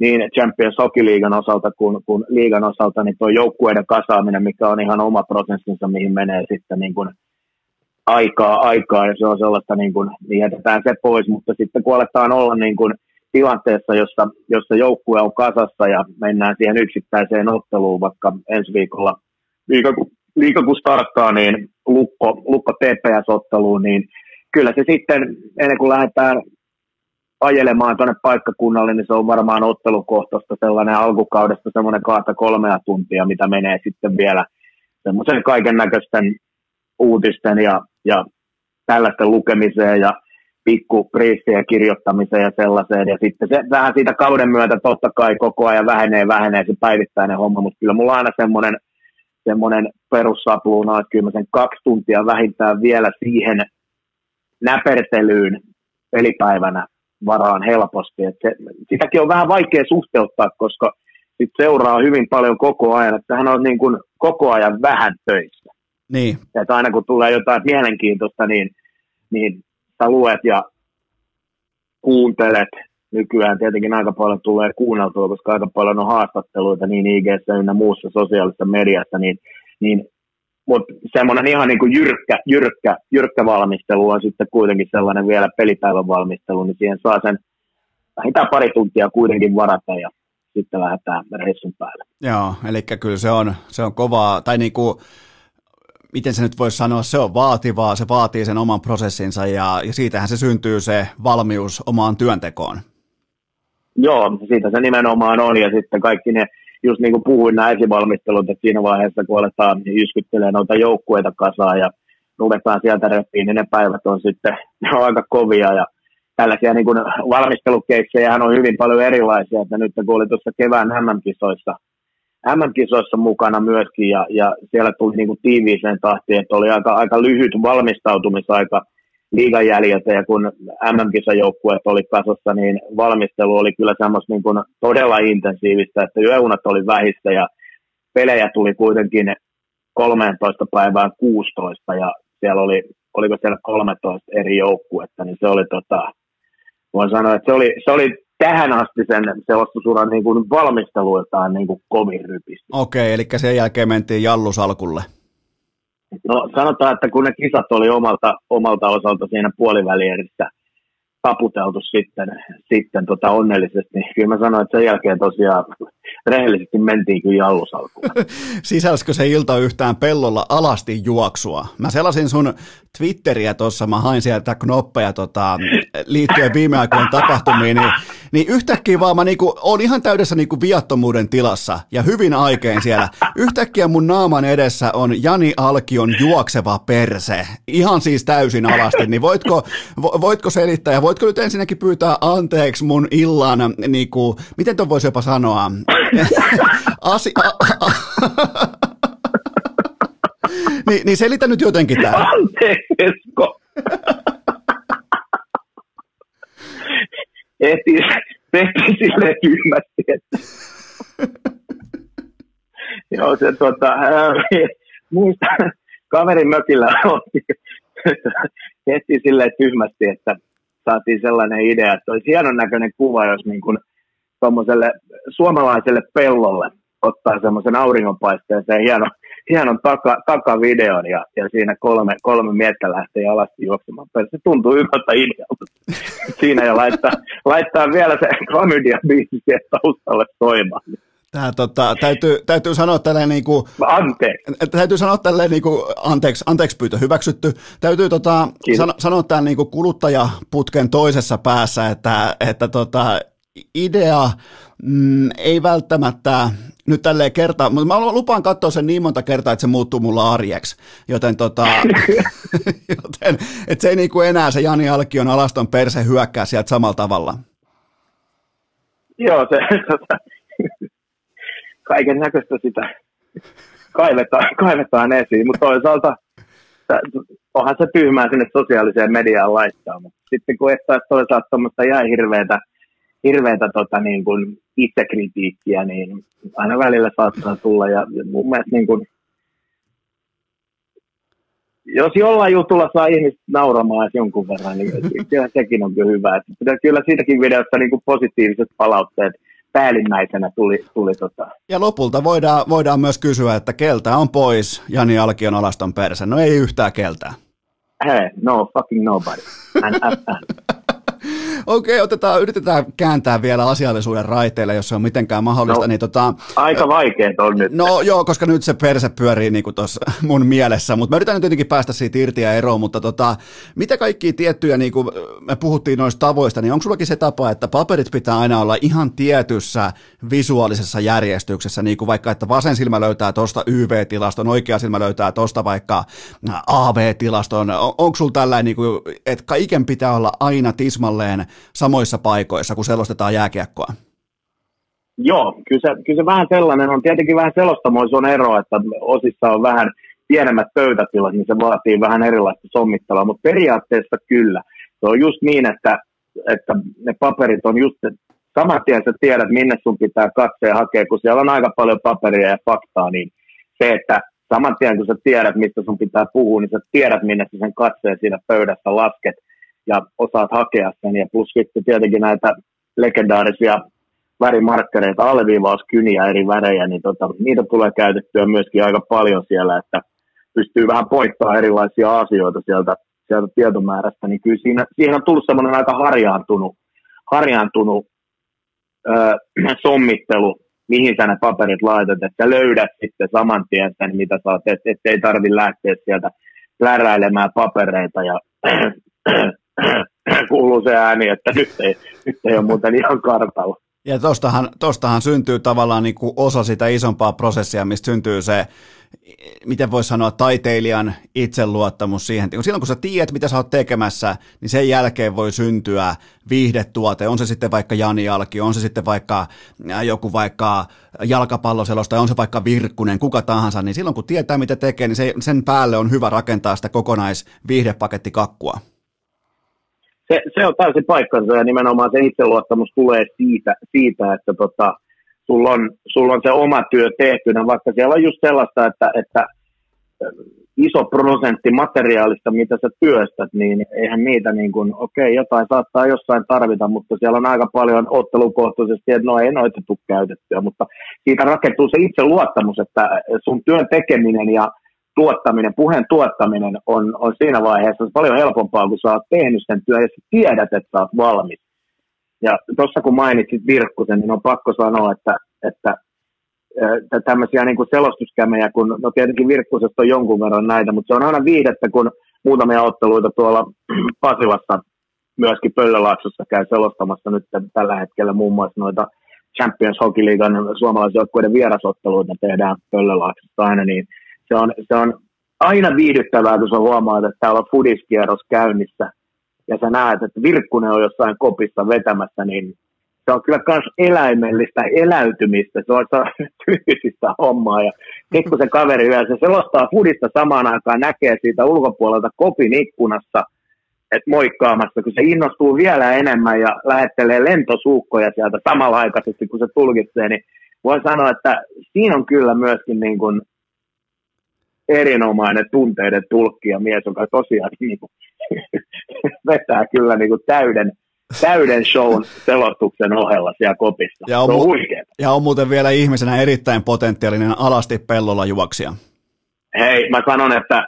niin Champions Hockey Liigan osalta kuin, kuin liigan osalta, niin tuo joukkueiden kasaaminen, mikä on ihan oma prosessinsa, mihin menee sitten niin kuin aikaa, aikaa, ja se on sellaista, niin, kuin, niin jätetään se pois, mutta sitten kun aletaan olla niin kuin tilanteessa, jossa, jossa joukkue on kasassa ja mennään siihen yksittäiseen otteluun, vaikka ensi viikolla liiga, liiga kun starttaa, niin lukko, lukko TPS-otteluun, niin kyllä se sitten, ennen kuin lähdetään ajelemaan tuonne paikkakunnalle, niin se on varmaan ottelukohtaista sellainen alkukaudesta semmoinen kahta kolmea tuntia, mitä menee sitten vielä semmoisen kaiken näköisten uutisten ja, ja tällaisten lukemiseen ja pikku kirjoittamiseen ja sellaiseen. Ja sitten se vähän siitä kauden myötä totta kai koko ajan vähenee vähenee se päivittäinen homma, mutta kyllä mulla on aina semmoinen, semmoinen perussapluuna, että kyllä mä sen kaksi tuntia vähintään vielä siihen näpertelyyn pelipäivänä varaan helposti. Et se, sitäkin on vähän vaikea suhteuttaa, koska sit seuraa hyvin paljon koko ajan. Että sehän on niin kuin koko ajan vähän töissä. Niin. Että aina kun tulee jotain mielenkiintoista, niin, niin sä luet ja kuuntelet. Nykyään tietenkin aika paljon tulee kuunneltua, koska aika paljon on haastatteluita niin ig ynnä muussa sosiaalisessa mediassa, niin, niin mutta semmoinen ihan niin kuin jyrkkä, jyrkkä, jyrkkä valmistelu on sitten kuitenkin sellainen vielä pelipäivän valmistelu, niin siihen saa sen vähintään pari tuntia kuitenkin varata ja sitten lähdetään reissun päälle. Joo, eli kyllä se on, se on kovaa, tai niin kuin, miten se nyt voisi sanoa, se on vaativaa, se vaatii sen oman prosessinsa ja, ja siitähän se syntyy se valmius omaan työntekoon. Joo, siitä se nimenomaan on ja sitten kaikki ne just niin kuin puhuin nämä esivalmistelut, että siinä vaiheessa kun aletaan jyskyttelemään noita joukkueita kasaan ja ruvetaan sieltä reppiin, niin ne päivät on sitten ne (laughs) on aika kovia. Ja tällaisia niin valmistelukeissejä on hyvin paljon erilaisia, että nyt kun oli tuossa kevään MM-kisoissa, MM-kisoissa mukana myöskin ja, ja siellä tuli niin kuin tiiviiseen tahtiin, että oli aika, aika lyhyt valmistautumisaika liigan jäljiltä ja kun MM-kisajoukkueet oli kasassa, niin valmistelu oli kyllä semmoista niin kuin todella intensiivistä, että yöunat oli vähistä ja pelejä tuli kuitenkin 13 päivään 16 ja siellä oli, oliko siellä 13 eri joukkuetta, niin se oli tota, voin sanoa, että se oli, se oli tähän asti sen selostusuran niin kuin valmisteluiltaan niin kuin kovin rypistä. Okei, eli sen jälkeen mentiin jallusalkulle. No sanotaan, että kun ne kisat oli omalta, omalta osalta siinä puolivälierissä taputeltu sitten, sitten tota onnellisesti. Niin kyllä mä sanoin, että sen jälkeen tosiaan rehellisesti mentiin kyllä jallusalkuun. (laughs) Sisälsikö se ilta yhtään pellolla alasti juoksua? Mä selasin sun Twitteriä tuossa, mä hain sieltä knoppeja tota, liittyen viime aikojen tapahtumiin, niin, niin yhtäkkiä vaan mä niinku, on ihan täydessä niinku viattomuuden tilassa ja hyvin aikein siellä. Yhtäkkiä mun naaman edessä on Jani Alkion juokseva perse, ihan siis täysin alasti, niin voitko, voitko selittää ja voitko nyt ensinnäkin pyytää anteeksi mun illan, niinku, miten ton voisi jopa sanoa, (laughs) Asi- a- a- (laughs) niin, niin selitä nyt jotenkin tämä. Anteeksi, Esko. Ehti, tehtiin silleen tyhmästi, että... (laughs) Joo, se tota, muista, kaverin mökillä tehtiin silleen tyhmästi, että saatiin sellainen idea, että olisi hienon näköinen kuva, jos niin kuin tuommoiselle suomalaiselle pellolle ottaa semmoisen auringonpaisteeseen hieno, hienon taka, takavideon ja, ja siinä kolme, kolme miestä lähtee alasti juoksemaan. Se tuntuu hyvältä idealta. Siinä ja laittaa, laittaa vielä se klamydia-biisi taustalle soimaan. Tää, tota, täytyy, täytyy sanoa tälleen niin kuin, Anteeksi. Täytyy sanoa tälleen niin kuin, anteeksi, anteeksi pyytö hyväksytty. Täytyy tota, sano, sanoa tämän niin kuin kuluttajaputken toisessa päässä, että, että tota, idea mm, ei välttämättä nyt tälleen kertaa, mutta mä lupaan katsoa sen niin monta kertaa, että se muuttuu mulla arjeksi. Joten, tota, (laughs) joten että se ei niinku enää se Jani Alkion alaston perse hyökkää sieltä samalla tavalla. Joo, se tota, kaiken näköistä sitä kaivetaan, kaivetaan esiin, mutta toisaalta onhan se tyhmää sinne sosiaaliseen mediaan laittaa, mutta sitten kun et taas toisaalta tuommoista jää hirveätä tota, niin kuin itsekritiikkiä, niin aina välillä saattaa tulla. Ja, ja mun mielestä niin kuin, jos jollain jutulla saa ihmiset nauramaan jonkun verran, niin kyllä sekin on kyllä hyvä. Että kyllä siitäkin videosta niin kuin positiiviset palautteet päällimmäisenä tuli. tuli tota. Ja lopulta voidaan, voidaan myös kysyä, että keltä on pois Jani Alkion alaston perse? No ei yhtään keltää. Hei, no fucking nobody. Okei, otetaan, yritetään kääntää vielä asiallisuuden raiteille, jos se on mitenkään mahdollista. No, niin tota, aika vaikeet on nyt. No joo, koska nyt se perse pyörii niin tuossa mun mielessä, mutta mä yritän nyt jotenkin päästä siitä irti ja eroon, mutta tota, mitä kaikki tiettyjä, niin kuin me puhuttiin noista tavoista, niin onko sullakin se tapa, että paperit pitää aina olla ihan tietyssä visuaalisessa järjestyksessä, niin kuin vaikka, että vasen silmä löytää tuosta YV-tilaston, oikea silmä löytää tuosta vaikka AV-tilaston, on, onko sulla tällainen, niin kuin, että kaiken pitää olla aina tismalleen samoissa paikoissa, kun selostetaan jääkiekkoa? Joo, kyllä se, kyllä se vähän sellainen on. Tietenkin vähän selostamoissa on ero, että osissa on vähän pienemmät pöytätilat, niin se vaatii vähän erilaista sommittelua, mutta periaatteessa kyllä. Se on just niin, että, että ne paperit on just saman tien sä tiedät, minne sun pitää katsoa hakea, kun siellä on aika paljon paperia ja faktaa, niin se, että saman tien kun sä tiedät, mistä sun pitää puhua, niin sä tiedät, minne sä sen katseen siinä pöydässä lasket ja osaat hakea sen. Ja plus sitten tietenkin näitä legendaarisia värimarkkereita, alleviivauskyniä eri värejä, niin tota, niitä tulee käytettyä myöskin aika paljon siellä, että pystyy vähän poittamaan erilaisia asioita sieltä, sieltä tietomäärästä, niin kyllä siinä, siihen on tullut semmoinen aika harjaantunut, harjaantunut ö, (clears throat) sommittelu, mihin sä ne paperit laitat, että löydät sitten saman tien sen, mitä sä oot, et, ettei tarvi lähteä sieltä läräilemään papereita ja (clears throat) (clears throat) kuuluu se ääni, että nyt ei, nyt ei ole muuten ihan kartalla. Ja tostahan, tostahan syntyy tavallaan niin kuin osa sitä isompaa prosessia, mistä syntyy se, miten voisi sanoa, taiteilijan itseluottamus siihen. Silloin kun sä tiedät, mitä sä oot tekemässä, niin sen jälkeen voi syntyä viihdetuote. On se sitten vaikka Jani Alki, on se sitten vaikka äh, joku vaikka jalkapalloselosta, on se vaikka Virkkunen, kuka tahansa, niin silloin kun tietää, mitä tekee, niin se, sen päälle on hyvä rakentaa sitä kokonaisviihdepakkettikakkua se, se on täysin paikkansa ja nimenomaan se itseluottamus tulee siitä, siitä että tota, sulla, on, sulla on se oma työ tehtynä, vaikka siellä on just sellaista, että, että iso prosentti materiaalista, mitä sä työstät, niin eihän niitä niin kuin, okei, jotain saattaa jossain tarvita, mutta siellä on aika paljon ottelukohtaisesti, että no ei noita tule käytettyä, mutta siitä rakentuu se itse luottamus, että sun työn tekeminen ja tuottaminen, puheen tuottaminen on, on siinä vaiheessa paljon helpompaa, kun sä oot tehnyt sen työn ja sä tiedät, että sä oot valmis. Ja tuossa kun mainitsit Virkkusen, niin on pakko sanoa, että, että tämmöisiä niin selostuskämejä, kun no tietenkin Virkkusesta on jonkun verran näitä, mutta se on aina viidettä, kun muutamia otteluita tuolla (clears throat) Pasilassa myöskin Pöllölaaksossa käy selostamassa nyt tällä hetkellä muun muassa noita Champions Hockey Leaguean suomalaisjoukkueiden vierasotteluita tehdään Pöllölaaksossa aina, niin se on, se on aina viihdyttävää, kun sä huomaat, että täällä on fudiskierros käynnissä ja sä näet, että Virkkunen on jossain kopissa vetämässä, niin se on kyllä myös eläimellistä eläytymistä, se on (laughs) fyysistä hommaa. Ja sitten kun se kaveri yleensä selostaa fudista samaan aikaan, näkee siitä ulkopuolelta kopin ikkunassa, että moikkaamassa, kun se innostuu vielä enemmän ja lähettelee lentosuukkoja sieltä samalla aikaisesti, kun se tulkitsee, niin voi sanoa, että siinä on kyllä myöskin niin kuin erinomainen tunteiden tulkki ja mies, joka tosiaan niin kuin, (laughs) vetää kyllä niin kuin täyden, täyden shown selostuksen ohella siellä kopissa. Ja on, se on ja on muuten vielä ihmisenä erittäin potentiaalinen alasti pellolla juoksija. Hei, mä sanon, että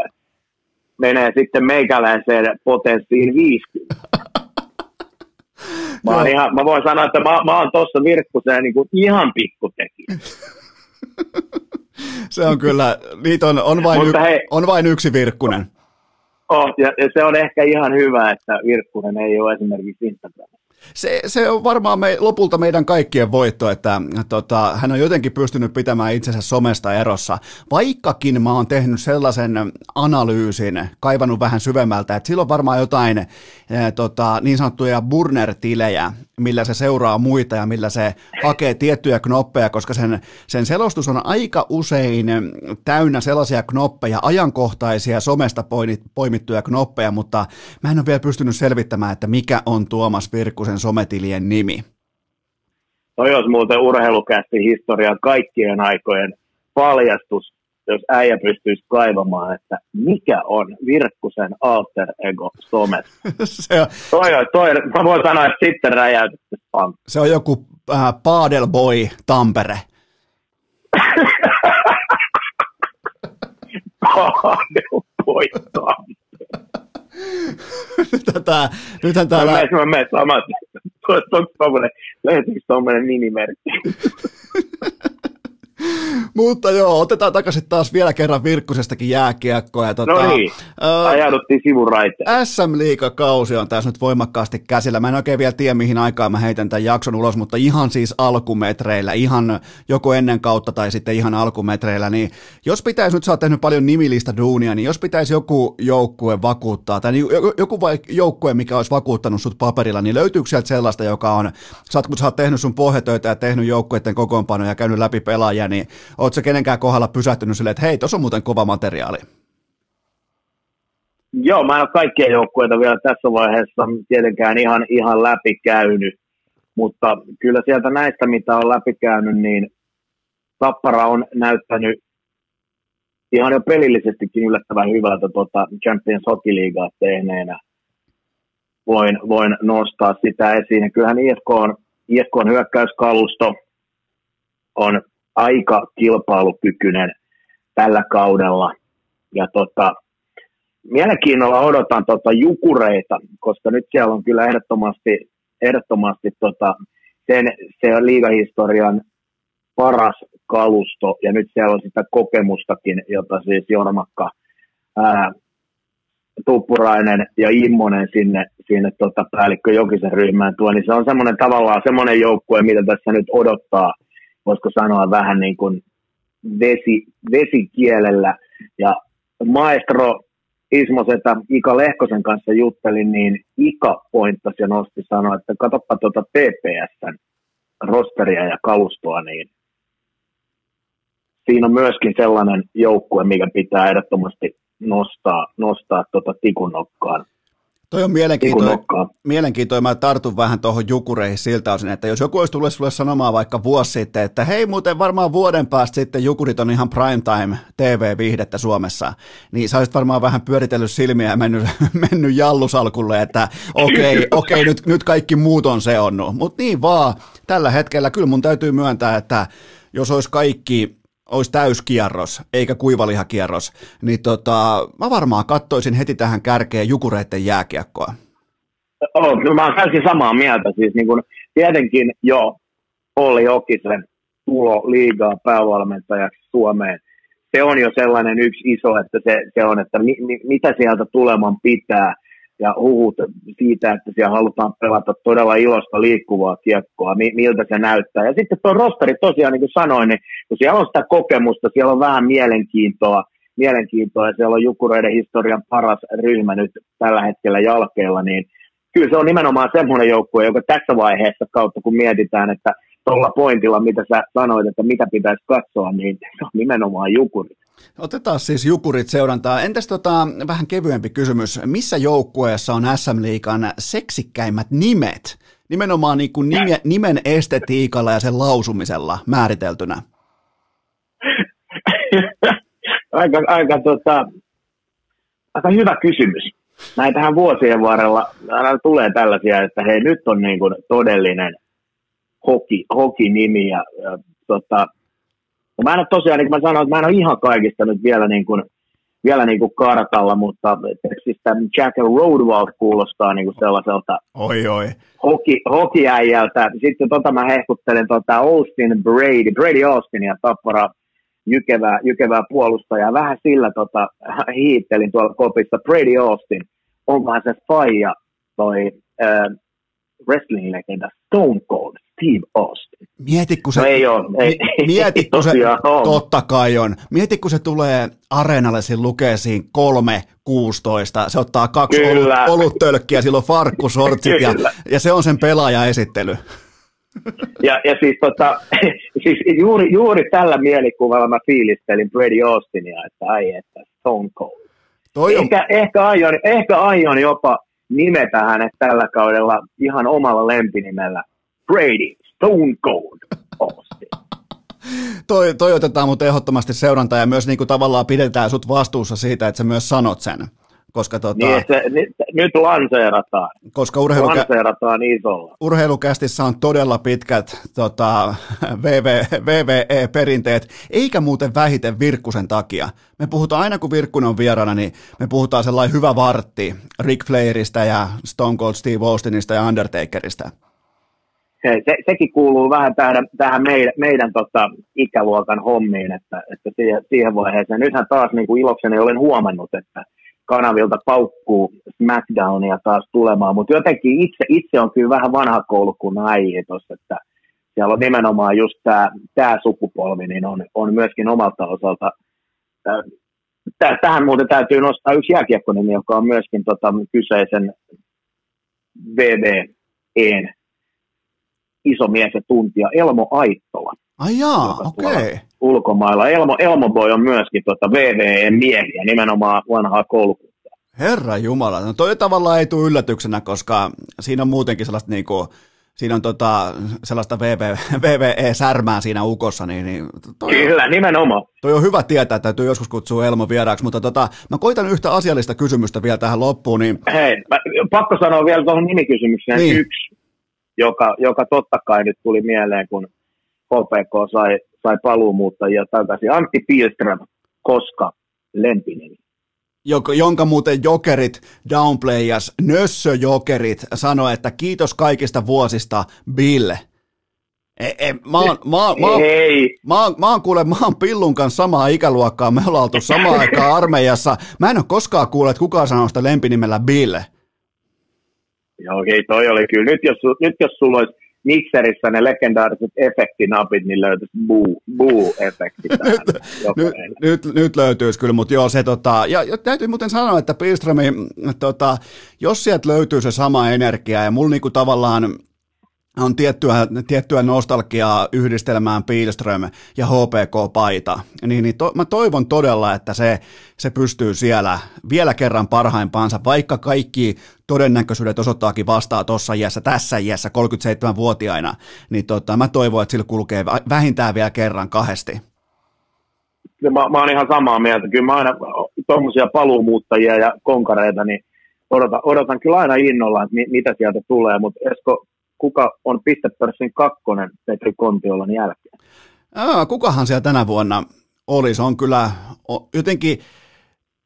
menee sitten meikäläiseen potenssiin 50. (laughs) Mä, oon ihan, mä voin sanoa, että mä, mä oon tuossa Virkkuseen niin kuin ihan pikkutekijä. (laughs) (laughs) se on kyllä, niitä on, on, vain, y, hei, on vain yksi Virkkunen. Oh, ja, ja se on ehkä ihan hyvä, että Virkkunen ei ole esimerkiksi Instagramissa. Se, se on varmaan me, lopulta meidän kaikkien voitto, että tota, hän on jotenkin pystynyt pitämään itsensä somesta erossa, vaikkakin mä oon tehnyt sellaisen analyysin, kaivannut vähän syvemmältä, että silloin varmaan jotain eh, tota, niin sanottuja burner-tilejä, millä se seuraa muita ja millä se hakee tiettyjä knoppeja, koska sen, sen selostus on aika usein täynnä sellaisia knoppeja, ajankohtaisia somesta poimittuja knoppeja, mutta mä en ole vielä pystynyt selvittämään, että mikä on Tuomas Virkkusen sometilien nimi. Toi olisi muuten urheilukästi historian kaikkien aikojen paljastus, jos äijä pystyisi kaivamaan, että mikä on Virkkusen alter ego somet. (laughs) se on, toi, toi, mä voin sanoa, että sitten räjäytetty Se on joku äh, Padelboy Tampere. (laughs) Padelboy Tampere. Tätä, nythän täällä... Mä menen, mä menen samat. Löytyykö tuommoinen nimimerkki? Mutta joo, otetaan takaisin taas vielä kerran Virkkusestakin jääkiekkoa. Ja tota, no niin, ajauduttiin sivuraiteen. SM-liigakausi on tässä nyt voimakkaasti käsillä. Mä en oikein vielä tiedä, mihin aikaan mä heitän tämän jakson ulos, mutta ihan siis alkumetreillä, ihan joko ennen kautta tai sitten ihan alkumetreillä, niin jos pitäisi, nyt sä oot tehnyt paljon nimilistä duunia, niin jos pitäisi joku joukkue vakuuttaa, tai joku joukkue, mikä olisi vakuuttanut sut paperilla, niin löytyykö sieltä sellaista, joka on, sä oot, kun sä oot tehnyt sun pohjatöitä ja tehnyt joukkueiden kokoonpanoja ja käynyt läpi pelaajia, niin ootko kenenkään kohdalla pysähtynyt silleen, että hei, tuossa on muuten kova materiaali? Joo, mä en ole kaikkia joukkueita vielä tässä vaiheessa tietenkään ihan, ihan läpikäynyt, mutta kyllä sieltä näistä, mitä on läpikäynyt, niin Tappara on näyttänyt ihan jo pelillisestikin yllättävän hyvältä tuota Champions Hockey Leaguea tehneenä. Voin, voin nostaa sitä esiin. Kyllähän IFK on, IFK on hyökkäyskalusto, on aika kilpailukykyinen tällä kaudella. Ja tota, mielenkiinnolla odotan tota jukureita, koska nyt siellä on kyllä ehdottomasti, ehdottomasti tota, sen, se liigahistorian paras kalusto, ja nyt siellä on sitä kokemustakin, jota siis Jormakka, ää, Tuppurainen ja Immonen sinne, sinne tota päällikkö Jokisen ryhmään tuo, niin se on semmoinen tavallaan semmoinen joukkue, mitä tässä nyt odottaa voisiko sanoa vähän niin kuin vesi, vesikielellä. Ja maestro Ismoseta Ika Lehkosen kanssa juttelin, niin Ika pointtasi ja nosti sanoa, että katsoppa tuota TPSn rosteria ja kalustoa, niin siinä on myöskin sellainen joukkue, mikä pitää ehdottomasti nostaa, nostaa tuota tikunnokkaan. Toi on mielenkiintoinen. mielenkiintoinen. Mä tartun vähän tuohon jukureihin siltä osin, että jos joku olisi tullut sulle sanomaan vaikka vuosi sitten, että hei muuten varmaan vuoden päästä sitten jukurit on ihan primetime TV-viihdettä Suomessa, niin sä olisit varmaan vähän pyöritellyt silmiä ja mennyt, (laughs) mennyt jallusalkulle, että okei, okay, okay, nyt, nyt kaikki muut on seonnut. Mutta niin vaan, tällä hetkellä kyllä mun täytyy myöntää, että jos olisi kaikki olisi täyskierros, eikä kuivalihakierros, niin tota, mä varmaan kattoisin heti tähän kärkeen jukureiden jääkiekkoa. Oh, no mä oon täysin samaa mieltä. Siis niin kun, tietenkin jo Olli Jokisen tulo liigaa päävalmentajaksi Suomeen. Se on jo sellainen yksi iso, että se, se on, että mi, mi, mitä sieltä tuleman pitää ja huhut siitä, että siellä halutaan pelata todella ilosta liikkuvaa kiekkoa, mi, miltä se näyttää. Ja sitten tuo rosteri tosiaan, niin kuin sanoin, niin kun siellä on sitä kokemusta, siellä on vähän mielenkiintoa, mielenkiintoa ja siellä on Jukureiden historian paras ryhmä nyt tällä hetkellä jalkeilla, niin kyllä se on nimenomaan semmoinen joukkue, joka tässä vaiheessa kautta, kun mietitään, että tuolla pointilla, mitä sä sanoit, että mitä pitäisi katsoa, niin se on nimenomaan Jukurit. Otetaan siis Jukurit seurantaa. Entäs tota, vähän kevyempi kysymys. Missä joukkueessa on SM Liikan seksikkäimmät nimet? Nimenomaan niin kuin nime, nimen estetiikalla ja sen lausumisella määriteltynä. (laughs) aika, aika, tota, aika hyvä kysymys. Näitähän vuosien varrella aina tulee tällaisia, että hei nyt on niin kuin todellinen hoki, hoki-nimi ja, ja tota, ja mä en ole tosiaan, niin kuin mä sanoin, että mä en ole ihan kaikista nyt vielä niin kuin, vielä niin kuin kartalla, mutta siis tämä Jack Roadwald kuulostaa niin kuin sellaiselta oi, oi. Hoki, hokiäijältä. Sitten tota mä hehkuttelin tota Austin Brady, Brady Austin ja Tappara jykevää, jykevää puolustajaa. Vähän sillä tota, hiittelin tuolla kopissa Brady Austin. Onkohan se faija toi äh, wrestling-legenda Stone Cold Steve Austin. Mieti, kun se, no ei ole, ei, mieti, kun se, totta kai on. Mieti, kun se tulee areenalle, siinä lukee siinä 3.16, se ottaa kaksi Kyllä. oluttölkkiä, sillä on farkkusortsit ja, ja, se on sen pelaajaesittely. Ja, ja siis, tota, (laughs) siis juuri, juuri tällä mielikuvalla mä fiilistelin Brady Austinia, että ai että Stone Cold. Toi on... ehkä, ehkä, aion, ehkä aion jopa nimetä hänet tällä kaudella ihan omalla lempinimellä Brady, Stone Cold Austin. toi, toi otetaan mutta ehdottomasti seurantaa ja myös niin kuin tavallaan pidetään sut vastuussa siitä, että sä myös sanot sen. Koska tota, niin, se, nyt, nyt lanseerataan. Koska urheilukä- lanseerataan isolla. urheilukästissä on todella pitkät tota, (laughs) VV, VVE-perinteet, eikä muuten vähiten Virkkusen takia. Me puhutaan aina, kun Virkkunen on vieraana, niin me puhutaan sellainen hyvä vartti Rick Flairista ja Stone Cold Steve Austinista ja Undertakerista se, se, sekin kuuluu vähän tähän, tähän meidän, meidän tota, ikäluokan hommiin, että, että siihen, siihen vaiheeseen. Nythän taas niin kuin ilokseni olen huomannut, että kanavilta paukkuu SmackDownia taas tulemaan, mutta jotenkin itse, itse on kyllä vähän vanha koulu kuin äijä tuossa, että siellä on nimenomaan just tämä, tämä sukupolvi, niin on, on myöskin omalta osalta Tähän muuten täytyy nostaa yksi jääkiekkonimi, joka on myöskin tota, kyseisen VVEn iso mies ja tuntija, Elmo Aittola. Ai jaa, okei. Okay. Ulkomailla. Elmo, Elmo Boy on myöskin tota VVE-miehiä, nimenomaan vanhaa koulukuntaa. Herra Jumala, no toi tavallaan ei tule yllätyksenä, koska siinä on muutenkin sellaista niinku, siinä on tota, sellaista VV, VVE-särmää siinä ukossa. Niin, niin toi Kyllä, on, nimenomaan. Toi on hyvä tietää, että täytyy joskus kutsua Elmo vieraaksi, mutta tota, mä koitan yhtä asiallista kysymystä vielä tähän loppuun. Niin... Hei, mä, pakko sanoa vielä tuohon nimikysymykseen niin. yksi joka, joka totta kai nyt tuli mieleen, kun HPK sai, sai paluumuuttajia takaisin. Antti Pilström, koska lempinimi. Joka, jonka muuten jokerit, downplayers, nössöjokerit sanoi, että kiitos kaikista vuosista, Bill. E, e, mä, oon, mä, mä, Ei. Mä, oon, mä, oon, kuule, mä oon Pillun kanssa samaa ikäluokkaa, me ollaan oltu samaan aikaan armeijassa. Mä en ole koskaan kuullut, että kukaan sanoo sitä lempinimellä Bill. Joo, okei, toi oli kyllä. Nyt jos, nyt jos sulla olisi mikserissä ne legendaariset efektinapit, niin löytyisi buu, buu-efekti. nyt, nyt, nyt, löytyisi kyllä, mutta joo, se tota, ja, ja täytyy muuten sanoa, että Pilströmi, tota, jos sieltä löytyy se sama energia, ja mulla niinku tavallaan, on tiettyä, tiettyä nostalgiaa yhdistelmään Pilström ja HPK-paita, niin, niin to, mä toivon todella, että se, se pystyy siellä vielä kerran parhaimpaansa, vaikka kaikki todennäköisyydet osoittaakin vastaa tuossa iässä, tässä iässä, 37-vuotiaina, niin tota, mä toivon, että sillä kulkee vähintään vielä kerran kahdesti. Mä, mä oon ihan samaa mieltä. Kyllä mä aina tuommoisia paluumuuttajia ja konkareita, niin odotan, odotan kyllä aina innolla, että mi, mitä sieltä tulee, mutta Esko, kuka on pistepörssin kakkonen Petri Kontiolan jälkeen? Aa, kukahan siellä tänä vuonna? Olisi, on kyllä jotenkin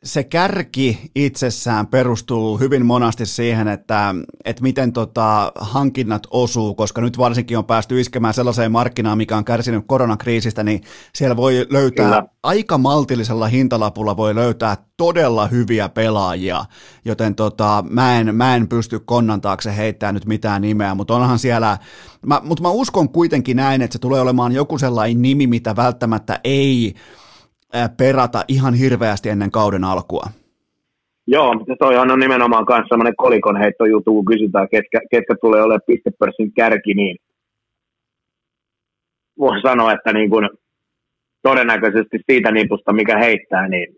se kärki itsessään perustuu hyvin monasti siihen, että, että miten tota hankinnat osuu, koska nyt varsinkin on päästy iskemään sellaiseen markkinaan, mikä on kärsinyt koronakriisistä, niin siellä voi löytää Kyllä. aika maltillisella hintalapulla voi löytää todella hyviä pelaajia, joten tota, mä, en, mä en pysty konnan taakse heittämään nyt mitään nimeä, mutta onhan siellä, mä, mutta mä uskon kuitenkin näin, että se tulee olemaan joku sellainen nimi, mitä välttämättä ei perata ihan hirveästi ennen kauden alkua. Joo, mutta toihan on nimenomaan myös sellainen kolikon heittojutu, kun kysytään, ketkä, ketkä tulee olemaan pistepörssin kärki, niin voisi sanoa, että niin kuin todennäköisesti siitä nipusta, mikä heittää, niin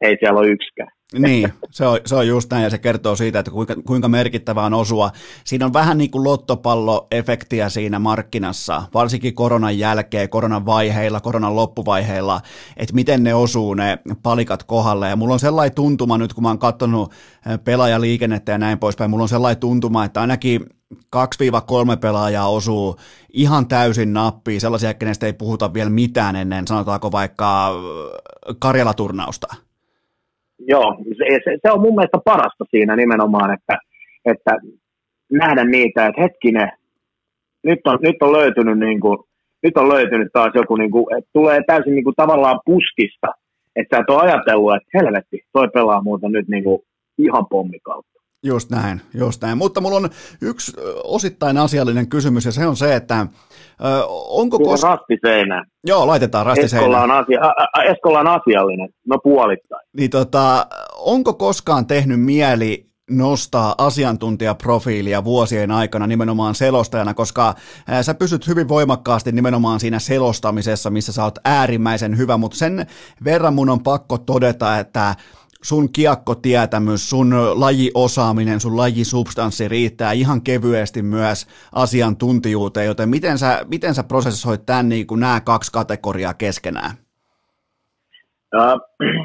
ei siellä ole yksikään. Niin, se on, se on just näin ja se kertoo siitä, että kuinka, kuinka merkittävää on osua. Siinä on vähän niin kuin lottopalloefektiä siinä markkinassa, varsinkin koronan jälkeen, koronan vaiheilla, koronan loppuvaiheilla, että miten ne osuu ne palikat kohdalle. Ja mulla on sellainen tuntuma nyt, kun mä oon katsonut eh, pelaajaliikennettä ja näin poispäin, mulla on sellainen tuntuma, että ainakin 2-3 pelaajaa osuu ihan täysin nappiin, sellaisia, kenestä ei puhuta vielä mitään ennen, sanotaanko vaikka eh, Karjala-turnausta joo, se, se, on mun mielestä parasta siinä nimenomaan, että, että nähdä niitä, että hetkinen, nyt on, nyt on löytynyt niin kuin, nyt on löytynyt taas joku, niin kuin, että tulee täysin niin kuin, tavallaan puskista, että sä et ole ajatellut, että helvetti, toi pelaa muuta nyt niin kuin, ihan pommikautta. Just näin, just näin. Mutta mulla on yksi osittain asiallinen kysymys, ja se on se, että ö, onko koskaan... Rastiseinä. Joo, laitetaan rastiseinä. Eskolla on, asia... Eskolla on asiallinen, no puolittain. Niin tota, onko koskaan tehnyt mieli nostaa asiantuntijaprofiilia vuosien aikana nimenomaan selostajana, koska sä pysyt hyvin voimakkaasti nimenomaan siinä selostamisessa, missä sä oot äärimmäisen hyvä, mutta sen verran mun on pakko todeta, että sun kiekkotietämys, sun lajiosaaminen, sun lajisubstanssi riittää ihan kevyesti myös asiantuntijuuteen, joten miten sä, miten sä prosessoit tämän niin kuin nämä kaksi kategoriaa keskenään?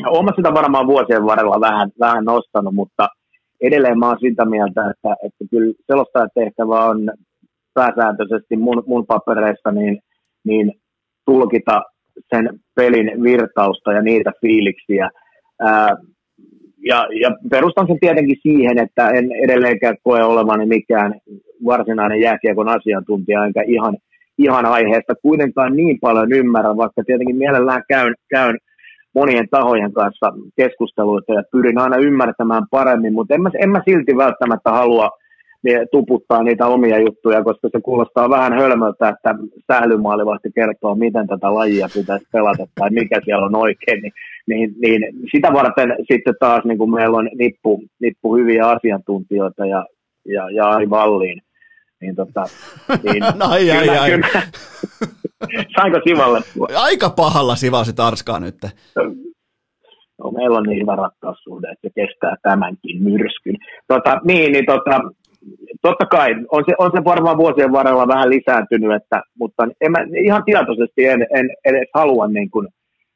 Olen (clears throat) sitä varmaan vuosien varrella vähän, vähän nostanut, mutta edelleen mä oon sitä mieltä, että, että kyllä selostajatehtävä on pääsääntöisesti mun, mun papereissa niin, niin tulkita sen pelin virtausta ja niitä fiiliksiä. Ää, ja, ja perustan sen tietenkin siihen, että en edelleenkään koe olevani mikään varsinainen jääkiekon asiantuntija, enkä ihan, ihan aiheesta kuitenkaan niin paljon ymmärrä, vaikka tietenkin mielellään käyn, käyn monien tahojen kanssa keskusteluita ja pyrin aina ymmärtämään paremmin, mutta en mä, en mä silti välttämättä halua niin tuputtaa niitä omia juttuja, koska se kuulostaa vähän hölmöltä, että sählymaalivahti kertoo, miten tätä lajia pitäisi pelata tai mikä siellä on oikein, niin, niin, niin sitä varten sitten taas niin kuin meillä on nippu, nippu hyviä asiantuntijoita ja, ja, ja Ari Valliin, niin, tota, niin (laughs) no, ai, ai, ai. Kyllä, (laughs) sainko Sivalle? Aika pahalla Sivasit Arskaa nyt. No, meillä on niin hyvä rakkaussuhde, että se kestää tämänkin myrskyn. Tota, niin, niin tota, totta kai, on se, on se varmaan vuosien varrella vähän lisääntynyt, että, mutta en mä, ihan tietoisesti en, en edes halua niin kuin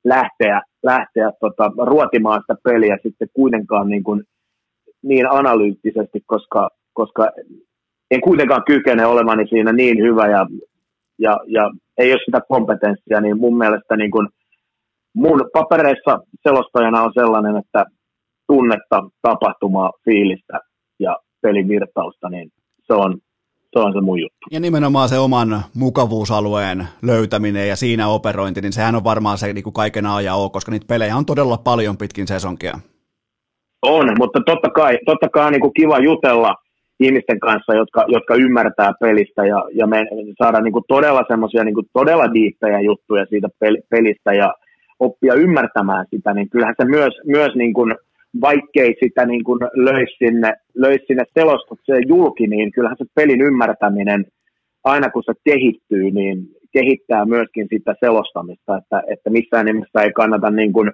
lähteä, lähteä tota, ruotimaan sitä peliä sitten kuitenkaan niin, kuin, niin analyyttisesti, koska, koska en kuitenkaan kykene olevani siinä niin hyvä ja, ja, ja ei ole sitä kompetenssia, niin mun mielestä niin kuin mun papereissa selostajana on sellainen, että tunnetta, tapahtumaa, fiilistä ja pelin virtausta, niin se on, se on se mun juttu. Ja nimenomaan se oman mukavuusalueen löytäminen ja siinä operointi, niin sehän on varmaan se niin kuin kaiken A ja O, koska niitä pelejä on todella paljon pitkin sesonkia. On, mutta totta kai, totta kai niin kuin kiva jutella ihmisten kanssa, jotka, jotka ymmärtää pelistä ja, ja me saadaan niin kuin todella semmoisia niin todella diippejä juttuja siitä pelistä ja oppia ymmärtämään sitä, niin kyllähän se myös, myös niin kuin vaikkei sitä niin kuin löisi sinne, löis sinne selostukseen julki, niin kyllähän se pelin ymmärtäminen, aina kun se kehittyy, niin kehittää myöskin sitä selostamista, että, että missään nimessä ei kannata, niin kuin,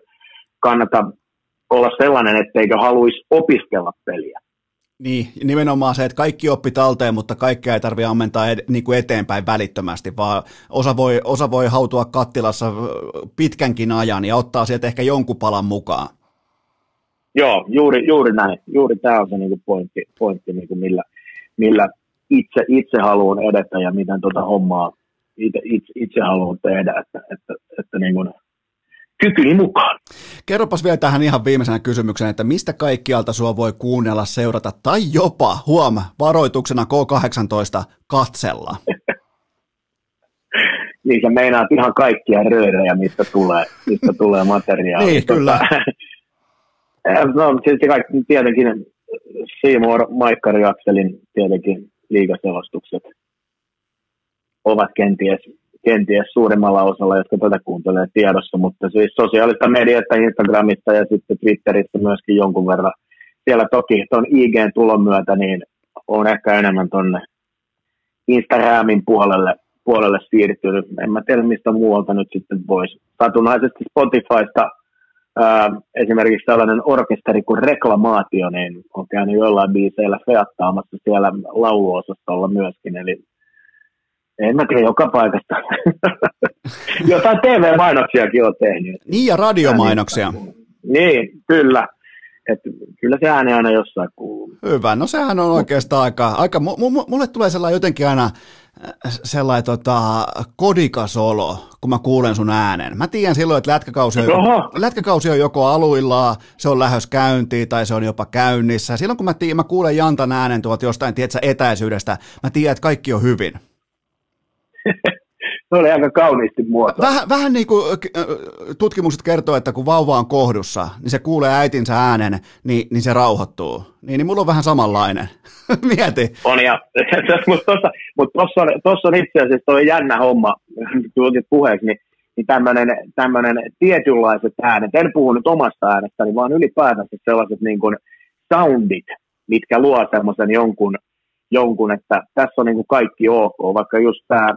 kannata olla sellainen, etteikö haluaisi opiskella peliä. Niin, nimenomaan se, että kaikki oppi talteen, mutta kaikkea ei tarvitse ammentaa ed- niin kuin eteenpäin välittömästi, vaan osa voi, osa voi hautua kattilassa pitkänkin ajan ja ottaa sieltä ehkä jonkun palan mukaan. Joo, juuri, juuri näin. Juuri tämä on se niin kuin pointti, pointti niin kuin millä, millä itse, itse haluan edetä ja miten tuota hommaa itse, itse, itse haluan tehdä. Että, että, että niin kuin, kykyni mukaan. Kerropas vielä tähän ihan viimeisenä kysymyksenä, että mistä kaikkialta sua voi kuunnella, seurata tai jopa, huom, varoituksena K18 katsella? (laughs) niin sä meinaat ihan kaikkia röörejä, mistä tulee, mistä tulee materiaalia. niin, kyllä. No, tietysti kaikki, tietenkin Seymour Maikkari Akselin tietenkin liigaselostukset ovat kenties, kenties suurimmalla osalla, jotka tätä kuuntelee tiedossa, mutta siis sosiaalista mediasta, Instagramista ja sitten Twitteristä myöskin jonkun verran. Siellä toki tuon IGn tulon myötä niin on ehkä enemmän tuonne Instagramin puolelle, puolelle siirtynyt. En mä tiedä, mistä muualta nyt sitten voisi. Satunnaisesti Spotifysta ää, esimerkiksi tällainen orkesteri kuin Reklamaatio, niin on käynyt jollain biiseillä feattaamassa siellä lauluosastolla myöskin, eli en mä tiedä, joka paikasta. (laughs) Jotain TV-mainoksiakin on tehnyt. Niin, ja radiomainoksia. Niin, kyllä. Et kyllä se ääni aina jossain kuuluu. Hyvä, no sehän on oikeastaan aika, aika mulle tulee sellainen jotenkin aina sellainen tota, kodikas olo, kun mä kuulen sun äänen. Mä tiedän silloin, että lätkäkausi on, lätkäkausi on joko aluillaan, se on lähes käyntiin tai se on jopa käynnissä. Silloin kun mä, tiedän, mä kuulen Jantan äänen tuolta jostain tiedätkö, etäisyydestä, mä tiedän, että kaikki on hyvin. (laughs) se oli aika kauniisti muotoa. Vähän, vähän niin kuin tutkimukset kertoo, että kun vauva on kohdussa, niin se kuulee äitinsä äänen, niin, niin se rauhoittuu. Niin, niin mulla on vähän samanlainen. (laughs) Mieti. On ja, (laughs) mutta tuossa mut tossa on, tossa on itse asiassa toi jännä homma, kun puheeksi, niin, niin tämmöinen, tämmöinen tietynlaiset äänet, en puhu nyt omasta äänestäni, vaan ylipäätänsä sellaiset niin kuin soundit, mitkä luo semmoisen jonkun, jonkun, että tässä on niin kuin kaikki ok, vaikka just tämä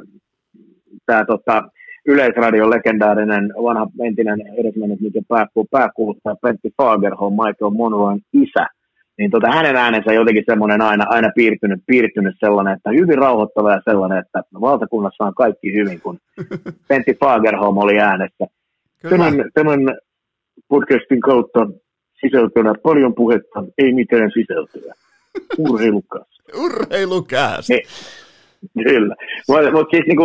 tämä tota, Yleisradion legendaarinen vanha entinen edesmennyt, mikä pääkuuluu, pääkuuluttaja Pentti Fagerholm, Michael Monroen isä, niin tota, hänen äänensä jotenkin semmoinen aina, aina piirtynyt, piirtynyt sellainen, että hyvin rauhoittava ja sellainen, että valtakunnassa on kaikki hyvin, kun (laughs) Pentti Fagerholm oli äänessä. Tämän, tämän podcastin kautta sisältönä paljon puhetta, ei mitään sisältöä. (laughs) Urheilukas. Urheilukas. Kyllä, mutta mut siis niinku,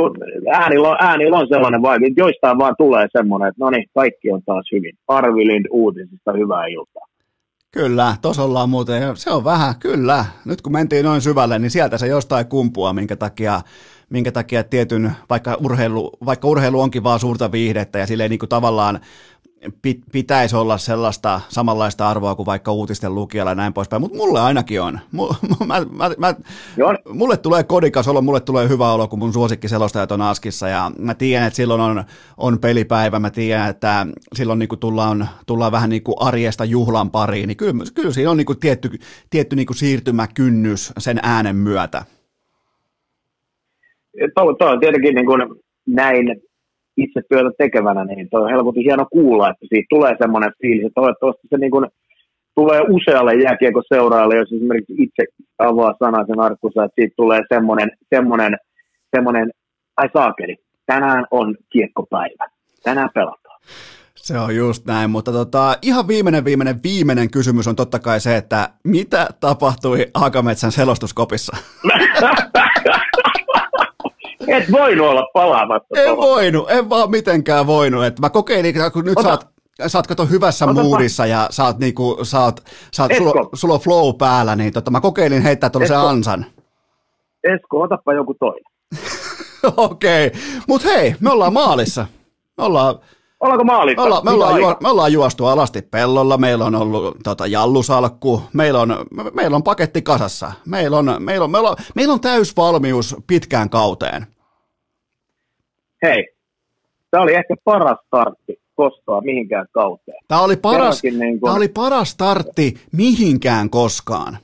äänillä, on, äänillä on sellainen vaikutus, että joistain vaan tulee semmoinen, että no niin, kaikki on taas hyvin. Arvi Lind uutisista, hyvää iltaa. Kyllä, tuossa ollaan muuten, se on vähän, kyllä. Nyt kun mentiin noin syvälle, niin sieltä se jostain kumpua, minkä takia, minkä takia tietyn, vaikka urheilu, vaikka urheilu onkin vaan suurta viihdettä ja silleen niin kuin tavallaan pitäisi olla sellaista samanlaista arvoa kuin vaikka uutisten lukijalla ja näin poispäin, mutta mulle ainakin on. Mä, mä, mä, mulle tulee kodikas olo, mulle tulee hyvä olo, kun mun suosikkiselostajat on Askissa ja mä tiedän, että silloin on, on pelipäivä, mä tiedän, että silloin niin tullaan, tullaan vähän niin kuin arjesta juhlan pariin, niin kyllä, kyllä siinä on niin kuin tietty, tietty niin kuin siirtymäkynnys sen äänen myötä. Tuo on tietenkin niin kuin näin itse työtä tekevänä, niin toi on helposti hieno kuulla, että siitä tulee semmoinen fiilis, että toivottavasti se niin kuin tulee usealle jääkiekoseuraajalle, jos esimerkiksi itse avaa sanaisen arkkusa, että siitä tulee semmoinen, semmoinen, semmoinen ai saakeli, tänään on kiekkopäivä, tänään pelataan. Se on just näin, mutta tota, ihan viimeinen, viimeinen, viimeinen kysymys on totta kai se, että mitä tapahtui Akametsän selostuskopissa? (laughs) Et voinut olla palaamatta. En tuolla. voinut, en vaan mitenkään voinut. Et mä kokeilin, kun nyt Ota. saat, saat kato hyvässä Ota. moodissa ja saat niinku, saat, saat sulla, sulla on flow päällä, niin tota, mä kokeilin heittää tuollaisen ansan. Esko, otapa joku toinen. (laughs) Okei, okay. mutta hei, me ollaan maalissa. Me ollaan, Ollaanko maalissa? Me ollaan, me, ollaan juo, me ollaan juostu alasti pellolla, meillä on ollut tota, jallusalkku, meillä on, me, meillä on paketti kasassa, meillä on, meillä on, meillä on, meillä on täysvalmius pitkään kauteen hei, tämä oli ehkä paras startti koskaan mihinkään kauteen. Tämä oli paras, niin kun... tämä oli paras startti mihinkään koskaan.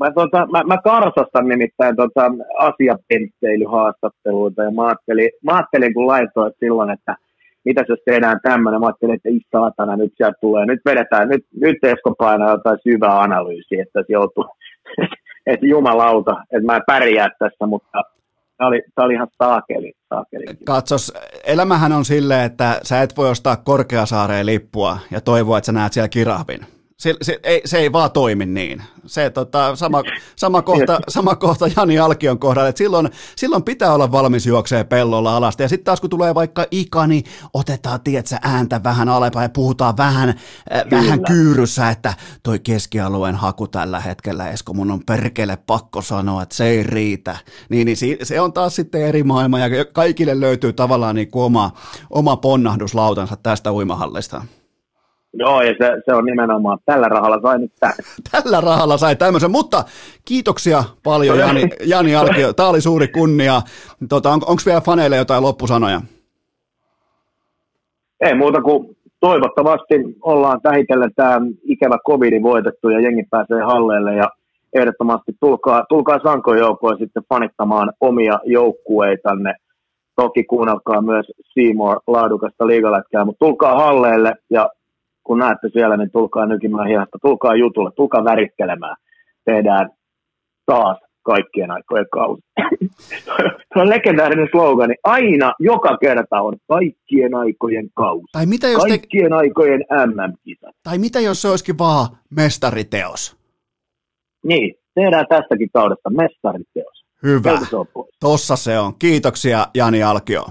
Mä, tota, mä, mä karsastan nimittäin tota asiapentteilyhaastatteluita ja mä ajattelin, mä ajattelin kun laitoin silloin, että mitä jos tehdään tämmöinen, mä ajattelin, että ei saatana, nyt sieltä tulee, nyt vedetään, nyt, nyt Esko painaa jotain syvää analyysiä, että se joutuu, (laughs) että jumalauta, että mä pärjää tässä, mutta Tämä oli, tämä oli ihan saakeli, saakeli. Katsos, elämähän on silleen, että sä et voi ostaa Korkeasaareen lippua ja toivoa, että sä näet siellä kirahvin. Se, se, ei, se ei vaan toimi niin. Se, tota, sama, sama, kohta, (laughs) sama kohta Jani Alkion kohdalla, että silloin, silloin pitää olla valmis juoksee pellolla alasta. Ja sitten taas kun tulee vaikka ika, niin otetaan tietsä, ääntä vähän alepaa ja puhutaan vähän, äh, vähän kyyryssä, että toi keskialueen haku tällä hetkellä, Esko, mun on perkele pakko sanoa, että se ei riitä. Niin, niin se on taas sitten eri maailma ja kaikille löytyy tavallaan niin kuin oma, oma ponnahduslautansa tästä uimahallista. Joo, ja se, se on nimenomaan, tällä rahalla sai nyt tämän. (laughs) Tällä rahalla sai tämmöisen, mutta kiitoksia paljon Jani, (laughs) Jani Alkio, tämä oli suuri kunnia. Tota, on, Onko vielä faneille jotain loppusanoja? Ei muuta kuin toivottavasti ollaan tähitellen tämä ikävä covid voitettu ja jengi pääsee halleelle ja ehdottomasti tulkaa, tulkaa Sankon joukkoon sitten fanittamaan omia joukkueitanne. Toki kuunnelkaa myös Seymour laadukasta liigalätkää, mutta tulkaa halleelle ja kun näette siellä, niin tulkaa nykimään hiasta, tulkaa jutulle, tulkaa värittelemään. Tehdään taas kaikkien aikojen kausi. (coughs) Se on legendaarinen slogani. Aina, joka kerta on kaikkien aikojen kausi. Tai mitä jos kaikkien te... aikojen MM-kisat. Tai mitä jos se olisikin vaan mestariteos? Niin, tehdään tästäkin kaudesta mestariteos. Hyvä. Tossa se on. Kiitoksia Jani Alkio.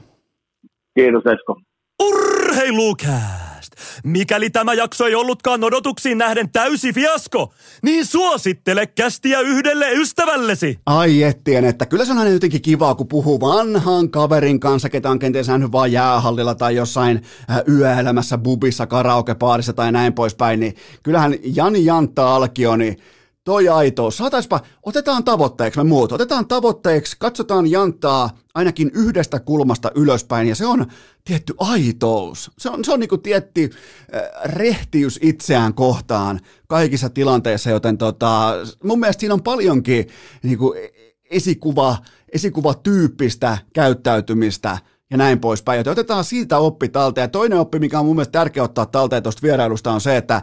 Kiitos Esko. Urheilukää! Mikäli tämä jakso ei ollutkaan odotuksiin nähden täysi fiasko, niin suosittele kästiä yhdelle ystävällesi. Ai ettien, että kyllä se on aina jotenkin kivaa, kun puhuu vanhan kaverin kanssa, ketä on kenties nähnyt vaan jäähallilla tai jossain äh, yöelämässä bubissa, karaokepaarissa tai näin poispäin, niin kyllähän Jani Jantta Alkio, niin toi aito. Saataispa, otetaan tavoitteeksi me muut, otetaan tavoitteeksi, katsotaan jantaa ainakin yhdestä kulmasta ylöspäin, ja se on tietty aitous. Se on, se on niinku tietty äh, rehtiys itseään kohtaan kaikissa tilanteissa, joten tota, mun mielestä siinä on paljonkin niinku esikuva, esikuvatyyppistä käyttäytymistä, ja näin poispäin. Joten otetaan siitä oppi talteen. Ja toinen oppi, mikä on mun mielestä tärkeä ottaa talteen tuosta vierailusta, on se, että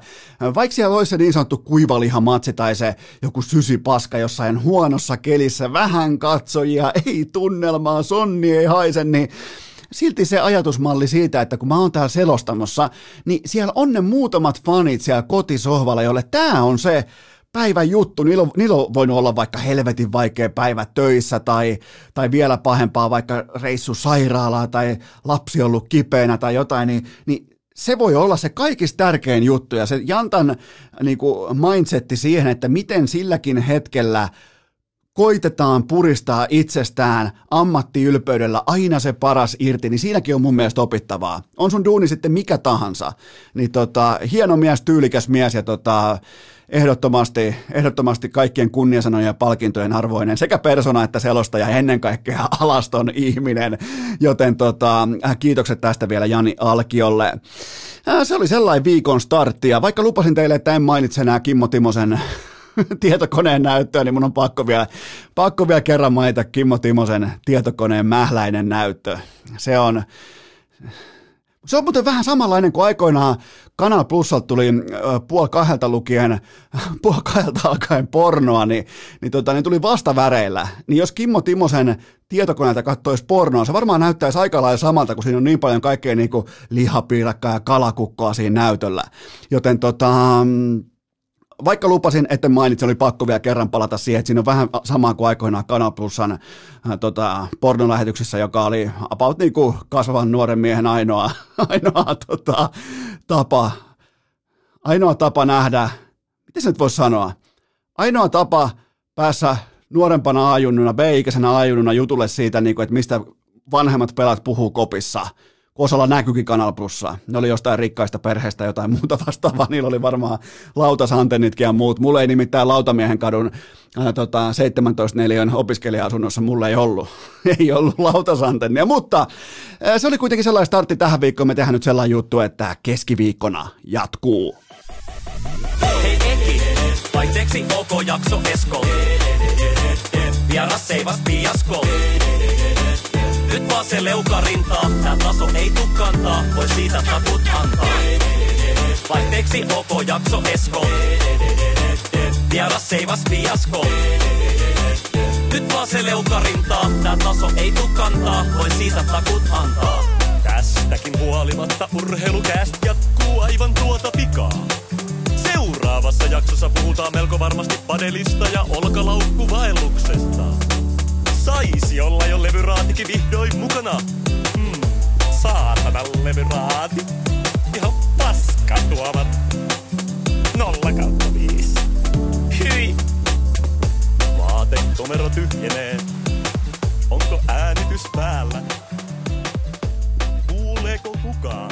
vaikka siellä olisi se niin sanottu kuivalihamatsi tai se joku sysipaska jossain huonossa kelissä, vähän katsojia, (laughs) ei tunnelmaa, sonni ei haise, niin silti se ajatusmalli siitä, että kun mä oon täällä selostamossa, niin siellä on ne muutamat fanit siellä kotisohvalla, jolle tämä on se päivän juttu, niillä on, niillä on voinut olla vaikka helvetin vaikea päivä töissä tai, tai vielä pahempaa vaikka reissu sairaalaa tai lapsi ollut kipeänä tai jotain, niin, niin se voi olla se kaikista tärkein juttu ja se Jantan niin kuin mindsetti siihen, että miten silläkin hetkellä koitetaan puristaa itsestään ammattiylpeydellä aina se paras irti, niin siinäkin on mun mielestä opittavaa. On sun duuni sitten mikä tahansa. Niin tota, hieno mies, tyylikäs mies ja tota, ehdottomasti, ehdottomasti kaikkien kunniasanojen ja palkintojen arvoinen sekä persona että selostaja ennen kaikkea (laughs) alaston ihminen, joten tota, kiitokset tästä vielä Jani Alkiolle. Se oli sellainen viikon startti ja vaikka lupasin teille, että en mainitse enää Kimmo Timosen (laughs) tietokoneen näyttöä, niin mun on pakko vielä, pakko vielä kerran mainita Kimmo Timosen tietokoneen mähläinen näyttö. Se on, se on muuten vähän samanlainen kuin aikoinaan Kanal Plusalta tuli puoli kahdelta lukien, (laughs) puoli kahdelta alkaen pornoa, niin, niin, tota, niin tuli vastaväreillä. Niin jos Kimmo Timosen tietokoneelta katsoisi pornoa, se varmaan näyttäisi aika lailla samalta, kun siinä on niin paljon kaikkea niin kuin lihapiirakkaa ja kalakukkoa siinä näytöllä. Joten tota, vaikka lupasin, että mainitsin, oli pakko vielä kerran palata siihen, että siinä on vähän samaa kuin aikoinaan Kanal Plusan äh, tota, pornolähetyksessä, joka oli about niin kuin kasvavan nuoren miehen ainoa, (laughs) ainoa tota, tapa, ainoa tapa nähdä, miten se nyt voisi sanoa, ainoa tapa päässä nuorempana ajunnuna, B-ikäisenä ajunnuna jutulle siitä, niin kuin, että mistä vanhemmat pelat puhuu kopissa – Kosalla näkyykin Kanal Plussa. Ne oli jostain rikkaista perheestä jotain muuta vastaavaa. Niillä oli varmaan lautasantennitkin ja muut. Mulla ei nimittäin Lautamiehen kadun ää, tota, 17 neliön opiskelija-asunnossa mulla ei ollut. (laughs) ei ollut lautasantennia, mutta ää, se oli kuitenkin sellainen startti tähän viikkoon. Me tehdään nyt sellainen juttu, että keskiviikkona jatkuu. Hei Eki, vaihteeksi OK jakso Esko. Vieras seivas piasko. Nyt vaan se leuka rintaa, tää taso ei tuu kantaa, voi siitä takut antaa. Vaihteeksi OK jakso Esko. Vieras seivas fiasko. Nyt vaan se leuka rintaa, tää taso ei tuu kantaa, voi siitä takut antaa. Tästäkin huolimatta urheilukääst jatkuu aivan tuota pikaa. Seuraa Seuraavassa jaksossa puhutaan melko varmasti padelista ja olkalaukkuvaelluksesta saisi olla jo levyraatikin vihdoin mukana. Mm, saatana levyraati. Ihan paska tuovat. Nolla kautta viisi. Hyi! Vaate komero tyhjenee. Onko äänitys päällä? Kuuleeko kukaan?